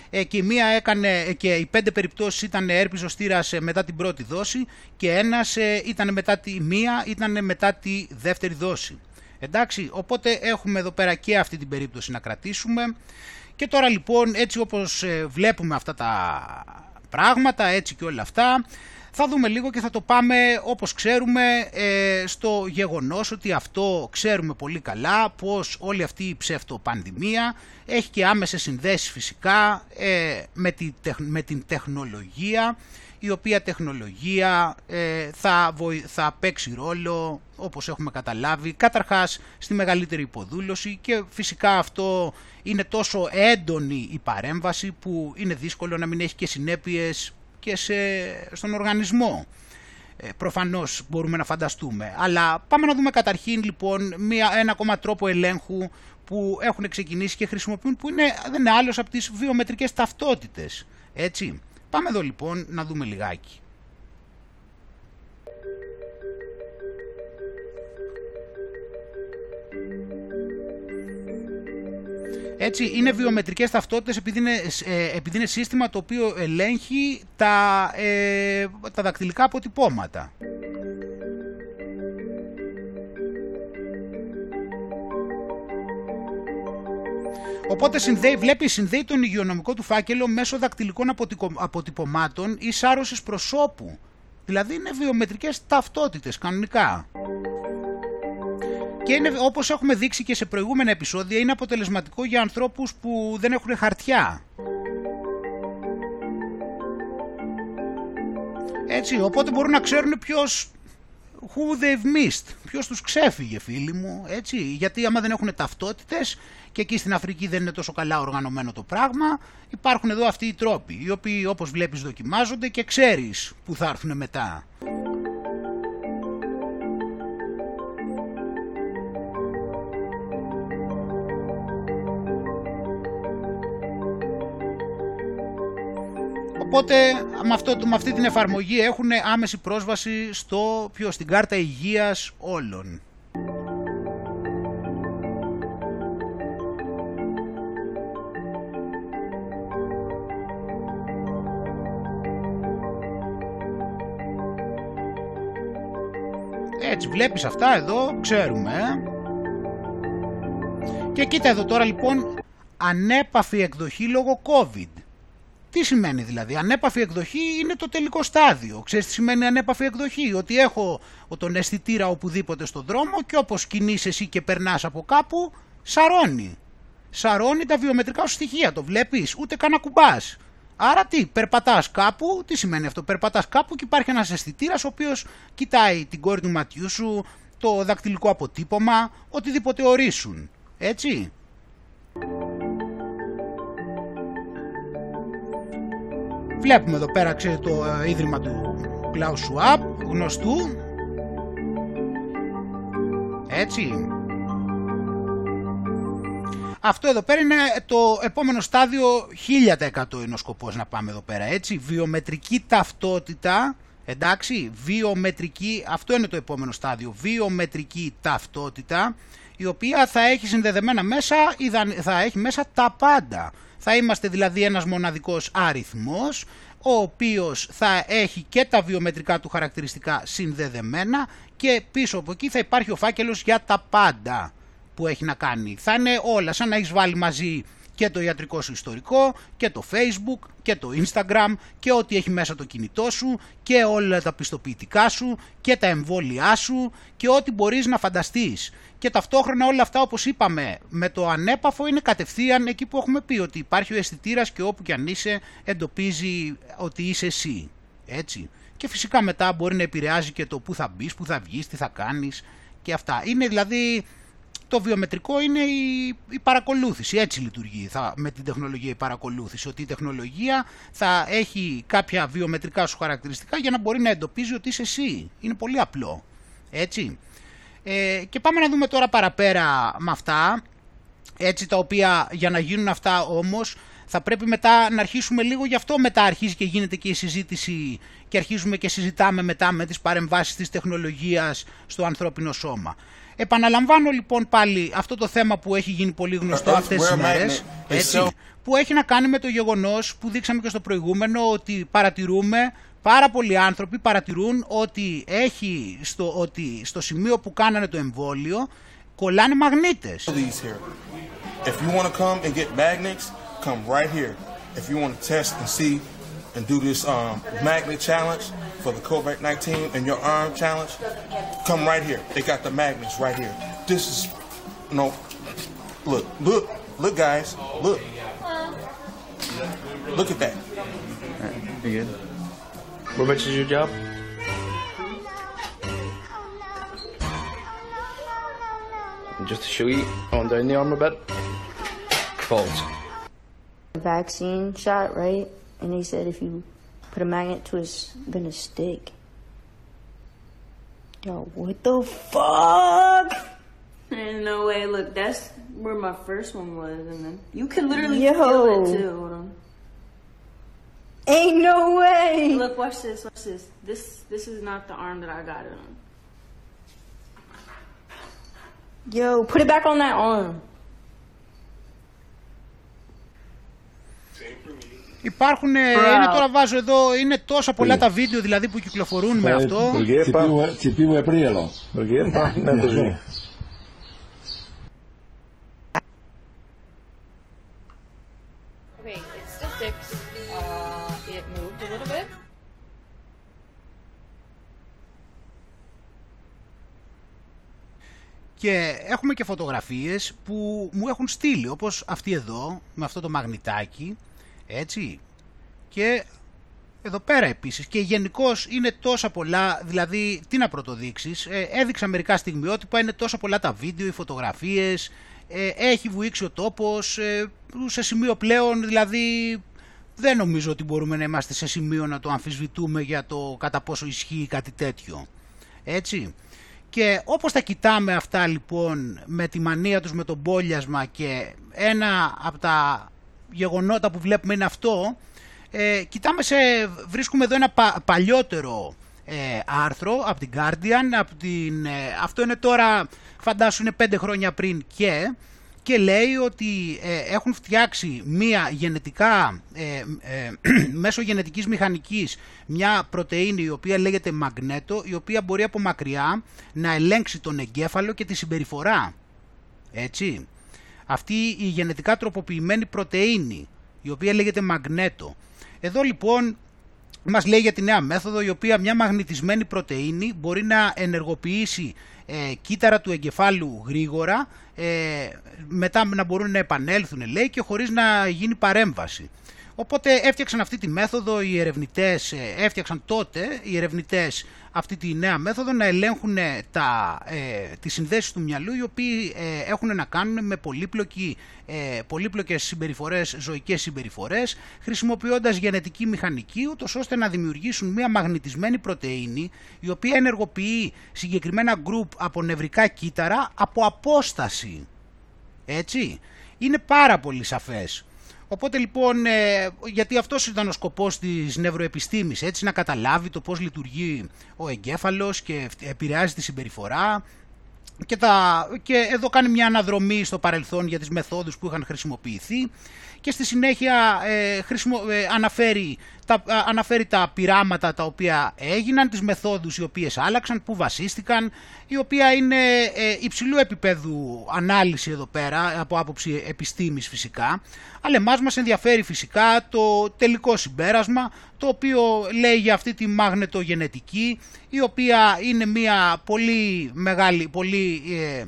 Ε, και, μία έκανε, ε, και οι πέντε περιπτώσεις ήταν έρπης στήρας ε, μετά την πρώτη δόση και ένας ήταν μετά τη μία ήταν μετά τη δεύτερη δόση. Εντάξει, οπότε έχουμε εδώ πέρα και αυτή την περίπτωση να κρατήσουμε. Και τώρα λοιπόν έτσι όπως βλέπουμε αυτά τα πράγματα, έτσι και όλα αυτά, θα δούμε λίγο και θα το πάμε όπως ξέρουμε ε, στο γεγονός ότι αυτό ξέρουμε πολύ καλά πως όλη αυτή η ψευτοπανδημία έχει και άμεσες συνδέσεις φυσικά ε, με, τη, με την τεχνολογία η οποία τεχνολογία ε, θα, θα παίξει ρόλο όπως έχουμε καταλάβει καταρχάς στη μεγαλύτερη υποδούλωση και φυσικά αυτό είναι τόσο έντονη η παρέμβαση που είναι δύσκολο να μην έχει και συνέπειες και σε, στον οργανισμό. Ε, προφανώς μπορούμε να φανταστούμε. Αλλά πάμε να δούμε καταρχήν λοιπόν μια, ένα ακόμα τρόπο ελέγχου που έχουν ξεκινήσει και χρησιμοποιούν που είναι, δεν είναι άλλος από τις βιομετρικές ταυτότητες. Έτσι. Πάμε εδώ λοιπόν να δούμε λιγάκι. Έτσι, είναι βιομετρικές ταυτότητες επειδή είναι, ε, επειδή είναι σύστημα το οποίο ελέγχει τα, ε, τα δακτυλικά αποτυπώματα. Οπότε συνδέει, βλέπεις, συνδέει τον υγειονομικό του φάκελο μέσω δακτυλικών αποτυπωμάτων ή σάρωσης προσώπου. Δηλαδή είναι βιομετρικές ταυτότητες κανονικά. Και είναι, όπως έχουμε δείξει και σε προηγούμενα επεισόδια, είναι αποτελεσματικό για ανθρώπους που δεν έχουν χαρτιά. Έτσι, οπότε μπορούν να ξέρουν ποιος who they've missed, ποιος τους ξέφυγε φίλοι μου, έτσι, γιατί άμα δεν έχουν ταυτότητες και εκεί στην Αφρική δεν είναι τόσο καλά οργανωμένο το πράγμα, υπάρχουν εδώ αυτοί οι τρόποι, οι οποίοι όπως βλέπεις δοκιμάζονται και ξέρεις που θα έρθουν μετά. Οπότε με, αυτό, με αυτή την εφαρμογή έχουν άμεση πρόσβαση στο, ποιο, στην κάρτα υγείας όλων. Έτσι βλέπεις αυτά εδώ, ξέρουμε. Ε. Και κοίτα εδώ τώρα λοιπόν, ανέπαφη εκδοχή λόγω COVID. Τι σημαίνει δηλαδή, ανέπαφη εκδοχή είναι το τελικό στάδιο. Ξέρεις τι σημαίνει ανέπαφη εκδοχή, ότι έχω τον αισθητήρα οπουδήποτε στον δρόμο και όπως κινείς εσύ και περνάς από κάπου, σαρώνει. Σαρώνει τα βιομετρικά σου στοιχεία, το βλέπεις, ούτε καν ακουμπάς. Άρα τι, περπατάς κάπου, τι σημαίνει αυτό, περπατάς κάπου και υπάρχει ένας αισθητήρας ο οποίος κοιτάει την κόρη του ματιού σου, το δακτυλικό αποτύπωμα, οτιδήποτε ορίσουν. Έτσι. Βλέπουμε εδώ πέρα ξέρετε, το ε, ίδρυμα του Klaus Schwab, γνωστού. Έτσι. Αυτό εδώ πέρα είναι το επόμενο στάδιο 1000% είναι ο σκοπός να πάμε εδώ πέρα έτσι. Βιομετρική ταυτότητα, εντάξει, βιομετρική, αυτό είναι το επόμενο στάδιο, βιομετρική ταυτότητα η οποία θα έχει συνδεδεμένα μέσα, θα έχει μέσα τα πάντα. Θα είμαστε δηλαδή ένας μοναδικός αριθμός, ο οποίος θα έχει και τα βιομετρικά του χαρακτηριστικά συνδεδεμένα και πίσω από εκεί θα υπάρχει ο φάκελος για τα πάντα που έχει να κάνει. Θα είναι όλα σαν να έχεις βάλει μαζί και το ιατρικό σου ιστορικό και το facebook και το instagram και ό,τι έχει μέσα το κινητό σου και όλα τα πιστοποιητικά σου και τα εμβόλια σου και ό,τι μπορείς να φανταστείς. Και ταυτόχρονα όλα αυτά όπως είπαμε με το ανέπαφο είναι κατευθείαν εκεί που έχουμε πει ότι υπάρχει ο αισθητήρας και όπου και αν είσαι εντοπίζει ότι είσαι εσύ. Έτσι. Και φυσικά μετά μπορεί να επηρεάζει και το που θα μπεις, που θα βγεις, τι θα κάνεις και αυτά. Είναι δηλαδή το βιομετρικό είναι η, η παρακολούθηση, έτσι λειτουργεί θα, με την τεχνολογία η παρακολούθηση, ότι η τεχνολογία θα έχει κάποια βιομετρικά σου χαρακτηριστικά για να μπορεί να εντοπίζει ότι είσαι εσύ. Είναι πολύ απλό, έτσι. Ε, και πάμε να δούμε τώρα παραπέρα με αυτά, έτσι τα οποία για να γίνουν αυτά όμως θα πρέπει μετά να αρχίσουμε λίγο γι' αυτό μετά αρχίζει και γίνεται και η συζήτηση και αρχίζουμε και συζητάμε μετά με τις παρεμβάσεις της τεχνολογίας στο ανθρώπινο σώμα. Επαναλαμβάνω λοιπόν πάλι αυτό το θέμα που έχει γίνει πολύ γνωστό αυτές τις μέρες, έτσι, που έχει να κάνει με το γεγονός που δείξαμε και στο προηγούμενο ότι παρατηρούμε πάρα πολλοί άνθρωποι παρατηρούν ότι, έχει στο, ότι στο σημείο που κάνανε το εμβόλιο κολλάνε μαγνήτες. If you want to come and get magnets, come right here. If you want to test and see and do this um, magnet challenge for the COVID 19 and your arm challenge, come right here. They got the magnets right here. This is, no, look, look, look, guys, look. Look at that. You good? What much is your job? Just to show you on down the armor bit. False. Vaccine shot, right? And he said if you put a magnet to his then a stick. Yo, what the fuck? Ain't no way. Look, that's where my first one was, and then you can literally Yo. feel it too. Hold on. Ain't no way. Look, watch this. Watch this. This this is not the arm that I got it on. Yo, put it back on that arm. Υπάρχουν, ε, είναι τώρα βάζω εδώ, είναι τόσα πολλά τα βίντεο δηλαδή που κυκλοφορούν με αυτό. Τσιπίμου ε, Και έχουμε και φωτογραφίες που μου έχουν στείλει, όπως αυτή εδώ, με αυτό το μαγνητάκι έτσι. Και εδώ πέρα επίσης και γενικώς είναι τόσα πολλά, δηλαδή τι να πρωτοδείξεις, ε, έδειξα μερικά στιγμιότυπα, είναι τόσα πολλά τα βίντεο, οι φωτογραφίες, ε, έχει βουήξει ο τόπος, ε, σε σημείο πλέον δηλαδή δεν νομίζω ότι μπορούμε να είμαστε σε σημείο να το αμφισβητούμε για το κατά πόσο ισχύει κάτι τέτοιο. Έτσι. Και όπως τα κοιτάμε αυτά λοιπόν με τη μανία τους με τον πόλιασμα και ένα από τα γεγονότα που βλέπουμε είναι αυτό, ε, κοιτάμε σε, βρίσκουμε εδώ ένα παλιότερο ε, άρθρο από την Guardian, από την, ε, αυτό είναι τώρα φαντάσου είναι πέντε χρόνια πριν και και λέει ότι ε, έχουν φτιάξει μία γενετικά, ε, μέσω γενετικής μηχανικής μια πρωτεΐνη η οποία λέγεται μαγνέτο, η οποία μπορεί από μακριά να ελέγξει τον εγκέφαλο και τη συμπεριφορά. Έτσι. Αυτή η γενετικά τροποποιημένη πρωτεΐνη, η οποία λέγεται μαγνέτο. Εδώ λοιπόν μας λέει για τη νέα μέθοδο η οποία μια μαγνητισμένη πρωτεΐνη μπορεί να ενεργοποιήσει ε, κύτταρα του εγκεφάλου γρήγορα, ε, μετά να μπορούν να επανέλθουν λέει και χωρίς να γίνει παρέμβαση. Οπότε έφτιαξαν αυτή τη μέθοδο οι ερευνητές, ε, έφτιαξαν τότε οι ερευνητές αυτή τη νέα μέθοδο να ελέγχουν τα, ε, τις συνδέσεις του μυαλού οι οποίοι ε, έχουν να κάνουν με πολύπλοκη, ε, πολύπλοκες συμπεριφορές, ζωικές συμπεριφορές χρησιμοποιώντας γενετική μηχανική ούτως ώστε να δημιουργήσουν μια μαγνητισμένη πρωτεΐνη η οποία ενεργοποιεί συγκεκριμένα γκρουπ από νευρικά κύτταρα από απόσταση. Έτσι. Είναι πάρα πολύ σαφές Οπότε λοιπόν, ε, γιατί αυτός ήταν ο σκοπός της νευροεπιστήμης, έτσι να καταλάβει το πώς λειτουργεί ο εγκέφαλος και επηρεάζει τη συμπεριφορά και, τα, και εδώ κάνει μια αναδρομή στο παρελθόν για τις μεθόδους που είχαν χρησιμοποιηθεί και στη συνέχεια ε, χρησιμο, ε, αναφέρει, τα, αναφέρει τα πειράματα τα οποία έγιναν, τις μεθόδους οι οποίες άλλαξαν, που βασίστηκαν, η οποία είναι ε, υψηλού επίπεδου ανάλυση εδώ πέρα, από άποψη επιστήμης φυσικά, αλλά εμάς μας ενδιαφέρει φυσικά το τελικό συμπέρασμα, το οποίο λέει για αυτή τη μαγνετογενετική, η οποία είναι μια πολύ μεγάλη, πολύ ε,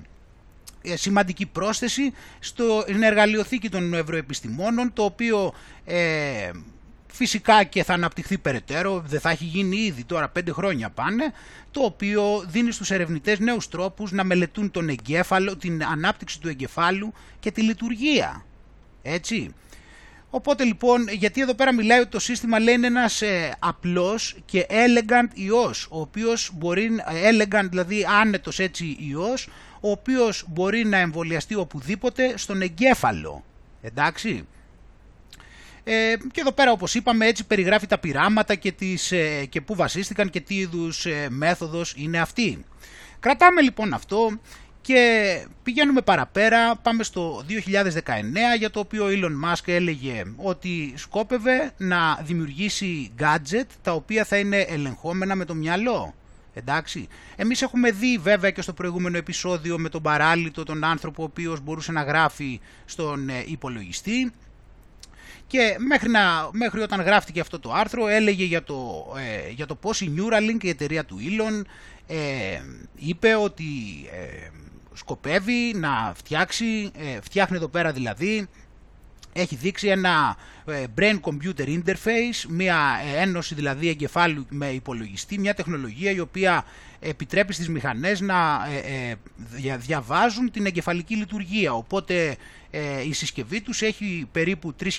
σημαντική πρόσθεση στην εργαλειοθήκη των ευρωεπιστημόνων, το οποίο ε, φυσικά και θα αναπτυχθεί περαιτέρω, δεν θα έχει γίνει ήδη τώρα πέντε χρόνια πάνε, το οποίο δίνει στους ερευνητές νέους τρόπους να μελετούν τον εγκέφαλο, την ανάπτυξη του εγκεφάλου και τη λειτουργία. Έτσι. Οπότε λοιπόν, γιατί εδώ πέρα μιλάει ότι το σύστημα λέει είναι ένας ε, απλός και elegant ιός, ο οποίος μπορεί, elegant δηλαδή άνετος έτσι ιός, ο οποίος μπορεί να εμβολιαστεί οπουδήποτε στον εγκέφαλο. Εντάξει. Ε, και εδώ πέρα όπως είπαμε έτσι περιγράφει τα πειράματα και, τις, ε, και πού βασίστηκαν και τι είδους ε, μέθοδος είναι αυτή. Κρατάμε λοιπόν αυτό και πηγαίνουμε παραπέρα, πάμε στο 2019 για το οποίο ο Elon Musk έλεγε ότι σκόπευε να δημιουργήσει gadget τα οποία θα είναι ελεγχόμενα με το μυαλό. Εντάξει. Εμείς έχουμε δει βέβαια και στο προηγούμενο επεισόδιο με τον παράλυτο τον άνθρωπο ο οποίος μπορούσε να γράφει στον ε, υπολογιστή και μέχρι, να, μέχρι όταν γράφτηκε αυτό το άρθρο έλεγε για το, ε, για το πώς η Neuralink, η εταιρεία του Elon, ε, είπε ότι ε, σκοπεύει να φτιάξει, ε, φτιάχνει εδώ πέρα δηλαδή, έχει δείξει ένα ε, brain computer interface, μια ε, ένωση δηλαδή εγκεφάλου με υπολογιστή, μια τεχνολογία η οποία επιτρέπει στις μηχανές να διαβάζουν την εγκεφαλική λειτουργία. Οπότε η συσκευή τους έχει περίπου 3.000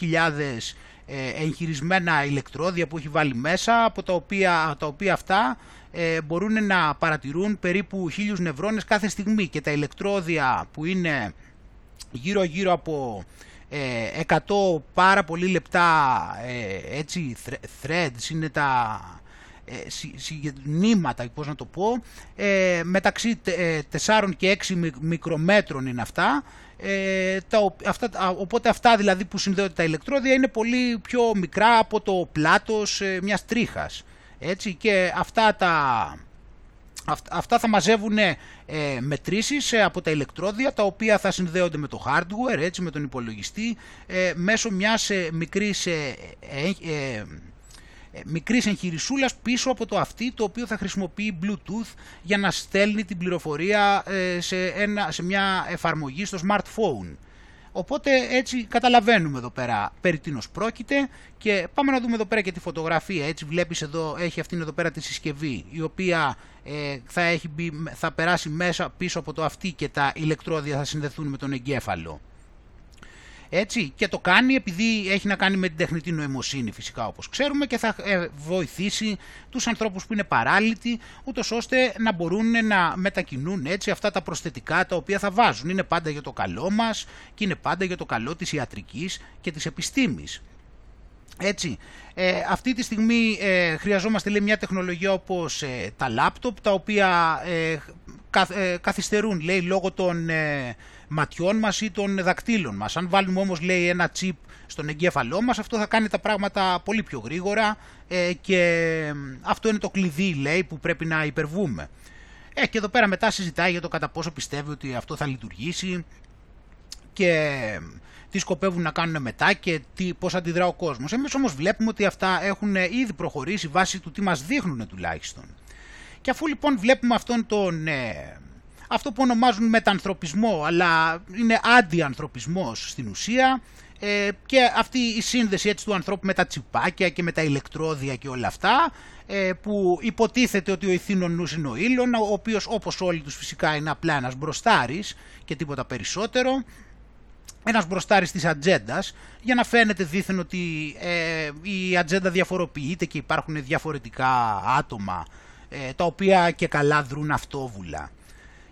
εγχειρισμένα ηλεκτρόδια που έχει βάλει μέσα, από τα οποία, τα οποία αυτά ε, μπορούν να παρατηρούν περίπου χίλιους νευρώνες κάθε στιγμή και τα ηλεκτρόδια που είναι γύρω γύρω από ε, 100 πάρα πολύ λεπτά ε, έτσι threads είναι τα ε, νήματα, πώς να το πω, ε, μεταξύ 4 και 6 μικρομέτρων είναι αυτά, ε, τα, αυτά, οπότε αυτά δηλαδή που συνδέονται τα ηλεκτρόδια είναι πολύ πιο μικρά από το πλάτος ε, μιας τρίχας. Έτσι, και αυτά, τα, αυτά θα μαζεύουν ε, μετρήσεις ε, από τα ηλεκτρόδια τα οποία θα συνδέονται με το hardware, έτσι, με τον υπολογιστή ε, μέσω μιας ε, μικρής ε, μικρής εγχειρισούλας πίσω από το αυτή το οποίο θα χρησιμοποιεί Bluetooth για να στέλνει την πληροφορία ε, σε, ένα, σε μια εφαρμογή στο smartphone. Οπότε έτσι καταλαβαίνουμε εδώ πέρα περί τίνος πρόκειται και πάμε να δούμε εδώ πέρα και τη φωτογραφία. Έτσι βλέπεις εδώ, έχει αυτήν εδώ πέρα τη συσκευή η οποία ε, θα, έχει θα περάσει μέσα πίσω από το αυτή και τα ηλεκτρόδια θα συνδεθούν με τον εγκέφαλο. Έτσι, και το κάνει επειδή έχει να κάνει με την τεχνητή νοημοσύνη φυσικά όπως ξέρουμε και θα ε, βοηθήσει τους ανθρώπους που είναι παράλυτοι ούτως ώστε να μπορούν να μετακινούν έτσι αυτά τα προσθετικά τα οποία θα βάζουν. Είναι πάντα για το καλό μας και είναι πάντα για το καλό της ιατρικής και της επιστήμης. Έτσι, ε, αυτή τη στιγμή ε, χρειαζόμαστε λέει, μια τεχνολογία όπως ε, τα λάπτοπ τα οποία ε, καθυστερούν λέει, λόγω των ματιών μας ή των δακτύλων μας. Αν βάλουμε όμως λέει ένα chip στον εγκέφαλό μας αυτό θα κάνει τα πράγματα πολύ πιο γρήγορα και αυτό είναι το κλειδί λέει που πρέπει να υπερβούμε. Ε, και εδώ πέρα μετά συζητάει για το κατά πόσο πιστεύει ότι αυτό θα λειτουργήσει και τι σκοπεύουν να κάνουν μετά και τι, πώς αντιδρά ο κόσμος. Εμείς όμως βλέπουμε ότι αυτά έχουν ήδη προχωρήσει βάσει του τι μας δείχνουν τουλάχιστον. Και αφού λοιπόν βλέπουμε αυτόν τον, ε, αυτό που ονομάζουν μετανθρωπισμό αλλά είναι αντιανθρωπισμός στην ουσία. Ε, και αυτή η σύνδεση έτσι του ανθρώπου με τα τσιπάκια και με τα ηλεκτρόδια και όλα αυτά ε, που υποτίθεται ότι ο ηθήνων νους είναι ο ήλων, ο οποίος όπως όλοι τους φυσικά είναι απλά ένας μπροστάρης και τίποτα περισσότερο. Ένας μπροστάρης της ατζέντας. Για να φαίνεται δήθεν ότι ε, η ατζέντα διαφοροποιείται και υπάρχουν διαφορετικά άτομα ε, τα οποία και καλά δρούν αυτόβουλα.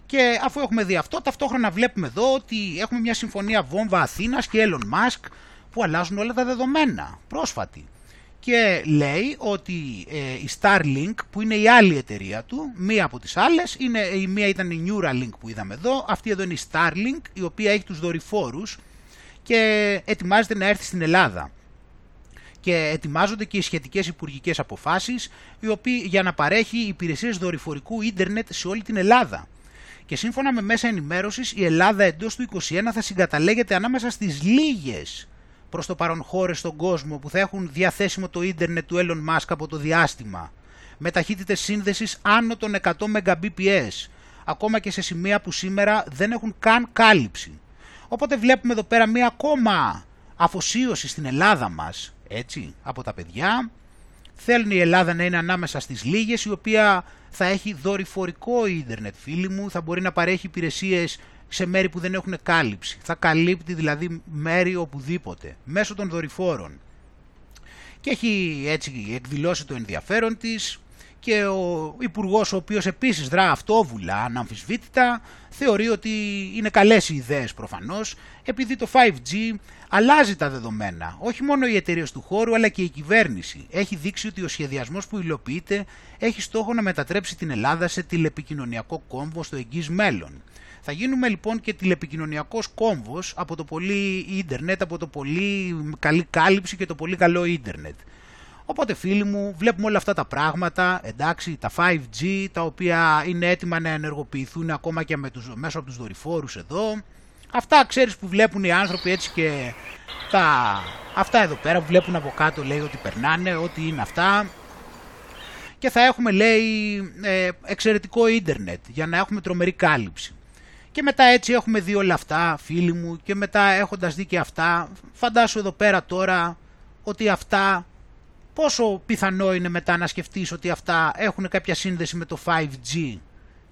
Και αφού έχουμε δει αυτό, ταυτόχρονα βλέπουμε εδώ ότι έχουμε μια συμφωνία βόμβα Αθήνας και Elon Musk που αλλάζουν όλα τα δεδομένα, πρόσφατη και λέει ότι ε, η Starlink που είναι η άλλη εταιρεία του, μία από τις άλλες, είναι, η μία ήταν η Neuralink που είδαμε εδώ, αυτή εδώ είναι η Starlink η οποία έχει τους δορυφόρους και ετοιμάζεται να έρθει στην Ελλάδα. Και ετοιμάζονται και οι σχετικές υπουργικές αποφάσεις οι οποίοι, για να παρέχει υπηρεσίες δορυφορικού ίντερνετ σε όλη την Ελλάδα. Και σύμφωνα με μέσα ενημέρωσης η Ελλάδα εντός του 2021 θα συγκαταλέγεται ανάμεσα στις λίγες προς το παρόν χώρες στον κόσμο που θα έχουν διαθέσιμο το ίντερνετ του Elon Musk από το διάστημα με ταχύτητες σύνδεσης άνω των 100 Mbps ακόμα και σε σημεία που σήμερα δεν έχουν καν κάλυψη. Οπότε βλέπουμε εδώ πέρα μία ακόμα αφοσίωση στην Ελλάδα μας, έτσι, από τα παιδιά. Θέλουν η Ελλάδα να είναι ανάμεσα στις λίγες, η οποία θα έχει δορυφορικό ίντερνετ, φίλοι μου, θα μπορεί να παρέχει υπηρεσίες σε μέρη που δεν έχουν κάλυψη. Θα καλύπτει δηλαδή μέρη οπουδήποτε, μέσω των δορυφόρων. Και έχει έτσι εκδηλώσει το ενδιαφέρον της και ο υπουργός ο οποίος επίσης δρά αυτόβουλα αναμφισβήτητα θεωρεί ότι είναι καλές οι ιδέες προφανώς επειδή το 5G αλλάζει τα δεδομένα. Όχι μόνο οι εταιρείες του χώρου αλλά και η κυβέρνηση. Έχει δείξει ότι ο σχεδιασμός που υλοποιείται έχει στόχο να μετατρέψει την Ελλάδα σε τηλεπικοινωνιακό κόμβο στο εγγύς μέλλον. Θα γίνουμε λοιπόν και τηλεπικοινωνιακός κόμβος από το πολύ ίντερνετ, από το πολύ καλή κάλυψη και το πολύ καλό ίντερνετ. Οπότε φίλοι μου βλέπουμε όλα αυτά τα πράγματα, εντάξει, τα 5G τα οποία είναι έτοιμα να ενεργοποιηθούν ακόμα και με τους, μέσω από τους δορυφόρους εδώ. Αυτά ξέρεις που βλέπουν οι άνθρωποι έτσι και τα... αυτά εδώ πέρα που βλέπουν από κάτω λέει ότι περνάνε, ότι είναι αυτά. Και θα έχουμε λέει ε, εξαιρετικό ίντερνετ για να έχουμε τρομερή κάλυψη. Και μετά έτσι έχουμε δει όλα αυτά φίλοι μου και μετά έχοντας δει και αυτά φαντάσου εδώ πέρα τώρα ότι αυτά πόσο πιθανό είναι μετά να σκεφτείς ότι αυτά έχουν κάποια σύνδεση με το 5G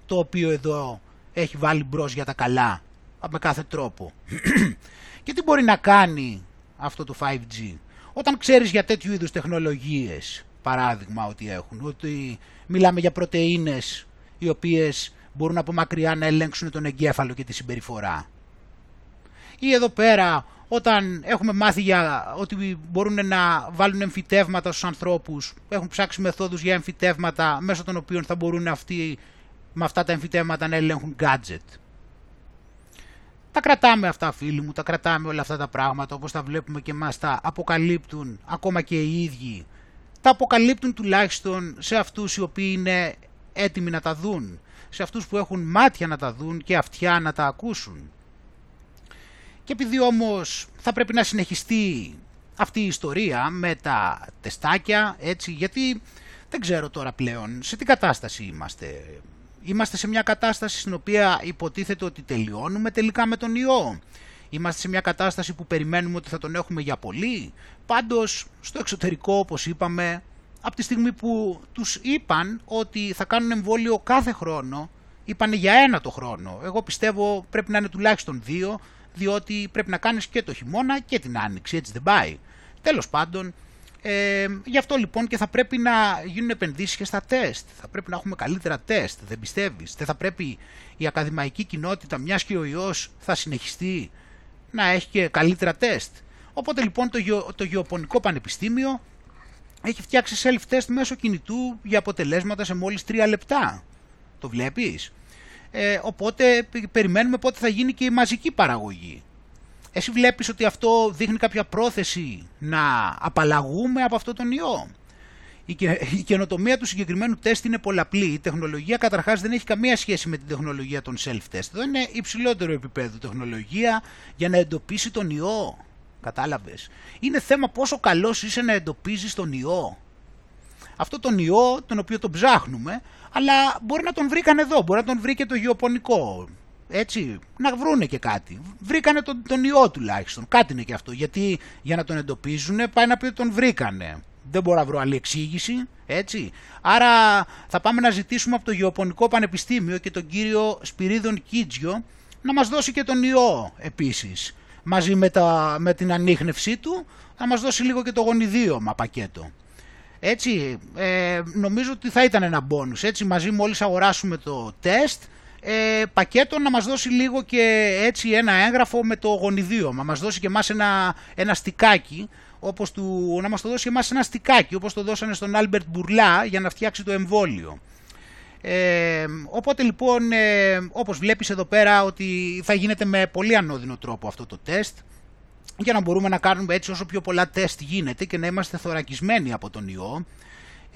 το οποίο εδώ έχει βάλει μπρος για τα καλά με κάθε τρόπο. και τι μπορεί να κάνει αυτό το 5G όταν ξέρεις για τέτοιου είδους τεχνολογίες παράδειγμα ότι έχουν ότι μιλάμε για πρωτεΐνες οι οποίες μπορούν από μακριά να ελέγξουν τον εγκέφαλο και τη συμπεριφορά. Ή εδώ πέρα όταν έχουμε μάθει για ότι μπορούν να βάλουν εμφυτεύματα στους ανθρώπους, έχουν ψάξει μεθόδους για εμφυτεύματα μέσω των οποίων θα μπορούν αυτοί με αυτά τα εμφυτεύματα να ελέγχουν gadget. Τα κρατάμε αυτά φίλοι μου, τα κρατάμε όλα αυτά τα πράγματα όπως τα βλέπουμε και μας τα αποκαλύπτουν ακόμα και οι ίδιοι. Τα αποκαλύπτουν τουλάχιστον σε αυτούς οι οποίοι είναι έτοιμοι να τα δουν, σε αυτούς που έχουν μάτια να τα δουν και αυτιά να τα ακούσουν. Και επειδή όμως θα πρέπει να συνεχιστεί αυτή η ιστορία με τα τεστάκια, έτσι, γιατί δεν ξέρω τώρα πλέον σε τι κατάσταση είμαστε. Είμαστε σε μια κατάσταση στην οποία υποτίθεται ότι τελειώνουμε τελικά με τον ιό. Είμαστε σε μια κατάσταση που περιμένουμε ότι θα τον έχουμε για πολύ. Πάντως, στο εξωτερικό, όπως είπαμε, από τη στιγμή που τους είπαν ότι θα κάνουν εμβόλιο κάθε χρόνο, είπαν για ένα το χρόνο. Εγώ πιστεύω πρέπει να είναι τουλάχιστον δύο, διότι πρέπει να κάνεις και το χειμώνα και την άνοιξη, έτσι δεν πάει. Τέλος πάντων, ε, γι' αυτό λοιπόν και θα πρέπει να γίνουν επενδύσεις και στα τεστ. Θα πρέπει να έχουμε καλύτερα τεστ, δεν πιστεύεις; Δεν θα πρέπει η ακαδημαϊκή κοινότητα, μιας και ο ιός θα συνεχιστεί, να έχει και καλύτερα τεστ; Οπότε λοιπόν το, γεω, το Γεωπονικό Πανεπιστήμιο έχει φτιάξει self-test μέσω κινητού για αποτελέσματα σε μόλις 3 λεπτά. Το βλέπεις; Ε, οπότε περιμένουμε πότε θα γίνει και η μαζική παραγωγή. Εσύ βλέπεις ότι αυτό δείχνει κάποια πρόθεση να απαλλαγούμε από αυτό τον ιό; Η καινοτομία του συγκεκριμένου τεστ είναι πολλαπλή. Η τεχνολογία καταρχάς δεν έχει καμία σχέση με την τεχνολογία των self-test. Εδώ είναι υψηλότερο επίπεδο τεχνολογία για να εντοπίσει τον ιό. Κατάλαβες; Είναι θέμα πόσο καλός είσαι να εντοπίζεις τον ιό. Αυτό τον ιό, τον οποίο τον ψάχνουμε, αλλά μπορεί να τον βρήκαν εδώ, μπορεί να τον βρει και το γεωπονικό. Έτσι, να βρούνε και κάτι. Βρήκανε τον, τον ιό τουλάχιστον. Κάτι είναι και αυτό. Γιατί για να τον εντοπίζουν πάει να πει ότι τον βρήκανε. Δεν μπορώ να βρω άλλη εξήγηση. Έτσι. Άρα θα πάμε να ζητήσουμε από το Γεωπονικό Πανεπιστήμιο και τον κύριο Σπυρίδων Κίτζιο να μας δώσει και τον ιό επίσης. Μαζί με, τα, με την ανίχνευσή του θα μας δώσει λίγο και το γονιδίωμα πακέτο. Έτσι, ε, νομίζω ότι θα ήταν ένα μπόνους. Έτσι, μαζί μόλις αγοράσουμε το τεστ, ε, πακέτο να μας δώσει λίγο και έτσι ένα έγγραφο με το γονιδίωμα. Μας δώσει και εμάς ένα, ένα στικάκι, όπως του, να μας το δώσει και εμάς ένα στικάκι, όπως το δώσανε στον Άλμπερτ Μπουρλά για να φτιάξει το εμβόλιο. Ε, οπότε λοιπόν, ε, όπως βλέπεις εδώ πέρα ότι θα γίνεται με πολύ ανώδυνο τρόπο αυτό το τεστ για να μπορούμε να κάνουμε έτσι όσο πιο πολλά τεστ γίνεται και να είμαστε θωρακισμένοι από τον ιό ε,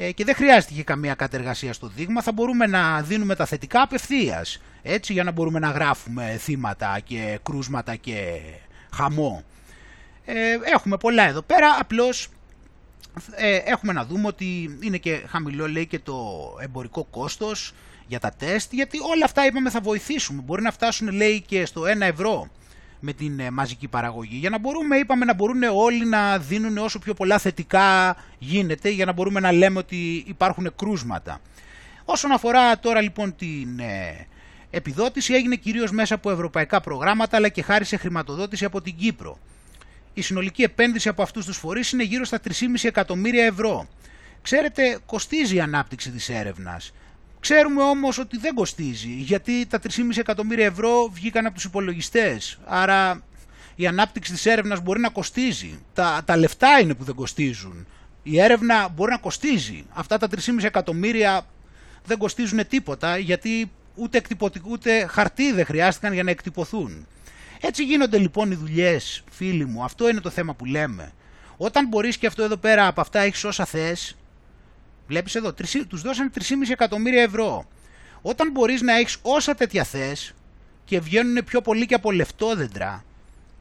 και δεν χρειάζεται και καμία κατεργασία στο δείγμα, θα μπορούμε να δίνουμε τα θετικά απευθείας. Έτσι, για να μπορούμε να γράφουμε θύματα και κρούσματα και χαμό. Ε, έχουμε πολλά εδώ πέρα, απλώς ε, έχουμε να δούμε ότι είναι και χαμηλό λέει και το εμπορικό κόστος για τα τεστ, γιατί όλα αυτά είπαμε θα βοηθήσουμε. Μπορεί να φτάσουν λέει και στο 1 ευρώ με την ε, μαζική παραγωγή. Για να μπορούμε, είπαμε, να μπορούν όλοι να δίνουν όσο πιο πολλά θετικά γίνεται, για να μπορούμε να λέμε ότι υπάρχουν κρούσματα. Όσον αφορά τώρα λοιπόν την ε, επιδότηση, έγινε κυρίως μέσα από ευρωπαϊκά προγράμματα, αλλά και χάρη σε χρηματοδότηση από την Κύπρο. Η συνολική επένδυση από αυτούς τους φορείς είναι γύρω στα 3,5 εκατομμύρια ευρώ. Ξέρετε, κοστίζει η ανάπτυξη της έρευνας. Ξέρουμε όμως ότι δεν κοστίζει, γιατί τα 3,5 εκατομμύρια ευρώ βγήκαν από τους υπολογιστές. Άρα η ανάπτυξη της έρευνας μπορεί να κοστίζει. Τα, τα λεφτά είναι που δεν κοστίζουν. Η έρευνα μπορεί να κοστίζει. Αυτά τα 3,5 εκατομμύρια δεν κοστίζουν τίποτα, γιατί ούτε, ούτε χαρτί δεν χρειάστηκαν για να εκτυπωθούν. Έτσι γίνονται λοιπόν οι δουλειές, φίλοι μου. Αυτό είναι το θέμα που λέμε. Όταν μπορείς και αυτό εδώ πέρα από αυτά έχεις όσα θες, Βλέπεις εδώ, τους δώσανε 3,5 εκατομμύρια ευρώ. Όταν μπορείς να έχεις όσα τέτοια θες και βγαίνουν πιο πολύ και από λεφτόδεντρα,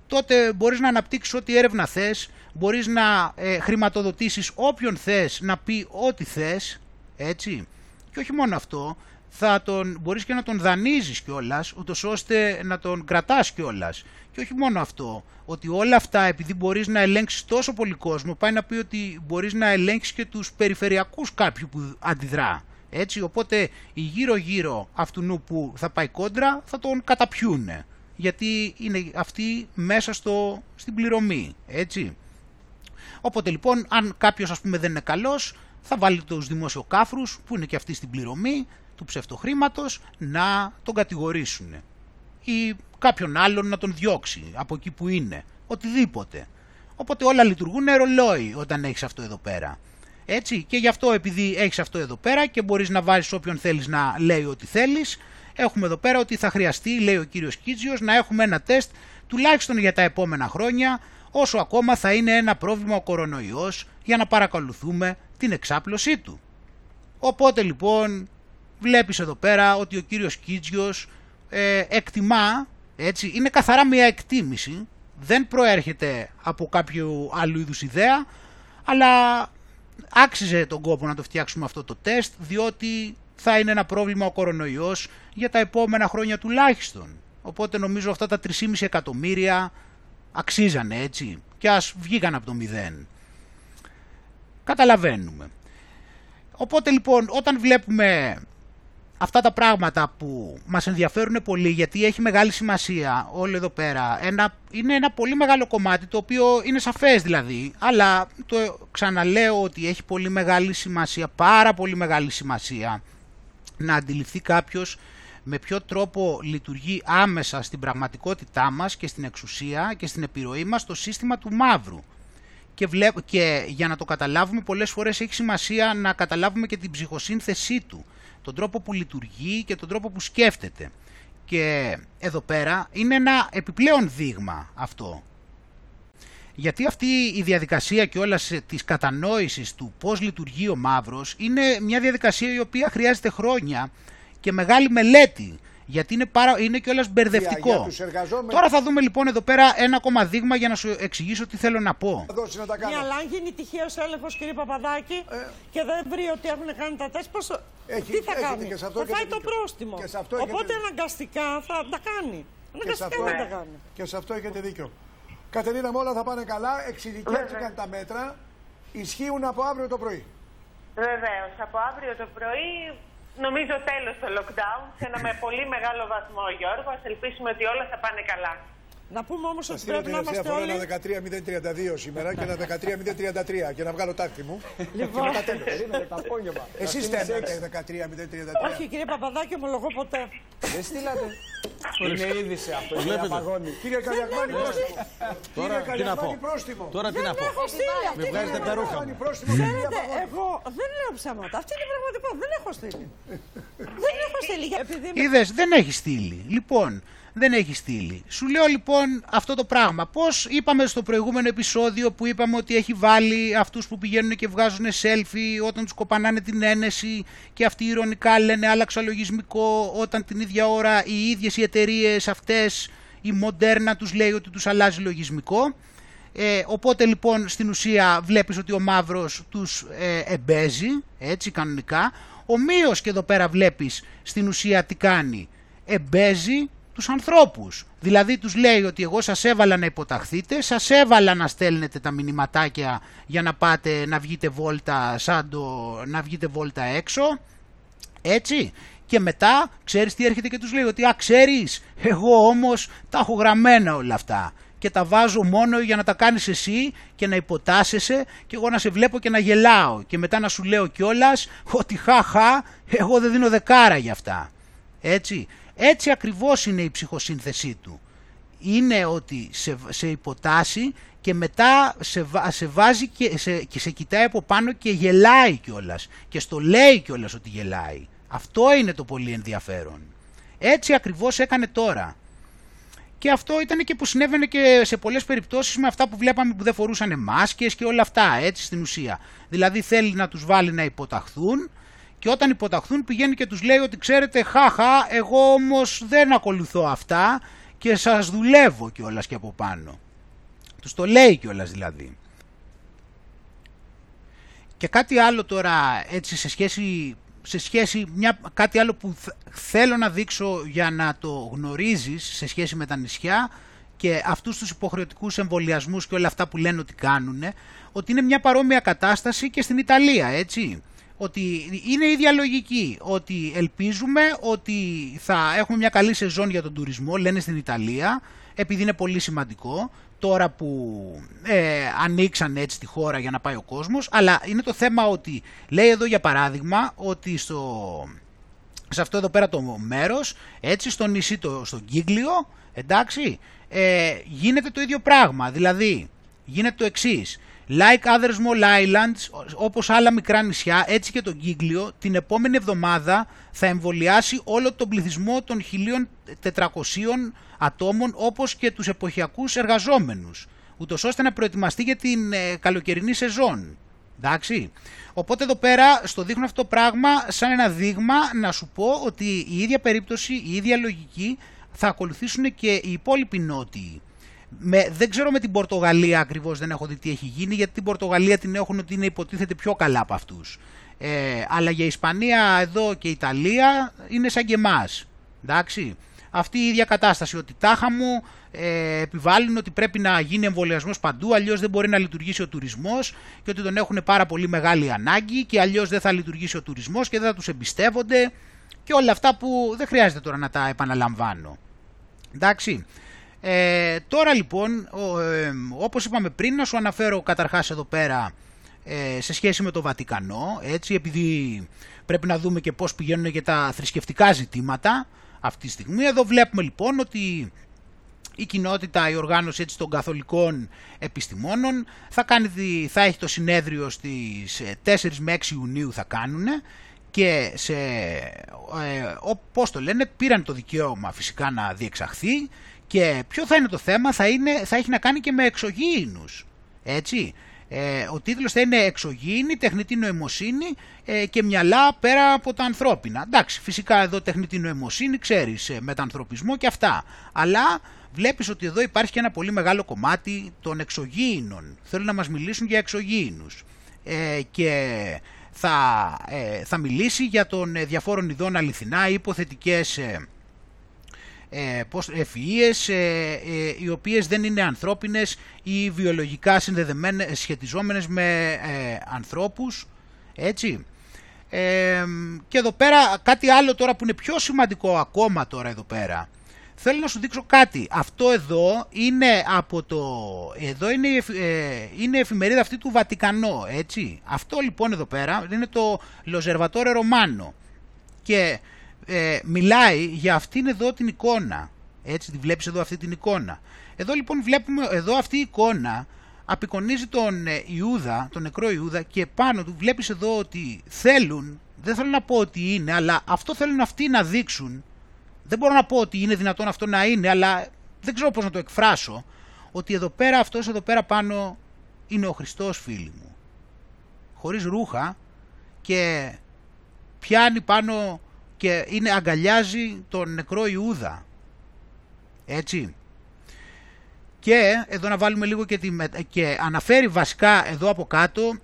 τότε μπορείς να αναπτύξεις ό,τι έρευνα θες, μπορείς να ε, χρηματοδοτήσεις όποιον θες να πει ό,τι θες, έτσι. Και όχι μόνο αυτό, θα τον, μπορείς και να τον δανείζεις κιόλας, ούτως ώστε να τον κρατάς κιόλας. Και όχι μόνο αυτό, ότι όλα αυτά επειδή μπορείς να ελέγξεις τόσο πολύ κόσμο, πάει να πει ότι μπορείς να ελέγξεις και τους περιφερειακούς κάποιου που αντιδρά. Έτσι, οπότε οι γύρω-γύρω αυτού που θα πάει κόντρα θα τον καταπιούνε. Γιατί είναι αυτοί μέσα στο, στην πληρωμή. Έτσι. Οπότε λοιπόν, αν κάποιος ας πούμε δεν είναι καλός, θα βάλει τους δημοσιοκάφρους που είναι και αυτοί στην πληρωμή του ψευτοχρήματος να τον κατηγορήσουν ή κάποιον άλλον να τον διώξει από εκεί που είναι, οτιδήποτε. Οπότε όλα λειτουργούν ρολόι όταν έχεις αυτό εδώ πέρα. Έτσι και γι' αυτό επειδή έχεις αυτό εδώ πέρα και μπορείς να βάζεις όποιον θέλεις να λέει ό,τι θέλεις, έχουμε εδώ πέρα ότι θα χρειαστεί, λέει ο κύριος Κίτζιος, να έχουμε ένα τεστ τουλάχιστον για τα επόμενα χρόνια, όσο ακόμα θα είναι ένα πρόβλημα ο κορονοϊός για να παρακολουθούμε την εξάπλωσή του. Οπότε λοιπόν βλέπεις εδώ πέρα ότι ο κύριος Κίτζιος ε, εκτιμά, έτσι, είναι καθαρά μια εκτίμηση, δεν προέρχεται από κάποιο άλλου είδους ιδέα, αλλά άξιζε τον κόπο να το φτιάξουμε αυτό το τεστ, διότι θα είναι ένα πρόβλημα ο κορονοϊός για τα επόμενα χρόνια τουλάχιστον. Οπότε νομίζω αυτά τα 3,5 εκατομμύρια αξίζανε έτσι και ας βγήκαν από το μηδέν. Καταλαβαίνουμε. Οπότε λοιπόν όταν βλέπουμε αυτά τα πράγματα που μας ενδιαφέρουν πολύ γιατί έχει μεγάλη σημασία όλο εδώ πέρα ένα, είναι ένα πολύ μεγάλο κομμάτι το οποίο είναι σαφές δηλαδή αλλά το ξαναλέω ότι έχει πολύ μεγάλη σημασία, πάρα πολύ μεγάλη σημασία να αντιληφθεί κάποιος με ποιο τρόπο λειτουργεί άμεσα στην πραγματικότητά μας και στην εξουσία και στην επιρροή μας το σύστημα του μαύρου. Και, και για να το καταλάβουμε πολλές φορές έχει σημασία να καταλάβουμε και την ψυχοσύνθεσή του, τον τρόπο που λειτουργεί και τον τρόπο που σκέφτεται. Και εδώ πέρα είναι ένα επιπλέον δείγμα αυτό. Γιατί αυτή η διαδικασία και όλας της κατανόησης του πώς λειτουργεί ο μαύρος είναι μια διαδικασία η οποία χρειάζεται χρόνια και μεγάλη μελέτη. Γιατί είναι, πάρα, είναι κιόλας μπερδευτικό. Τώρα θα δούμε λοιπόν εδώ πέρα ένα ακόμα δείγμα για να σου εξηγήσω τι θέλω να πω. Μια αλλά γίνει τυχαίο έλεγχος, κύριε Παπαδάκη, ε. και δεν βρει ότι έχουν κάνει τα τεστ, πώς... έχει, τι θα κάνει; Και σε αυτό θα φάει το πρόστιμο. Και σε αυτό Οπότε αναγκαστικά θα τα κάνει. Αναγκαστικά θα τα κάνει. Και σε αυτό έχετε δίκιο. Κατερίνα, όλα θα πάνε καλά. Εξειδικεύτηκαν τα μέτρα. Ισχύουν από αύριο το πρωί. Βεβαίως. Από αύριο το πρωί νομίζω τέλος το lockdown, σε ένα με πολύ μεγάλο βαθμό, Γιώργος. Ας ελπίσουμε ότι όλα θα πάνε καλά. Να πούμε όμως ότι πρέπει να είμαστε όλοι... ένα 13.032 σήμερα και ένα 13.033 και να βγάλω τάκτη μου. Λοιπόν, και μετά τέλος. Εσείς στέλνετε 13.033. Όχι κύριε Παπαδάκη, ομολογώ ποτέ. Δεν στείλατε. Είναι είδηση αυτό. Βλέπετε. Κύριε Καλιακμάνη, πρόστιμο. Τώρα τι να πω. Τώρα τι να πω. Με βγάζετε τα ρούχα μου. Ξέρετε, εγώ δεν λέω ψέματα. Αυτή είναι η πραγματικότητα. Δεν έχω στείλει. Δεν έχω στείλει. Είδες, δεν έχει στείλει. Λοιπόν, δεν έχει στείλει. Σου λέω λοιπόν αυτό το πράγμα. Πώς είπαμε στο προηγούμενο επεισόδιο που είπαμε ότι έχει βάλει αυτούς που πηγαίνουν και βγάζουν selfie όταν τους κοπανάνε την ένεση και αυτοί ηρωνικά λένε άλλαξα λογισμικό όταν την ίδια ώρα οι ίδιες οι εταιρείες αυτές η Moderna τους λέει ότι τους αλλάζει λογισμικό. Ε, οπότε λοιπόν στην ουσία βλέπεις ότι ο μαύρος τους ε, εμπέζει έτσι κανονικά. Ομοίως και εδώ πέρα βλέπεις στην ουσία τι κάνει. Εμπέζει τους ανθρώπους. Δηλαδή τους λέει ότι εγώ σας έβαλα να υποταχθείτε, σας έβαλα να στέλνετε τα μηνυματάκια για να πάτε να βγείτε βόλτα, σαν το, να βγείτε βόλτα έξω, έτσι. Και μετά ξέρεις τι έρχεται και τους λέει ότι α ξέρεις εγώ όμως τα έχω γραμμένα όλα αυτά και τα βάζω μόνο για να τα κάνεις εσύ και να υποτάσσεσαι και εγώ να σε βλέπω και να γελάω και μετά να σου λέω κιόλας ότι χα εγώ δεν δίνω δεκάρα για αυτά. Έτσι. Έτσι ακριβώς είναι η ψυχοσύνθεσή του. Είναι ότι σε, σε υποτάσσει και μετά σε, σε βάζει και σε, και σε κοιτάει από πάνω και γελάει κιόλας. Και στο λέει κιόλας ότι γελάει. Αυτό είναι το πολύ ενδιαφέρον. Έτσι ακριβώς έκανε τώρα. Και αυτό ήταν και που συνέβαινε και σε πολλές περιπτώσεις με αυτά που βλέπαμε που δεν φορούσαν μάσκες και όλα αυτά, έτσι στην ουσία. Δηλαδή θέλει να τους βάλει να υποταχθούν και όταν υποταχθούν πηγαίνει και τους λέει ότι ξέρετε χάχα εγώ όμως δεν ακολουθώ αυτά και σας δουλεύω κιόλας και από πάνω. Τους το λέει κιόλας δηλαδή. Και κάτι άλλο τώρα έτσι σε σχέση, σε σχέση μια, κάτι άλλο που θέλω να δείξω για να το γνωρίζεις σε σχέση με τα νησιά και αυτούς τους υποχρεωτικούς εμβολιασμούς και όλα αυτά που λένε ότι κάνουν ότι είναι μια παρόμοια κατάσταση και στην Ιταλία έτσι ότι είναι η ίδια λογική, ότι ελπίζουμε ότι θα έχουμε μια καλή σεζόν για τον τουρισμό, λένε στην Ιταλία, επειδή είναι πολύ σημαντικό, τώρα που ε, ανοίξαν έτσι τη χώρα για να πάει ο κόσμος, αλλά είναι το θέμα ότι λέει εδώ για παράδειγμα ότι στο, σε αυτό εδώ πέρα το μέρος, έτσι στο νησί, το, στο Γκίγλιο, εντάξει, ε, γίνεται το ίδιο πράγμα, δηλαδή γίνεται το εξής, Like other small islands, όπως άλλα μικρά νησιά, έτσι και το Γκίγλιο, την επόμενη εβδομάδα θα εμβολιάσει όλο τον πληθυσμό των 1.400 ατόμων, όπως και τους εποχιακούς εργαζόμενους, ούτως ώστε να προετοιμαστεί για την ε, καλοκαιρινή σεζόν. Εντάξει. Οπότε εδώ πέρα στο δείχνω αυτό το πράγμα σαν ένα δείγμα να σου πω ότι η ίδια περίπτωση, η ίδια λογική θα ακολουθήσουν και οι υπόλοιποι νότιοι Με, δεν ξέρω με την Πορτογαλία ακριβώς δεν έχω δει τι έχει γίνει, γιατί την Πορτογαλία την έχουν ότι είναι υποτίθεται πιο καλά από αυτούς. Ε, αλλά για Ισπανία εδώ και Ιταλία είναι σαν και εμάς. Εντάξει. Αυτή η ίδια κατάσταση, ότι τάχα μου ε, επιβάλλουν ότι πρέπει να γίνει εμβολιασμός παντού, αλλιώς δεν μπορεί να λειτουργήσει ο τουρισμός και ότι τον έχουν πάρα πολύ μεγάλη ανάγκη και αλλιώς δεν θα λειτουργήσει ο τουρισμός και δεν θα τους εμπιστεύονται και όλα αυτά που δεν χρειάζεται τώρα να τα επαναλαμβάνω. Εντάξει. Ε, τώρα λοιπόν, ο, ε, όπως είπαμε πριν, να σου αναφέρω καταρχάς εδώ πέρα ε, σε σχέση με το Βατικανό, έτσι, επειδή πρέπει να δούμε και πώς πηγαίνουν και τα θρησκευτικά ζητήματα αυτή τη στιγμή. Εδώ βλέπουμε λοιπόν ότι η κοινότητα, η οργάνωση έτσι, των καθολικών επιστημόνων θα, κάνει, θα έχει το συνέδριο στις 4 με 6 Ιουνίου θα κάνουν και σε, ε, πώς το λένε, πήραν το δικαίωμα φυσικά να διεξαχθεί και ποιο θα είναι το θέμα, θα, είναι, θα έχει να κάνει και με εξωγήινους, έτσι. Ε, ο τίτλος θα είναι «Εξωγήινη, τεχνητή νοημοσύνη ε, και μυαλά πέρα από τα ανθρώπινα». Εντάξει, φυσικά εδώ τεχνητή νοημοσύνη, ξέρεις, ε, μετανθρωπισμό και αυτά. Αλλά βλέπεις ότι εδώ υπάρχει και ένα πολύ μεγάλο κομμάτι των εξωγήινων. Θέλουν να μας μιλήσουν για εξωγήινους. Ε, και θα, ε, θα μιλήσει για τον ε, διαφόρων ειδών αληθινά υποθετικές ε, ε, ευφυΐες οι οποίες δεν είναι ανθρώπινες ή βιολογικά συνδεδεμένες, σχετιζόμενες με ανθρώπους έτσι και εδώ πέρα κάτι άλλο τώρα που είναι πιο σημαντικό ακόμα τώρα εδώ πέρα Θέλω να σου δείξω κάτι. Αυτό εδώ είναι από το... Εδώ είναι, ε, είναι η εφημερίδα αυτή του Βατικανό, έτσι. Αυτό λοιπόν εδώ πέρα είναι το Λοζερβατόρε Ρωμάνο. Και ε, μιλάει για αυτήν εδώ την εικόνα. Έτσι, τη βλέπεις εδώ αυτή την εικόνα. Εδώ λοιπόν βλέπουμε, εδώ αυτή η εικόνα απεικονίζει τον ε, Ιούδα, τον νεκρό Ιούδα και πάνω του βλέπεις εδώ ότι θέλουν, δεν θέλω να πω ότι είναι, αλλά αυτό θέλουν αυτοί να δείξουν δεν μπορώ να πω ότι είναι δυνατόν αυτό να είναι, αλλά δεν ξέρω πώς να το εκφράσω, ότι εδώ πέρα, αυτός εδώ πέρα πάνω είναι ο Χριστός φίλοι μου. Χωρίς ρούχα και πιάνει πάνω και είναι, αγκαλιάζει τον νεκρό Ιούδα. Έτσι. Και εδώ να βάλουμε λίγο και, τη, και αναφέρει βασικά εδώ από κάτω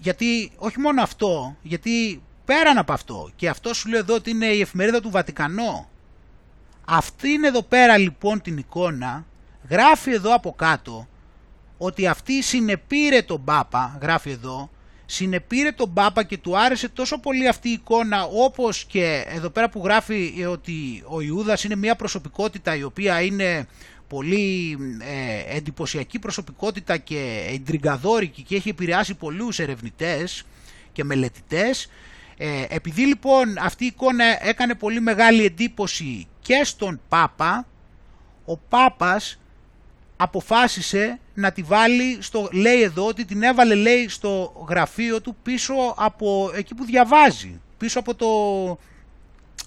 γιατί όχι μόνο αυτό, γιατί πέραν από αυτό. Και αυτό σου λέω εδώ ότι είναι η εφημερίδα του Βατικανό. Αυτή είναι εδώ πέρα λοιπόν την εικόνα. Γράφει εδώ από κάτω ότι αυτή συνεπήρε τον Πάπα, γράφει εδώ, συνεπήρε τον Πάπα και του άρεσε τόσο πολύ αυτή η εικόνα όπως και εδώ πέρα που γράφει ότι ο Ιούδας είναι μια προσωπικότητα η οποία είναι πολύ ε, εντυπωσιακή προσωπικότητα και εντριγκαδόρικη και έχει επηρεάσει πολλούς ερευνητές και μελετητές. Ε, επειδή λοιπόν αυτή η εικόνα έκανε πολύ μεγάλη εντύπωση και στον Πάπα, ο Πάπας αποφάσισε να τη βάλει στο, λέει εδώ ότι την έβαλε λέει στο γραφείο του πίσω από εκεί που διαβάζει, πίσω από το,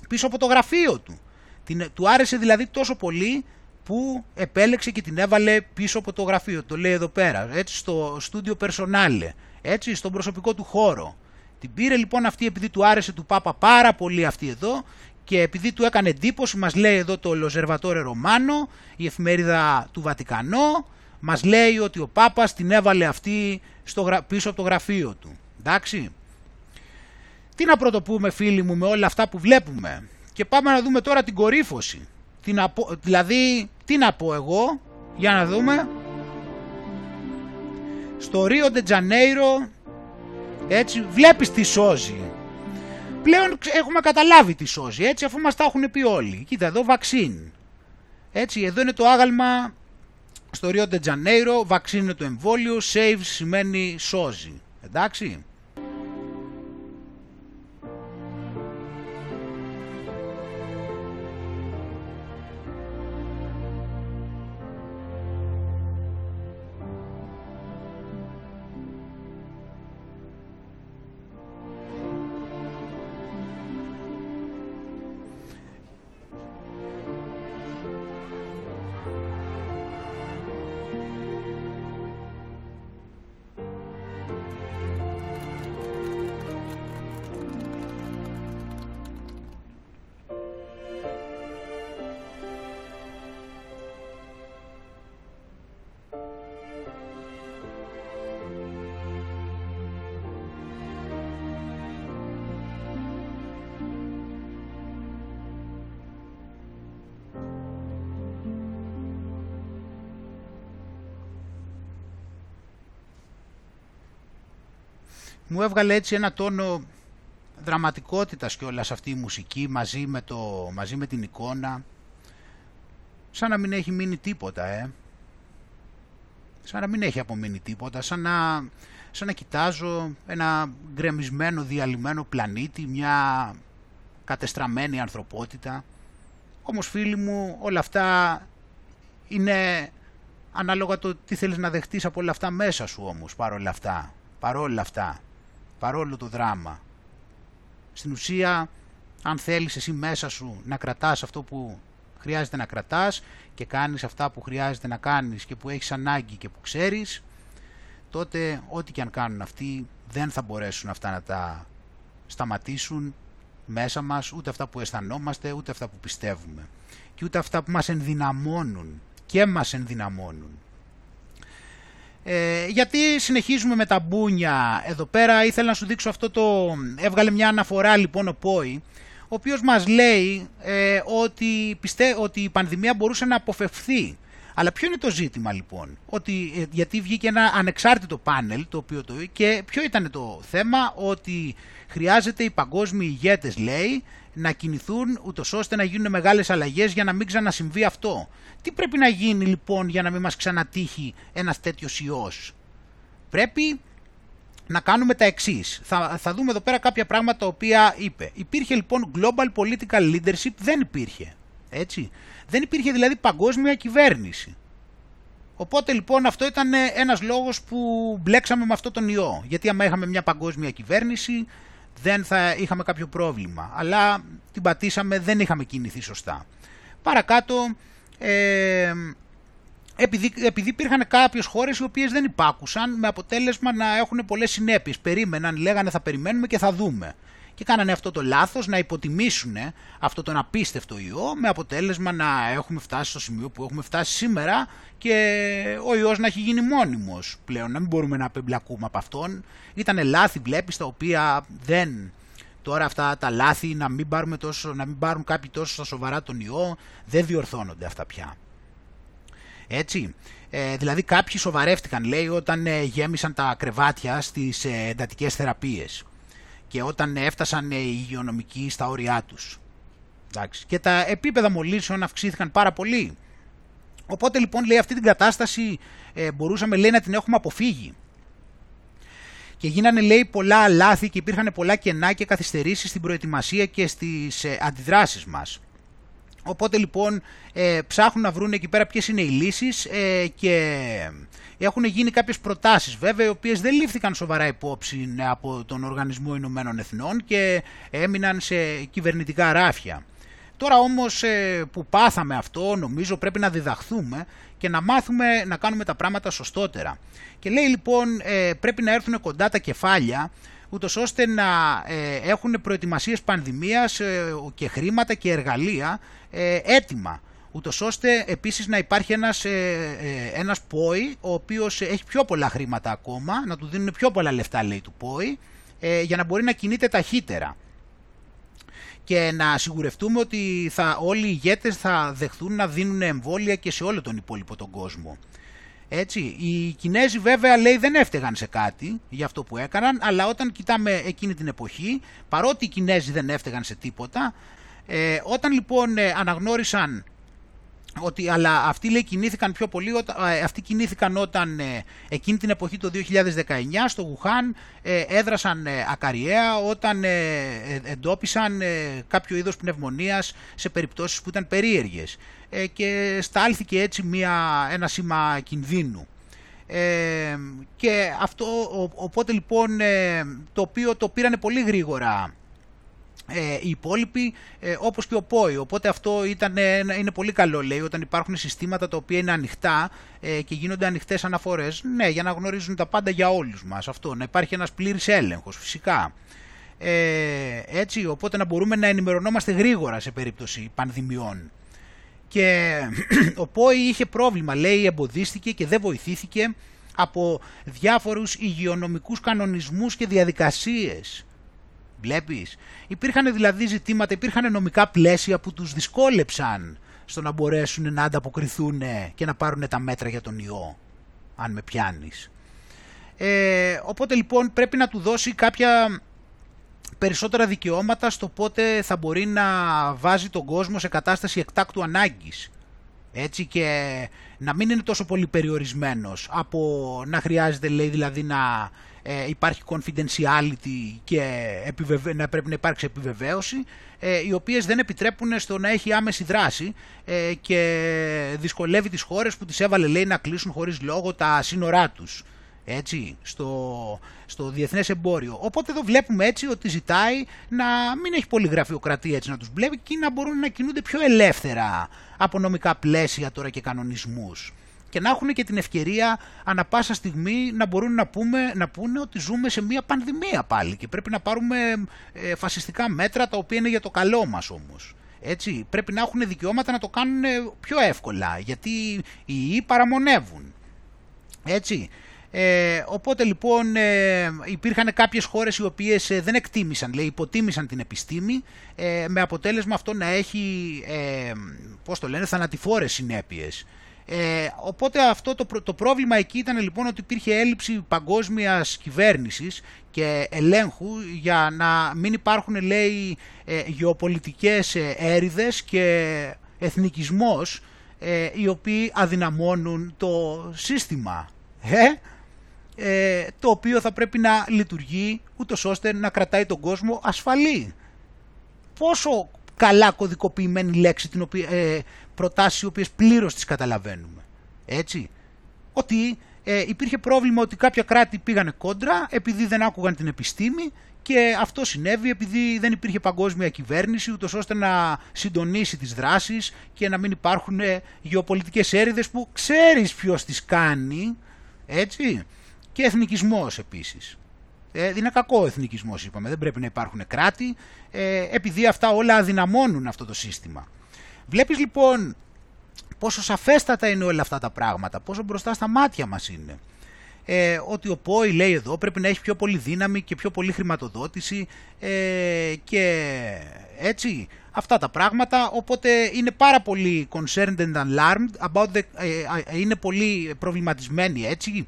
πίσω από το γραφείο του. Την, του άρεσε δηλαδή τόσο πολύ που επέλεξε και την έβαλε πίσω από το γραφείο, το λέει εδώ πέρα, έτσι στο στούντιο personale, έτσι στον προσωπικό του χώρο. Την πήρε λοιπόν αυτή επειδή του άρεσε του Πάπα πάρα πολύ αυτή εδώ και επειδή του έκανε εντύπωση μας λέει εδώ το Λοζερβατόρε Ρωμάνο, η εφημερίδα του Βατικανό, μας λέει ότι ο Πάπας την έβαλε αυτή στο, πίσω από το γραφείο του. Εντάξει. Τι να πρωτοπούμε φίλοι μου με όλα αυτά που βλέπουμε. Και πάμε να δούμε τώρα την κορύφωση. Τι δηλαδή, τι να πω εγώ, για να δούμε. Στο Ρίο Ντετζανέιρο έτσι, βλέπεις τι σώζει. Πλέον έχουμε καταλάβει τι σώζει, έτσι, αφού μας τα έχουν πει όλοι. Κοίτα εδώ, βαξίν. Έτσι, εδώ είναι το άγαλμα στο Rio de Janeiro, βαξίν είναι το εμβόλιο, save σημαίνει σώζει. Εντάξει. Μου έβγαλε έτσι ένα τόνο δραματικότητας και όλα αυτή η μουσική μαζί με, το, μαζί με την εικόνα. Σαν να μην έχει μείνει τίποτα ε. Σαν να μην έχει απομείνει τίποτα σαν να, σαν να κοιτάζω ένα γκρεμισμένο διαλυμένο πλανήτη μια κατεστραμμένη ανθρωπότητα. Όμως φίλοι μου όλα αυτά είναι ανάλογα το τι θέλεις να δεχτείς από όλα αυτά μέσα σου όμως παρόλα αυτά παρόλα αυτά παρόλο το δράμα στην ουσία, αν θέλεις εσύ μέσα σου να κρατάς αυτό που χρειάζεται να κρατάς και κάνεις αυτά που χρειάζεται να κάνεις και που έχεις ανάγκη και που ξέρεις, τότε ό,τι και αν κάνουν αυτοί δεν θα μπορέσουν αυτά να τα σταματήσουν μέσα μας, ούτε αυτά που αισθανόμαστε, ούτε αυτά που πιστεύουμε και ούτε αυτά που μας ενδυναμώνουν και μας ενδυναμώνουν. Ε, γιατί συνεχίζουμε με τα μπούνια εδώ πέρα. Ήθελα να σου δείξω αυτό το έβγαλε μια αναφορά λοιπόν ο Πόη ο οποίος μας λέει ε, ότι, πιστε, ότι η πανδημία μπορούσε να αποφευθεί αλλά ποιο είναι το ζήτημα λοιπόν, ότι, ε, γιατί βγήκε ένα ανεξάρτητο πάνελ το οποίο το και ποιο ήταν το θέμα, ότι χρειάζεται οι παγκόσμιοι ηγέτες λέει να κινηθούν ούτως ώστε να γίνουν μεγάλες αλλαγές για να μην ξανασυμβεί αυτό. Τι πρέπει να γίνει λοιπόν για να μην μας ξανατύχει ένας τέτοιος ιός; Πρέπει να κάνουμε τα εξής. Θα, θα δούμε εδώ πέρα κάποια πράγματα τα οποία είπε. Υπήρχε λοιπόν global political leadership, δεν υπήρχε. Έτσι. Δεν υπήρχε δηλαδή παγκόσμια κυβέρνηση. Οπότε λοιπόν αυτό ήταν ένας λόγος που μπλέξαμε με αυτό τον ιό. Γιατί άμα είχαμε μια παγκόσμια κυβέρνηση δεν θα είχαμε κάποιο πρόβλημα. Αλλά την πατήσαμε, δεν είχαμε κινηθεί σωστά. Παρακάτω, ε, επειδή, επειδή υπήρχαν κάποιες χώρες οι οποίες δεν υπάκουσαν με αποτέλεσμα να έχουν πολλές συνέπειες. Περίμεναν, λέγανε θα περιμένουμε και θα δούμε. Και κάνανε αυτό το λάθος να υποτιμήσουν αυτό τον απίστευτο ιό με αποτέλεσμα να έχουμε φτάσει στο σημείο που έχουμε φτάσει σήμερα και ο ιός να έχει γίνει μόνιμος πλέον, να μην μπορούμε να απεμπλακούμε από αυτόν. Ήταν λάθη βλέπεις τα οποία δεν... Τώρα αυτά τα λάθη να μην, πάρουμε τόσο, να μην πάρουν κάποιοι τόσο στα σοβαρά τον ιό δεν διορθώνονται αυτά πια. Έτσι, ε, δηλαδή κάποιοι σοβαρεύτηκαν λέει όταν ε, γέμισαν τα κρεβάτια στις ε, εντατικές θεραπείες και όταν έφτασαν οι υγειονομικοί στα όρια τους. Εντάξει. Και τα επίπεδα μολύσεων αυξήθηκαν πάρα πολύ. Οπότε λοιπόν λέει αυτή την κατάσταση ε, μπορούσαμε λέει να την έχουμε αποφύγει. Και γίνανε λέει πολλά λάθη και υπήρχαν πολλά κενά και καθυστερήσεις στην προετοιμασία και στις ε, αντιδράσεις μας. Οπότε λοιπόν ε, ψάχνουν να βρουν εκεί πέρα ποιες είναι οι λύσεις ε, και έχουν γίνει κάποιες προτάσεις βέβαια οι οποίες δεν λήφθηκαν σοβαρά υπόψη από τον Οργανισμό Ηνωμένων Εθνών και έμειναν σε κυβερνητικά ράφια. Τώρα όμως ε, που πάθαμε αυτό νομίζω πρέπει να διδαχθούμε και να μάθουμε να κάνουμε τα πράγματα σωστότερα. Και λέει λοιπόν ε, πρέπει να έρθουν κοντά τα κεφάλια ούτως ώστε να ε, έχουν προετοιμασίες πανδημίας και χρήματα και εργαλεία έτοιμα ούτως ώστε επίσης να υπάρχει ένας, ένας ΠΟΗ ο οποίος έχει πιο πολλά χρήματα ακόμα, να του δίνουν πιο πολλά λεφτά λέει του ΠΟΗ για να μπορεί να κινείται ταχύτερα και να σιγουρευτούμε ότι θα, όλοι οι ηγέτες θα δεχθούν να δίνουν εμβόλια και σε όλο τον υπόλοιπο τον κόσμο. Έτσι, οι Κινέζοι βέβαια λέει δεν έφταιγαν σε κάτι για αυτό που έκαναν, αλλά όταν κοιτάμε εκείνη την εποχή, παρότι οι Κινέζοι δεν έφταιγαν σε τίποτα, ε, όταν λοιπόν ε, αναγνώρισαν ότι, αλλά αυτοί λέει κινήθηκαν πιο πολύ, ε, αυτοί κινήθηκαν όταν ε, εκείνη την εποχή το 2019 στο Γουχάν ε, έδρασαν ακαριέα όταν εντόπισαν κάποιο είδος πνευμονίας σε περιπτώσεις που ήταν περίεργες και στάλθηκε έτσι μια, ένα σήμα κινδύνου. και αυτό οπότε λοιπόν το οποίο το πήρανε πολύ γρήγορα ε, οι υπόλοιποι ε, όπως και ο ΠΟΗ. Οπότε αυτό ήταν, είναι πολύ καλό λέει όταν υπάρχουν συστήματα τα οποία είναι ανοιχτά ε, και γίνονται ανοιχτές αναφορές. Ναι, για να γνωρίζουν τα πάντα για όλους μας αυτό, να υπάρχει ένας πλήρης έλεγχος φυσικά. Ε, έτσι, οπότε να μπορούμε να ενημερωνόμαστε γρήγορα σε περίπτωση πανδημιών. Και ο ΠΟΗ είχε πρόβλημα, λέει, εμποδίστηκε και δεν βοηθήθηκε από διάφορους υγειονομικούς κανονισμούς και διαδικασίες Βλέπεις. Υπήρχαν δηλαδή ζητήματα, υπήρχαν νομικά πλαίσια που τους δυσκόλεψαν στο να μπορέσουν να ανταποκριθούν και να πάρουν τα μέτρα για τον ιό, αν με πιάνεις. Ε, οπότε λοιπόν πρέπει να του δώσει κάποια περισσότερα δικαιώματα στο πότε θα μπορεί να βάζει τον κόσμο σε κατάσταση εκτάκτου ανάγκης. Έτσι και να μην είναι τόσο πολύ περιορισμένος από να χρειάζεται λέει δηλαδή να ε, υπάρχει confidentiality και να πρέπει να υπάρξει επιβεβαίωση ε, οι οποίες δεν επιτρέπουν στο να έχει άμεση δράση ε, και δυσκολεύει τις χώρες που τις έβαλε λέει να κλείσουν χωρίς λόγο τα σύνορά τους έτσι, στο, στο διεθνές εμπόριο. Οπότε εδώ βλέπουμε έτσι ότι ζητάει να μην έχει πολύ γραφειοκρατία έτσι να τους βλέπει και να μπορούν να κινούνται πιο ελεύθερα από νομικά πλαίσια τώρα και κανονισμούς και να έχουν και την ευκαιρία ανα πάσα στιγμή να μπορούν να, πούμε, να πούνε ότι ζούμε σε μια πανδημία πάλι και πρέπει να πάρουμε ε, φασιστικά μέτρα τα οποία είναι για το καλό μας όμως. Έτσι, πρέπει να έχουν δικαιώματα να το κάνουν πιο εύκολα γιατί οι ιοί παραμονεύουν. Έτσι, ε, οπότε λοιπόν ε, υπήρχαν κάποιες χώρες οι οποίες ε, δεν εκτίμησαν, λέει, υποτίμησαν την επιστήμη ε, με αποτέλεσμα αυτό να έχει, ε, πώς το λένε, θανατηφόρες συνέπειες. Ε, οπότε αυτό το, το πρόβλημα εκεί ήταν λοιπόν ότι υπήρχε έλλειψη παγκόσμιας κυβέρνησης και ελέγχου για να μην υπάρχουν λέει ε, γεωπολιτικές ε, έρηδες και εθνικισμός ε, οι οποίοι αδυναμώνουν το σύστημα ε, το οποίο θα πρέπει να λειτουργεί ούτως ώστε να κρατάει τον κόσμο ασφαλή. Πόσο καλά κωδικοποιημένη λέξη την οποία, προτάσεις οι οποίες πλήρως τις καταλαβαίνουμε. Έτσι. Ότι ε, υπήρχε πρόβλημα ότι κάποια κράτη πήγανε κόντρα επειδή δεν άκουγαν την επιστήμη και αυτό συνέβη επειδή δεν υπήρχε παγκόσμια κυβέρνηση ούτως ώστε να συντονίσει τις δράσεις και να μην υπάρχουν ε, γεωπολιτικές έρηδες που ξέρεις ποιος τις κάνει, έτσι, και εθνικισμός επίσης. Ε, είναι κακό εθνικισμός είπαμε, δεν πρέπει να υπάρχουν κράτη ε, επειδή αυτά όλα αδυναμώνουν αυτό το σύστημα. Βλέπεις λοιπόν πόσο σαφέστατα είναι όλα αυτά τα πράγματα, πόσο μπροστά στα μάτια μας είναι. Ε, ότι ο ΠΟΗ λέει εδώ πρέπει να έχει πιο πολύ δύναμη και πιο πολύ χρηματοδότηση ε, και έτσι αυτά τα πράγματα οπότε είναι πάρα πολύ concerned and alarmed about the, ε, ε, είναι πολύ προβληματισμένοι έτσι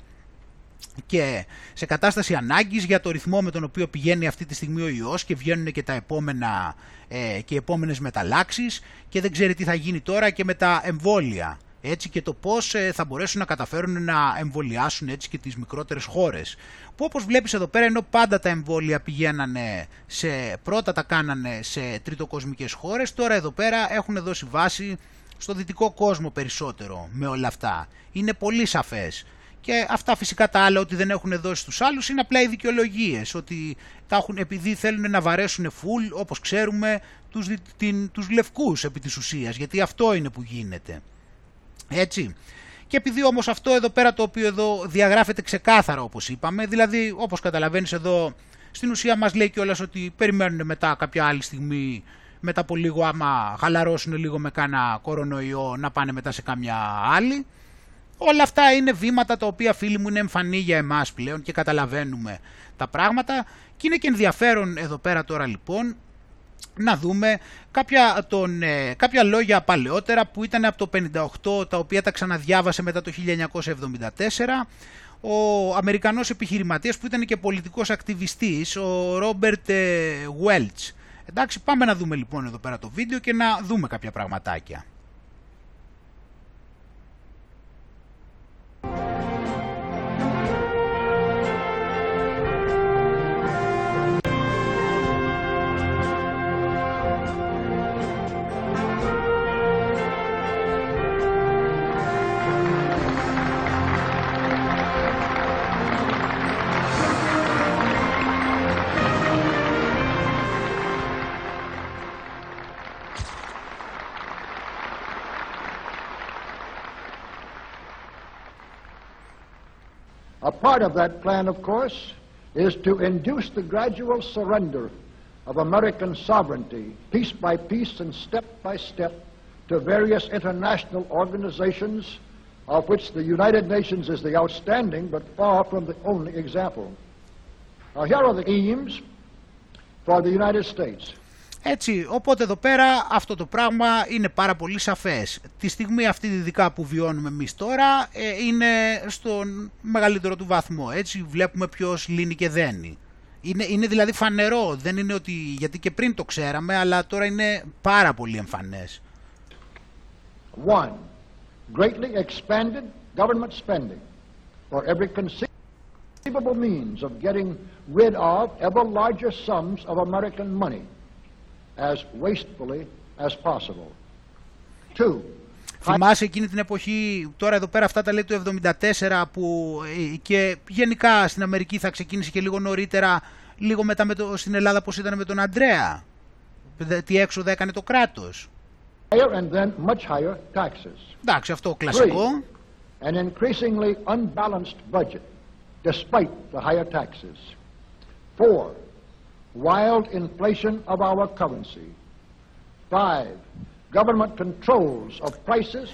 και σε κατάσταση ανάγκης για το ρυθμό με τον οποίο πηγαίνει αυτή τη στιγμή ο ιός και βγαίνουν και τα επόμενα ε, και επόμενες μεταλλάξεις και δεν ξέρει τι θα γίνει τώρα και με τα εμβόλια έτσι και το πώς ε, θα μπορέσουν να καταφέρουν να εμβολιάσουν έτσι και τις μικρότερες χώρες. Που όπως βλέπεις εδώ πέρα ενώ πάντα τα εμβόλια πηγαίνανε σε, πρώτα τα κάνανε σε τριτοκοσμικές χώρες, τώρα εδώ πέρα έχουν δώσει βάση στο δυτικό κόσμο περισσότερο με όλα αυτά. Είναι πολύ σαφές. Και αυτά φυσικά τα άλλα ότι δεν έχουν δώσει στους άλλους είναι απλά οι δικαιολογίες. Ότι τα έχουν, επειδή θέλουν να βαρέσουν φουλ, όπως ξέρουμε, τους, την, τους λευκούς επί της ουσίας. Γιατί αυτό είναι που γίνεται. Έτσι. Και επειδή όμως αυτό εδώ πέρα το οποίο εδώ διαγράφεται ξεκάθαρα όπως είπαμε, δηλαδή όπως καταλαβαίνεις εδώ στην ουσία μας λέει κιόλας ότι περιμένουν μετά κάποια άλλη στιγμή μετά από λίγο άμα χαλαρώσουν λίγο με κάνα κορονοϊό να πάνε μετά σε καμιά άλλη Όλα αυτά είναι βήματα τα οποία φίλοι μου είναι εμφανή για εμάς πλέον και καταλαβαίνουμε τα πράγματα και είναι και ενδιαφέρον εδώ πέρα τώρα λοιπόν να δούμε κάποια, τον, ε, κάποια λόγια παλαιότερα που ήταν από το 58 τα οποία τα ξαναδιάβασε μετά το 1974 ο Αμερικανός επιχειρηματίας που ήταν και πολιτικός ακτιβιστής ο Ρόμπερτ Βέλτς. Εντάξει πάμε να δούμε λοιπόν εδώ πέρα το βίντεο και να δούμε κάποια πραγματάκια. Thank you. Part of that plan, of course, is to induce the gradual surrender of American sovereignty, piece by piece and step by step, to various international organizations, of which the United Nations is the outstanding but far from the only example. Now, here are the aims for the United States. Έτσι, οπότε εδώ πέρα αυτό το πράγμα είναι πάρα πολύ σαφές. Τη στιγμή αυτή ειδικά που βιώνουμε εμείς τώρα ε, είναι στον μεγαλύτερο του βαθμό. Έτσι βλέπουμε ποιος λύνει και δένει. Είναι, είναι δηλαδή φανερό, δεν είναι ότι, γιατί και πριν το ξέραμε, αλλά τώρα είναι πάρα πολύ εμφανές. One, greatly expanded government spending for every conceivable means of getting rid of ever larger sums of American money as wastefully as possible. Two, Θυμάσαι εκείνη την εποχή, τώρα εδώ πέρα αυτά τα λέει το 1974 που ε, και γενικά στην Αμερική θα ξεκίνησε και λίγο νωρίτερα, λίγο μετά με το, στην Ελλάδα πώς ήταν με τον Αντρέα. Τι έξοδα έκανε το κράτος. And then much higher taxes. Εντάξει, αυτό κλασικό. Three, an increasingly unbalanced budget despite the higher taxes. Four, wild inflation of our currency. Five,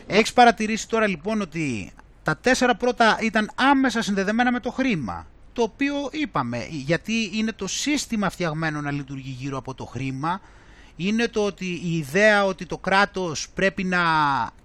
Έχεις παρατηρήσει τώρα λοιπόν ότι τα τέσσερα πρώτα ήταν άμεσα συνδεδεμένα με το χρήμα. Το οποίο είπαμε, γιατί είναι το σύστημα φτιαγμένο να λειτουργεί γύρω από το χρήμα, είναι το ότι η ιδέα ότι το κράτος πρέπει να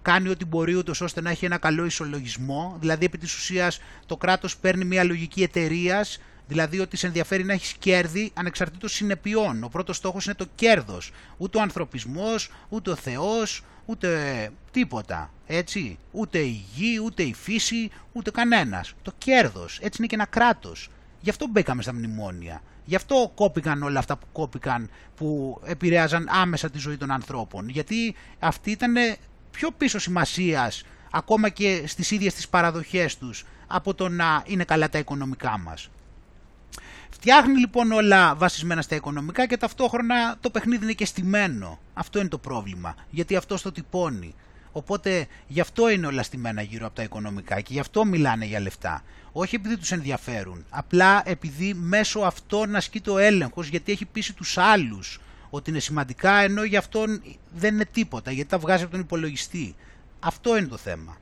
κάνει ό,τι μπορεί ούτως ώστε να έχει ένα καλό ισολογισμό, δηλαδή επί της ουσίας το κράτος παίρνει μια λογική εταιρείας Δηλαδή ότι σε ενδιαφέρει να έχεις κέρδη ανεξαρτήτως συνεπειών. Ο πρώτος στόχος είναι το κέρδος. Ούτε ο ανθρωπισμός, ούτε ο Θεός, ούτε τίποτα. Έτσι. Ούτε η γη, ούτε η φύση, ούτε κανένας. Το κέρδος. Έτσι είναι και ένα κράτος. Γι' αυτό μπήκαμε στα μνημόνια. Γι' αυτό κόπηκαν όλα αυτά που κόπηκαν που επηρέαζαν άμεσα τη ζωή των ανθρώπων. Γιατί αυτή ήταν πιο πίσω σημασίας ακόμα και στις ίδιες τις παραδοχές τους από το να είναι καλά τα οικονομικά μας. Φτιάχνει λοιπόν όλα βασισμένα στα οικονομικά και ταυτόχρονα το παιχνίδι είναι και στημένο. Αυτό είναι το πρόβλημα, γιατί αυτό το τυπώνει. Οπότε γι' αυτό είναι όλα στημένα γύρω από τα οικονομικά και γι' αυτό μιλάνε για λεφτά. Όχι επειδή τους ενδιαφέρουν, απλά επειδή μέσω αυτών ασκεί το έλεγχος γιατί έχει πείσει τους άλλους ότι είναι σημαντικά ενώ για αυτόν δεν είναι τίποτα γιατί τα βγάζει από τον υπολογιστή. Αυτό είναι το θέμα.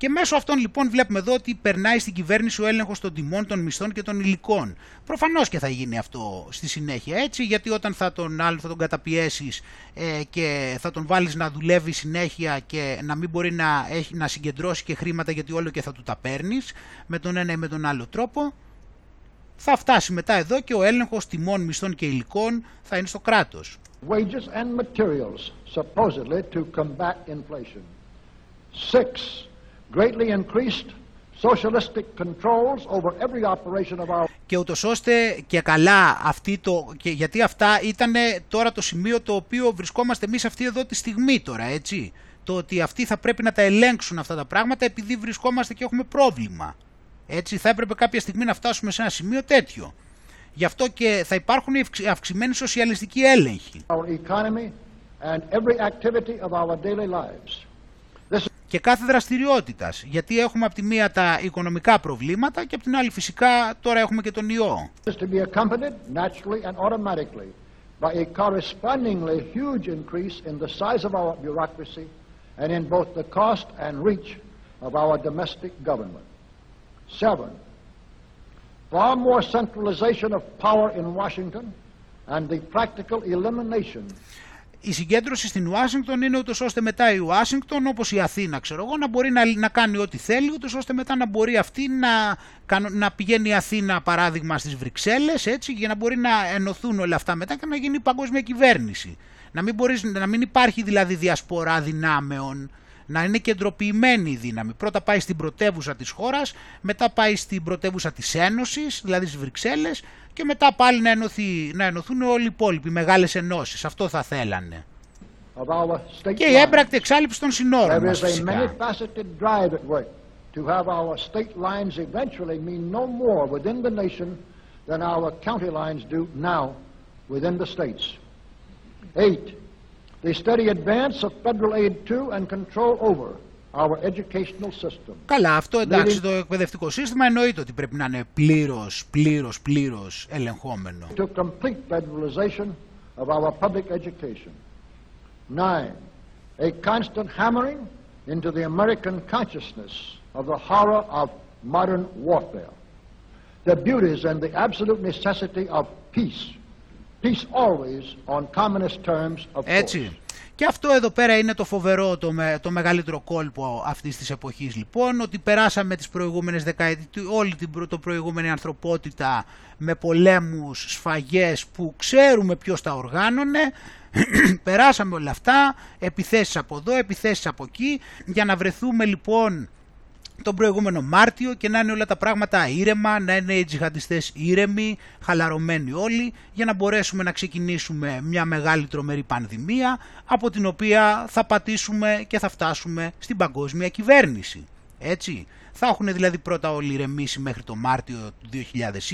Και μέσω αυτών λοιπόν βλέπουμε εδώ ότι περνάει στην κυβέρνηση ο έλεγχος των τιμών, των μισθών και των υλικών. Προφανώς και θα γίνει αυτό στη συνέχεια έτσι, γιατί όταν θα τον άλλο θα τον καταπιέσεις ε, και θα τον βάλεις να δουλεύει συνέχεια και να μην μπορεί να, έχει, να συγκεντρώσει και χρήματα γιατί όλο και θα του τα παίρνεις με τον ένα ή με τον άλλο τρόπο, θα φτάσει μετά εδώ και ο έλεγχος τιμών, μισθών και υλικών θα είναι στο κράτος. Wages and materials supposedly to combat inflation. Six greatly increased socialistic controls over every operation of our... Και ούτως ώστε και καλά αυτή το, και γιατί αυτά ήταν τώρα το σημείο το οποίο βρισκόμαστε εμείς αυτή εδώ τη στιγμή τώρα έτσι. Το ότι αυτοί θα πρέπει να τα ελέγξουν αυτά τα πράγματα επειδή βρισκόμαστε και έχουμε πρόβλημα. Έτσι θα έπρεπε κάποια στιγμή να φτάσουμε σε ένα σημείο τέτοιο. Γι' αυτό και θα υπάρχουν αυξημένοι σοσιαλιστικοί έλεγχοι. Our economy and every activity of our daily lives και κάθε δραστηριότητα. Γιατί έχουμε από τη μία τα οικονομικά προβλήματα και από την άλλη φυσικά τώρα έχουμε και τον ιό. by a correspondingly huge increase in the size of our bureaucracy and in both the cost and reach of our domestic government. Seven, far more centralization of power in Washington and the practical elimination η συγκέντρωση στην Ουάσιγκτον είναι ούτως ώστε μετά η Ουάσιγκτον όπως η Αθήνα ξέρω εγώ να μπορεί να, να κάνει ό,τι θέλει ούτως ώστε μετά να μπορεί αυτή να, να πηγαίνει η Αθήνα παράδειγμα στις Βρυξέλλες έτσι για να μπορεί να ενωθούν όλα αυτά μετά και να γίνει η παγκόσμια κυβέρνηση. Να μην, μπορείς, να μην υπάρχει δηλαδή διασπορά δυνάμεων να είναι κεντροποιημένη η δύναμη. Πρώτα πάει στην πρωτεύουσα της χώρας, μετά πάει στην πρωτεύουσα της Ένωσης, δηλαδή στις Βρυξέλλες και μετά πάλι να, ενωθεί, να ενωθούν όλοι οι υπόλοιποι, οι μεγάλες ενώσεις. Αυτό θα θέλανε. Και η έμπρακτη εξάλληψη των συνόρων μας φυσικά. to have our state lines eventually mean no more within the nation than our county lines do now within the states. Eight, the steady advance of federal aid to and control over our educational system. Καλά, αυτό εντάξει, το εκπαιδευτικό σύστημα εννοείται ότι πρέπει να είναι πλήρως, πλήρως, πλήρως ελεγχόμενο. To complete federalization of our public education. Nine, a constant hammering into the American consciousness of the horror of modern warfare, the beauties and the absolute necessity of peace peace always on communist terms of Έτσι. Και αυτό εδώ πέρα είναι το φοβερό, το, με, το μεγαλύτερο κόλπο αυτής της εποχής λοιπόν, ότι περάσαμε τις προηγούμενες δεκαετίες, όλη την το προηγούμενη ανθρωπότητα με πολέμους, σφαγές που ξέρουμε ποιος τα οργάνωνε, περάσαμε όλα αυτά, επιθέσεις από εδώ, επιθέσεις από εκεί, για να βρεθούμε λοιπόν τον προηγούμενο Μάρτιο και να είναι όλα τα πράγματα ήρεμα, να είναι οι τζιχαντιστές ήρεμοι, χαλαρωμένοι όλοι, για να μπορέσουμε να ξεκινήσουμε μια μεγάλη τρομερή πανδημία, από την οποία θα πατήσουμε και θα φτάσουμε στην παγκόσμια κυβέρνηση. Έτσι, θα έχουν δηλαδή πρώτα όλοι ηρεμήσει μέχρι το Μάρτιο του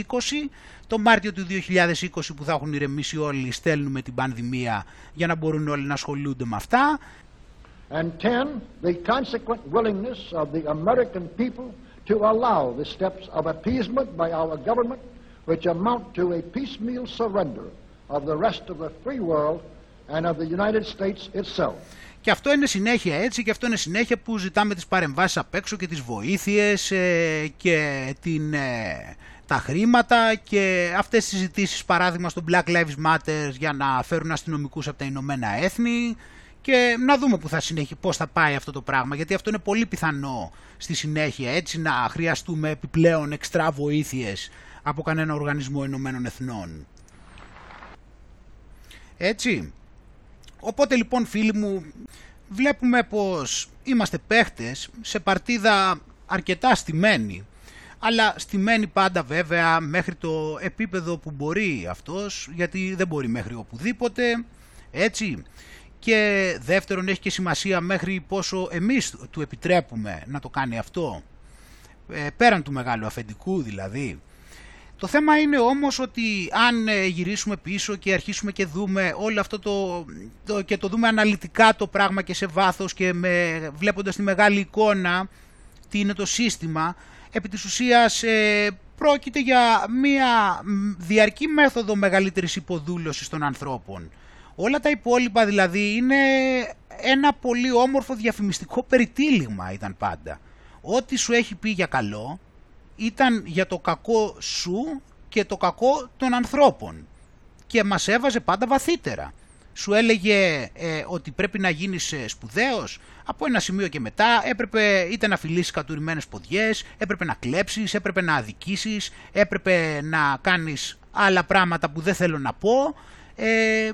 2020. Το Μάρτιο του 2020 που θα έχουν ηρεμήσει όλοι στέλνουμε την πανδημία για να μπορούν όλοι να ασχολούνται με αυτά and 10, the consequent willingness of the American people to allow the steps of appeasement by our government which amount to a piecemeal surrender of the rest of the free world and of the United States itself. Και αυτό είναι συνέχεια έτσι και αυτό είναι συνέχεια που ζητάμε τις παρεμβάσεις απ' έξω και τις βοήθειες ε, και την, ε, τα χρήματα και αυτές τις συζητήσεις παράδειγμα στο Black Lives Matter για να φέρουν αστυνομικούς από τα Ηνωμένα Έθνη και να δούμε που θα συνεχίσει, πώς θα πάει αυτό το πράγμα, γιατί αυτό είναι πολύ πιθανό στη συνέχεια, έτσι να χρειαστούμε επιπλέον εξτρά βοήθειες από κανένα οργανισμό Ηνωμένων Εθνών. Έτσι. Οπότε λοιπόν φίλοι μου, βλέπουμε πως είμαστε παίχτες σε παρτίδα αρκετά στημένη, αλλά στημένη πάντα βέβαια μέχρι το επίπεδο που μπορεί αυτός, γιατί δεν μπορεί μέχρι οπουδήποτε, έτσι και δεύτερον έχει και σημασία μέχρι πόσο εμείς του επιτρέπουμε να το κάνει αυτό, ε, πέραν του μεγάλου αφεντικού δηλαδή. Το θέμα είναι όμως ότι αν ε, γυρίσουμε πίσω και αρχίσουμε και δούμε όλο αυτό το, το, και το δούμε αναλυτικά το πράγμα και σε βάθος και με, βλέποντας τη μεγάλη εικόνα τι είναι το σύστημα, επί της ουσίας ε, πρόκειται για μια διαρκή μέθοδο μεγαλύτερης υποδούλωσης των ανθρώπων. Όλα τα υπόλοιπα δηλαδή είναι ένα πολύ όμορφο διαφημιστικό περιτύλιγμα ήταν πάντα. Ό,τι σου έχει πει για καλό ήταν για το κακό σου και το κακό των ανθρώπων και μας έβαζε πάντα βαθύτερα. Σου έλεγε ε, ότι πρέπει να γίνεις ε, σπουδαίος, από ένα σημείο και μετά έπρεπε είτε να φιλήσεις κατουρημένες ποδιές, έπρεπε να κλέψεις, έπρεπε να αδικήσεις, έπρεπε να κάνεις άλλα πράγματα που δεν θέλω να πω ε,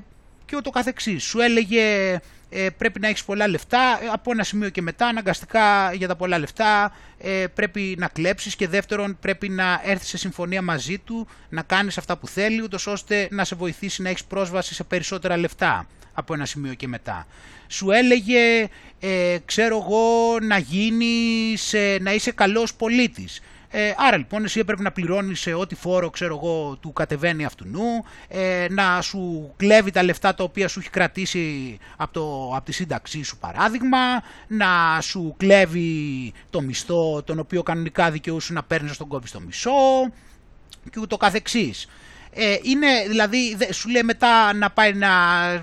και ούτω καθεξής. Σου έλεγε ε, πρέπει να έχεις πολλά λεφτά, ε, από ένα σημείο και μετά αναγκαστικά για τα πολλά λεφτά ε, πρέπει να κλέψεις και δεύτερον πρέπει να έρθεις σε συμφωνία μαζί του, να κάνεις αυτά που θέλει, ούτως ώστε να σε βοηθήσει να έχεις πρόσβαση σε περισσότερα λεφτά από ένα σημείο και μετά. Σου έλεγε, ε, ξέρω εγώ, να γίνεις, να είσαι καλός πολίτης. Ε, άρα λοιπόν εσύ έπρεπε να πληρώνεις ό,τι φόρο ξέρω εγώ του κατεβαίνει αυτού νου, ε, να σου κλέβει τα λεφτά τα οποία σου έχει κρατήσει από, το, από τη σύνταξή σου παράδειγμα, να σου κλέβει το μισθό τον οποίο κανονικά δικαιούσε να παίρνεις στον κόμπι στο μισό και ούτω καθεξής. Ε, είναι, δηλαδή, σου λέει μετά να πάει να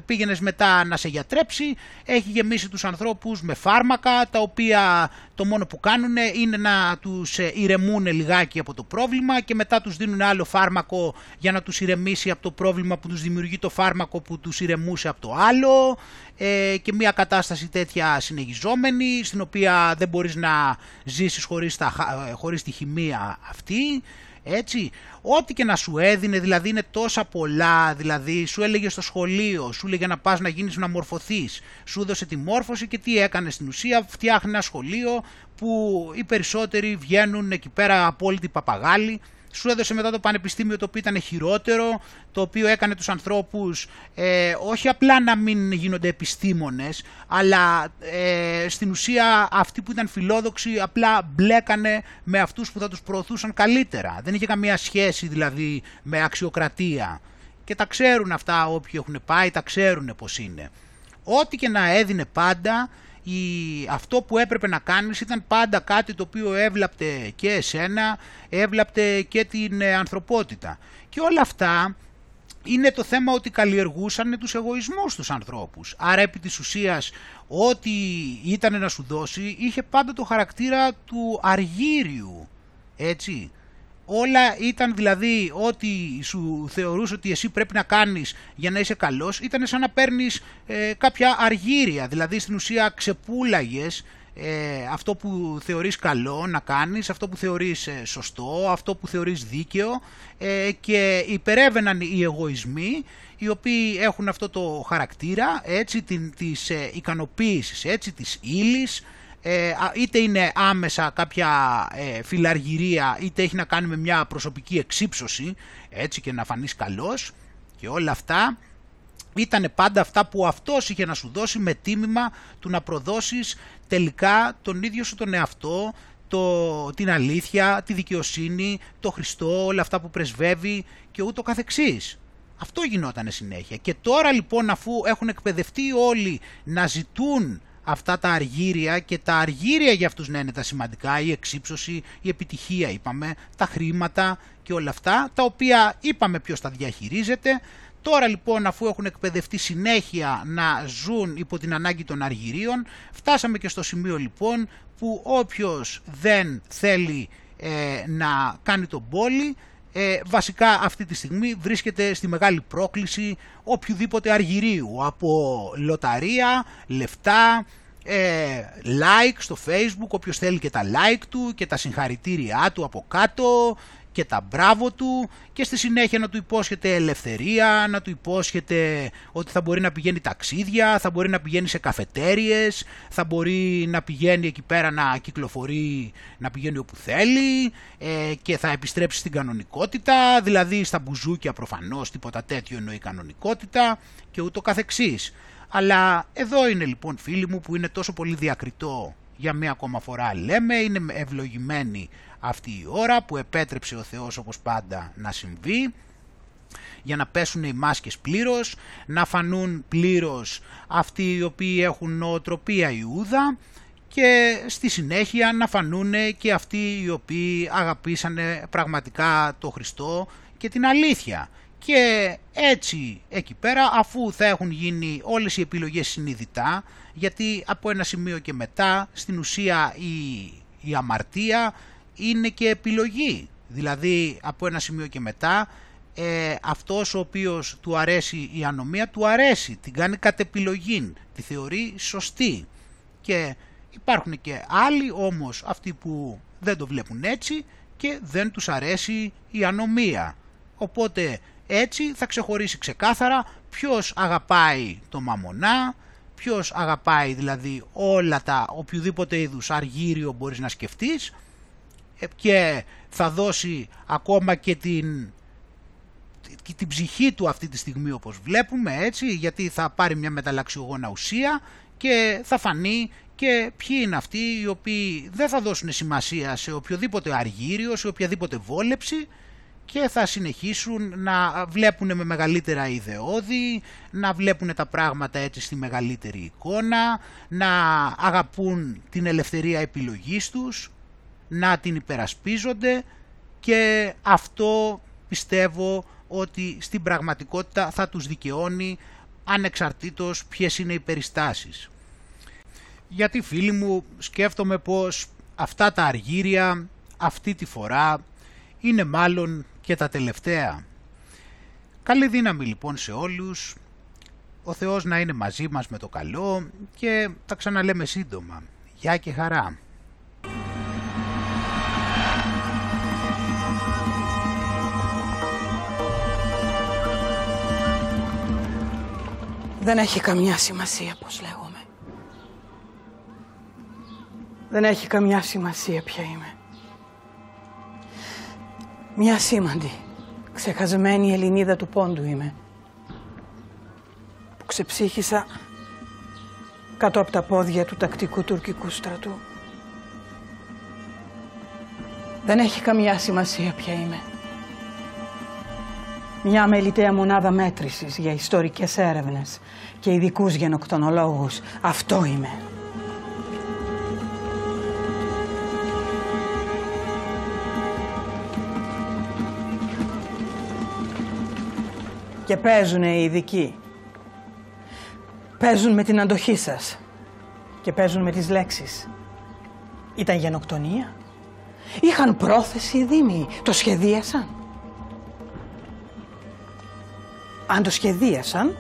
πήγαινες μετά να σε γιατρέψει, έχει γεμίσει τους ανθρώπους με φάρμακα, τα οποία το μόνο που κάνουν είναι να τους ε, ηρεμούν λιγάκι από το πρόβλημα και μετά τους δίνουν άλλο φάρμακο για να τους ηρεμήσει από το πρόβλημα που τους δημιουργεί το φάρμακο που τους ηρεμούσε από το άλλο. Ε, και μια κατάσταση τέτοια συνεχιζόμενη στην οποία δεν μπορείς να ζήσεις χωρίς, τα, ε, χωρίς τη χημεία αυτή έτσι, ό,τι και να σου έδινε, δηλαδή είναι τόσα πολλά, δηλαδή σου έλεγε στο σχολείο, σου έλεγε να πας να γίνεις να μορφωθείς, σου έδωσε τη μόρφωση και τι έκανε στην ουσία, φτιάχνει ένα σχολείο που οι περισσότεροι βγαίνουν εκεί πέρα απόλυτοι παπαγάλοι, σου έδωσε μετά το πανεπιστήμιο το οποίο ήταν χειρότερο, το οποίο έκανε τους ανθρώπους ε, όχι απλά να μην γίνονται επιστήμονες, αλλά ε, στην ουσία αυτοί που ήταν φιλόδοξοι απλά μπλέκανε με αυτούς που θα τους προωθούσαν καλύτερα. Δεν είχε καμία σχέση δηλαδή με αξιοκρατία. Και τα ξέρουν αυτά όποιοι έχουν πάει, τα ξέρουν πώς είναι. Ό,τι και να έδινε πάντα η, αυτό που έπρεπε να κάνεις ήταν πάντα κάτι το οποίο έβλαπτε και εσένα, έβλαπτε και την ε, ανθρωπότητα. Και όλα αυτά είναι το θέμα ότι καλλιεργούσαν τους εγωισμούς τους ανθρώπους. Άρα επί της ουσίας ό,τι ήταν να σου δώσει είχε πάντα το χαρακτήρα του αργύριου. Έτσι. Όλα ήταν δηλαδή ό,τι σου θεωρούσε ότι εσύ πρέπει να κάνεις για να είσαι καλός, ήταν σαν να παίρνεις ε, κάποια αργύρια, δηλαδή στην ουσία ξεπούλαγες ε, αυτό που θεωρείς καλό να κάνεις, αυτό που θεωρείς ε, σωστό, αυτό που θεωρείς δίκαιο ε, και υπερεύαιναν οι εγωισμοί οι οποίοι έχουν αυτό το χαρακτήρα έτσι την, της ε, ικανοποίησης, έτσι της ύλης, ε, είτε είναι άμεσα κάποια ε, φιλαργυρία είτε έχει να κάνει με μια προσωπική εξύψωση έτσι και να φανείς καλός και όλα αυτά ήταν πάντα αυτά που αυτός είχε να σου δώσει με τίμημα του να προδώσεις τελικά τον ίδιο σου τον εαυτό, το, την αλήθεια, τη δικαιοσύνη, το Χριστό, όλα αυτά που πρεσβεύει και ούτω καθεξής. Αυτό γινόταν συνέχεια. Και τώρα λοιπόν αφού έχουν εκπαιδευτεί όλοι να ζητούν αυτά τα αργύρια και τα αργύρια για αυτούς να είναι τα σημαντικά, η εξύψωση, η επιτυχία είπαμε, τα χρήματα και όλα αυτά, τα οποία είπαμε ποιος τα διαχειρίζεται. Τώρα λοιπόν αφού έχουν εκπαιδευτεί συνέχεια να ζουν υπό την ανάγκη των αργυρίων, φτάσαμε και στο σημείο λοιπόν που όποιος δεν θέλει ε, να κάνει τον πόλη ε, βασικά αυτή τη στιγμή βρίσκεται στη μεγάλη πρόκληση οποιοδήποτε αργυρίου από λοταρία, λεφτά, ε, like στο facebook, όποιος θέλει και τα like του και τα συγχαρητήριά του από κάτω και τα μπράβο του και στη συνέχεια να του υπόσχεται ελευθερία, να του υπόσχεται ότι θα μπορεί να πηγαίνει ταξίδια, θα μπορεί να πηγαίνει σε καφετέριες, θα μπορεί να πηγαίνει εκεί πέρα να κυκλοφορεί, να πηγαίνει όπου θέλει ε, και θα επιστρέψει στην κανονικότητα, δηλαδή στα μπουζούκια προφανώς τίποτα τέτοιο εννοεί κανονικότητα και ούτω καθεξής. Αλλά εδώ είναι λοιπόν φίλοι μου που είναι τόσο πολύ διακριτό για μία ακόμα φορά λέμε, είναι ευλογημένοι αυτή η ώρα που επέτρεψε ο Θεός όπως πάντα να συμβεί για να πέσουν οι μάσκες πλήρως, να φανούν πλήρως αυτοί οι οποίοι έχουν νοοτροπία Ιούδα και στη συνέχεια να φανούν και αυτοί οι οποίοι αγαπήσανε πραγματικά το Χριστό και την αλήθεια. Και έτσι εκεί πέρα αφού θα έχουν γίνει όλες οι επιλογές συνειδητά γιατί από ένα σημείο και μετά στην ουσία η, η αμαρτία είναι και επιλογή. Δηλαδή από ένα σημείο και μετά ε, αυτός ο οποίος του αρέσει η ανομία του αρέσει, την κάνει κατ' επιλογή, τη θεωρεί σωστή. Και υπάρχουν και άλλοι όμως αυτοί που δεν το βλέπουν έτσι και δεν τους αρέσει η ανομία. Οπότε έτσι θα ξεχωρίσει ξεκάθαρα ποιος αγαπάει το μαμονά, ποιος αγαπάει δηλαδή όλα τα οποιοδήποτε είδους αργύριο μπορείς να σκεφτείς ε, και θα δώσει ακόμα και την, την ψυχή του αυτή τη στιγμή όπως βλέπουμε έτσι γιατί θα πάρει μια μεταλλαξιογόνα ουσία και θα φανεί και ποιοι είναι αυτοί οι οποίοι δεν θα δώσουν σημασία σε οποιοδήποτε αργύριο, σε οποιαδήποτε βόλεψη και θα συνεχίσουν να βλέπουν με μεγαλύτερα ιδεώδη, να βλέπουν τα πράγματα έτσι στη μεγαλύτερη εικόνα, να αγαπούν την ελευθερία επιλογής τους, να την υπερασπίζονται και αυτό πιστεύω ότι στην πραγματικότητα θα τους δικαιώνει ανεξαρτήτως ποιες είναι οι περιστάσεις. Γιατί φίλοι μου σκέφτομαι πως αυτά τα αργύρια αυτή τη φορά είναι μάλλον και τα τελευταία. Καλή δύναμη λοιπόν σε όλους, ο Θεός να είναι μαζί μας με το καλό και τα ξαναλέμε σύντομα. Γεια και χαρά. Δεν έχει καμιά σημασία πώς λέγομαι. Δεν έχει καμιά σημασία ποια είμαι. Μια σήμαντη, ξεχασμένη Ελληνίδα του πόντου είμαι. Που ξεψύχησα κάτω από τα πόδια του τακτικού τουρκικού στρατού. Δεν έχει καμιά σημασία ποια είμαι. Μια μελιτέα μονάδα μέτρησης για ιστορικές έρευνες και ειδικούς γενοκτονολόγους. Αυτό είμαι. Και παίζουν οι ειδικοί. Παίζουν με την αντοχή σας. Και παίζουν με τις λέξεις. Ήταν γενοκτονία. Είχαν πρόθεση οι Δήμοι, το σχεδίασαν. Αν το σχεδίασαν,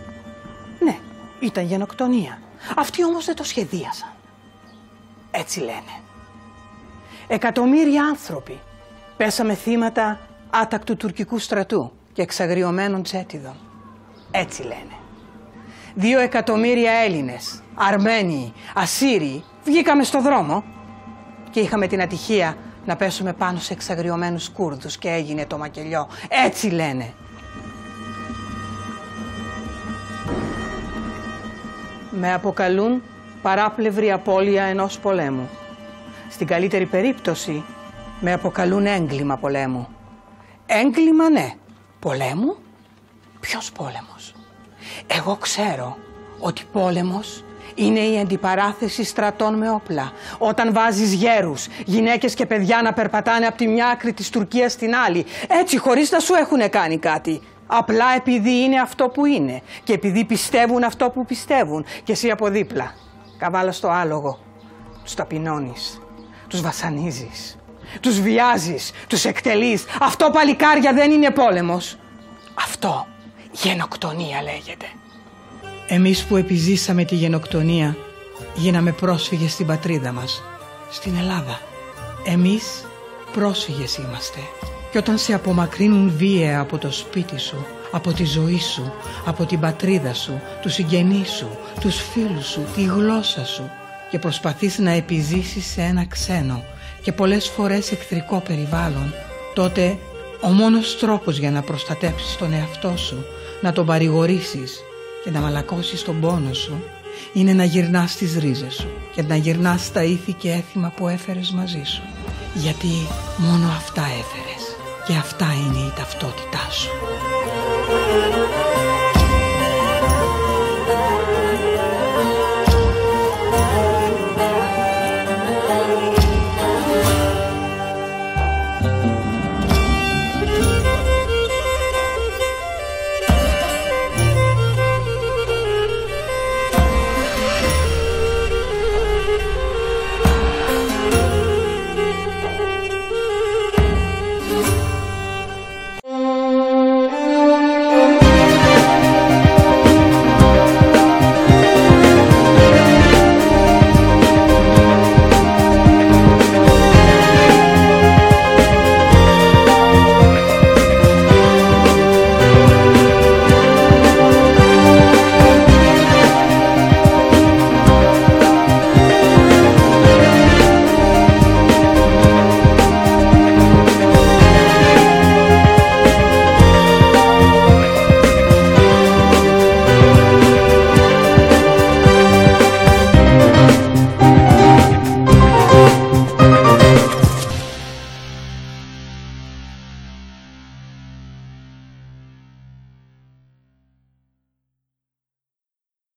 ναι, ήταν γενοκτονία. Αυτοί όμως δεν το σχεδίασαν. Έτσι λένε. Εκατομμύρια άνθρωποι πέσαμε θύματα άτακτου τουρκικού στρατού και εξαγριωμένων τσέτιδων. Έτσι λένε. Δύο εκατομμύρια Έλληνες, Αρμένοι, Ασσύριοι βγήκαμε στο δρόμο και είχαμε την ατυχία να πέσουμε πάνω σε εξαγριωμένους Κούρδους και έγινε το μακελιό. Έτσι λένε. Με αποκαλούν παράπλευρη απώλεια ενός πολέμου. Στην καλύτερη περίπτωση με αποκαλούν έγκλημα πολέμου. Έγκλημα ναι. Πολέμου; Ποιος πόλεμος; Εγώ ξέρω ότι πόλεμος είναι η αντιπαράθεση στρατών με όπλα. Όταν βάζεις γέρους, γυναίκες και παιδιά να περπατάνε από τη μια άκρη της Τουρκίας στην άλλη. Έτσι χωρίς να σου έχουν κάνει κάτι. Απλά επειδή είναι αυτό που είναι και επειδή πιστεύουν αυτό που πιστεύουν και εσύ από δίπλα. Καβάλα στο άλογο. Τους ταπεινώνεις. Τους βασανίζεις. Τους βιάζεις. Τους εκτελείς. Αυτό παλικάρια δεν είναι πόλεμος. Αυτό γενοκτονία λέγεται. Εμείς που επιζήσαμε τη γενοκτονία γίναμε πρόσφυγες στην πατρίδα μας, στην Ελλάδα. Εμείς πρόσφυγες είμαστε. Και όταν σε απομακρύνουν βία από το σπίτι σου, από τη ζωή σου, από την πατρίδα σου, τους συγγενείς σου, τους φίλους σου, τη γλώσσα σου και προσπαθείς να επιζήσεις σε ένα ξένο και πολλές φορές εχθρικό περιβάλλον, τότε ο μόνος τρόπος για να προστατέψεις τον εαυτό σου, να τον παρηγορήσεις και να μαλακώσεις τον πόνο σου είναι να γυρνάς στις ρίζες σου και να γυρνάς τα ήθη και έθιμα που έφερες μαζί σου. Γιατί μόνο αυτά έφερες και αυτά είναι η ταυτότητά σου.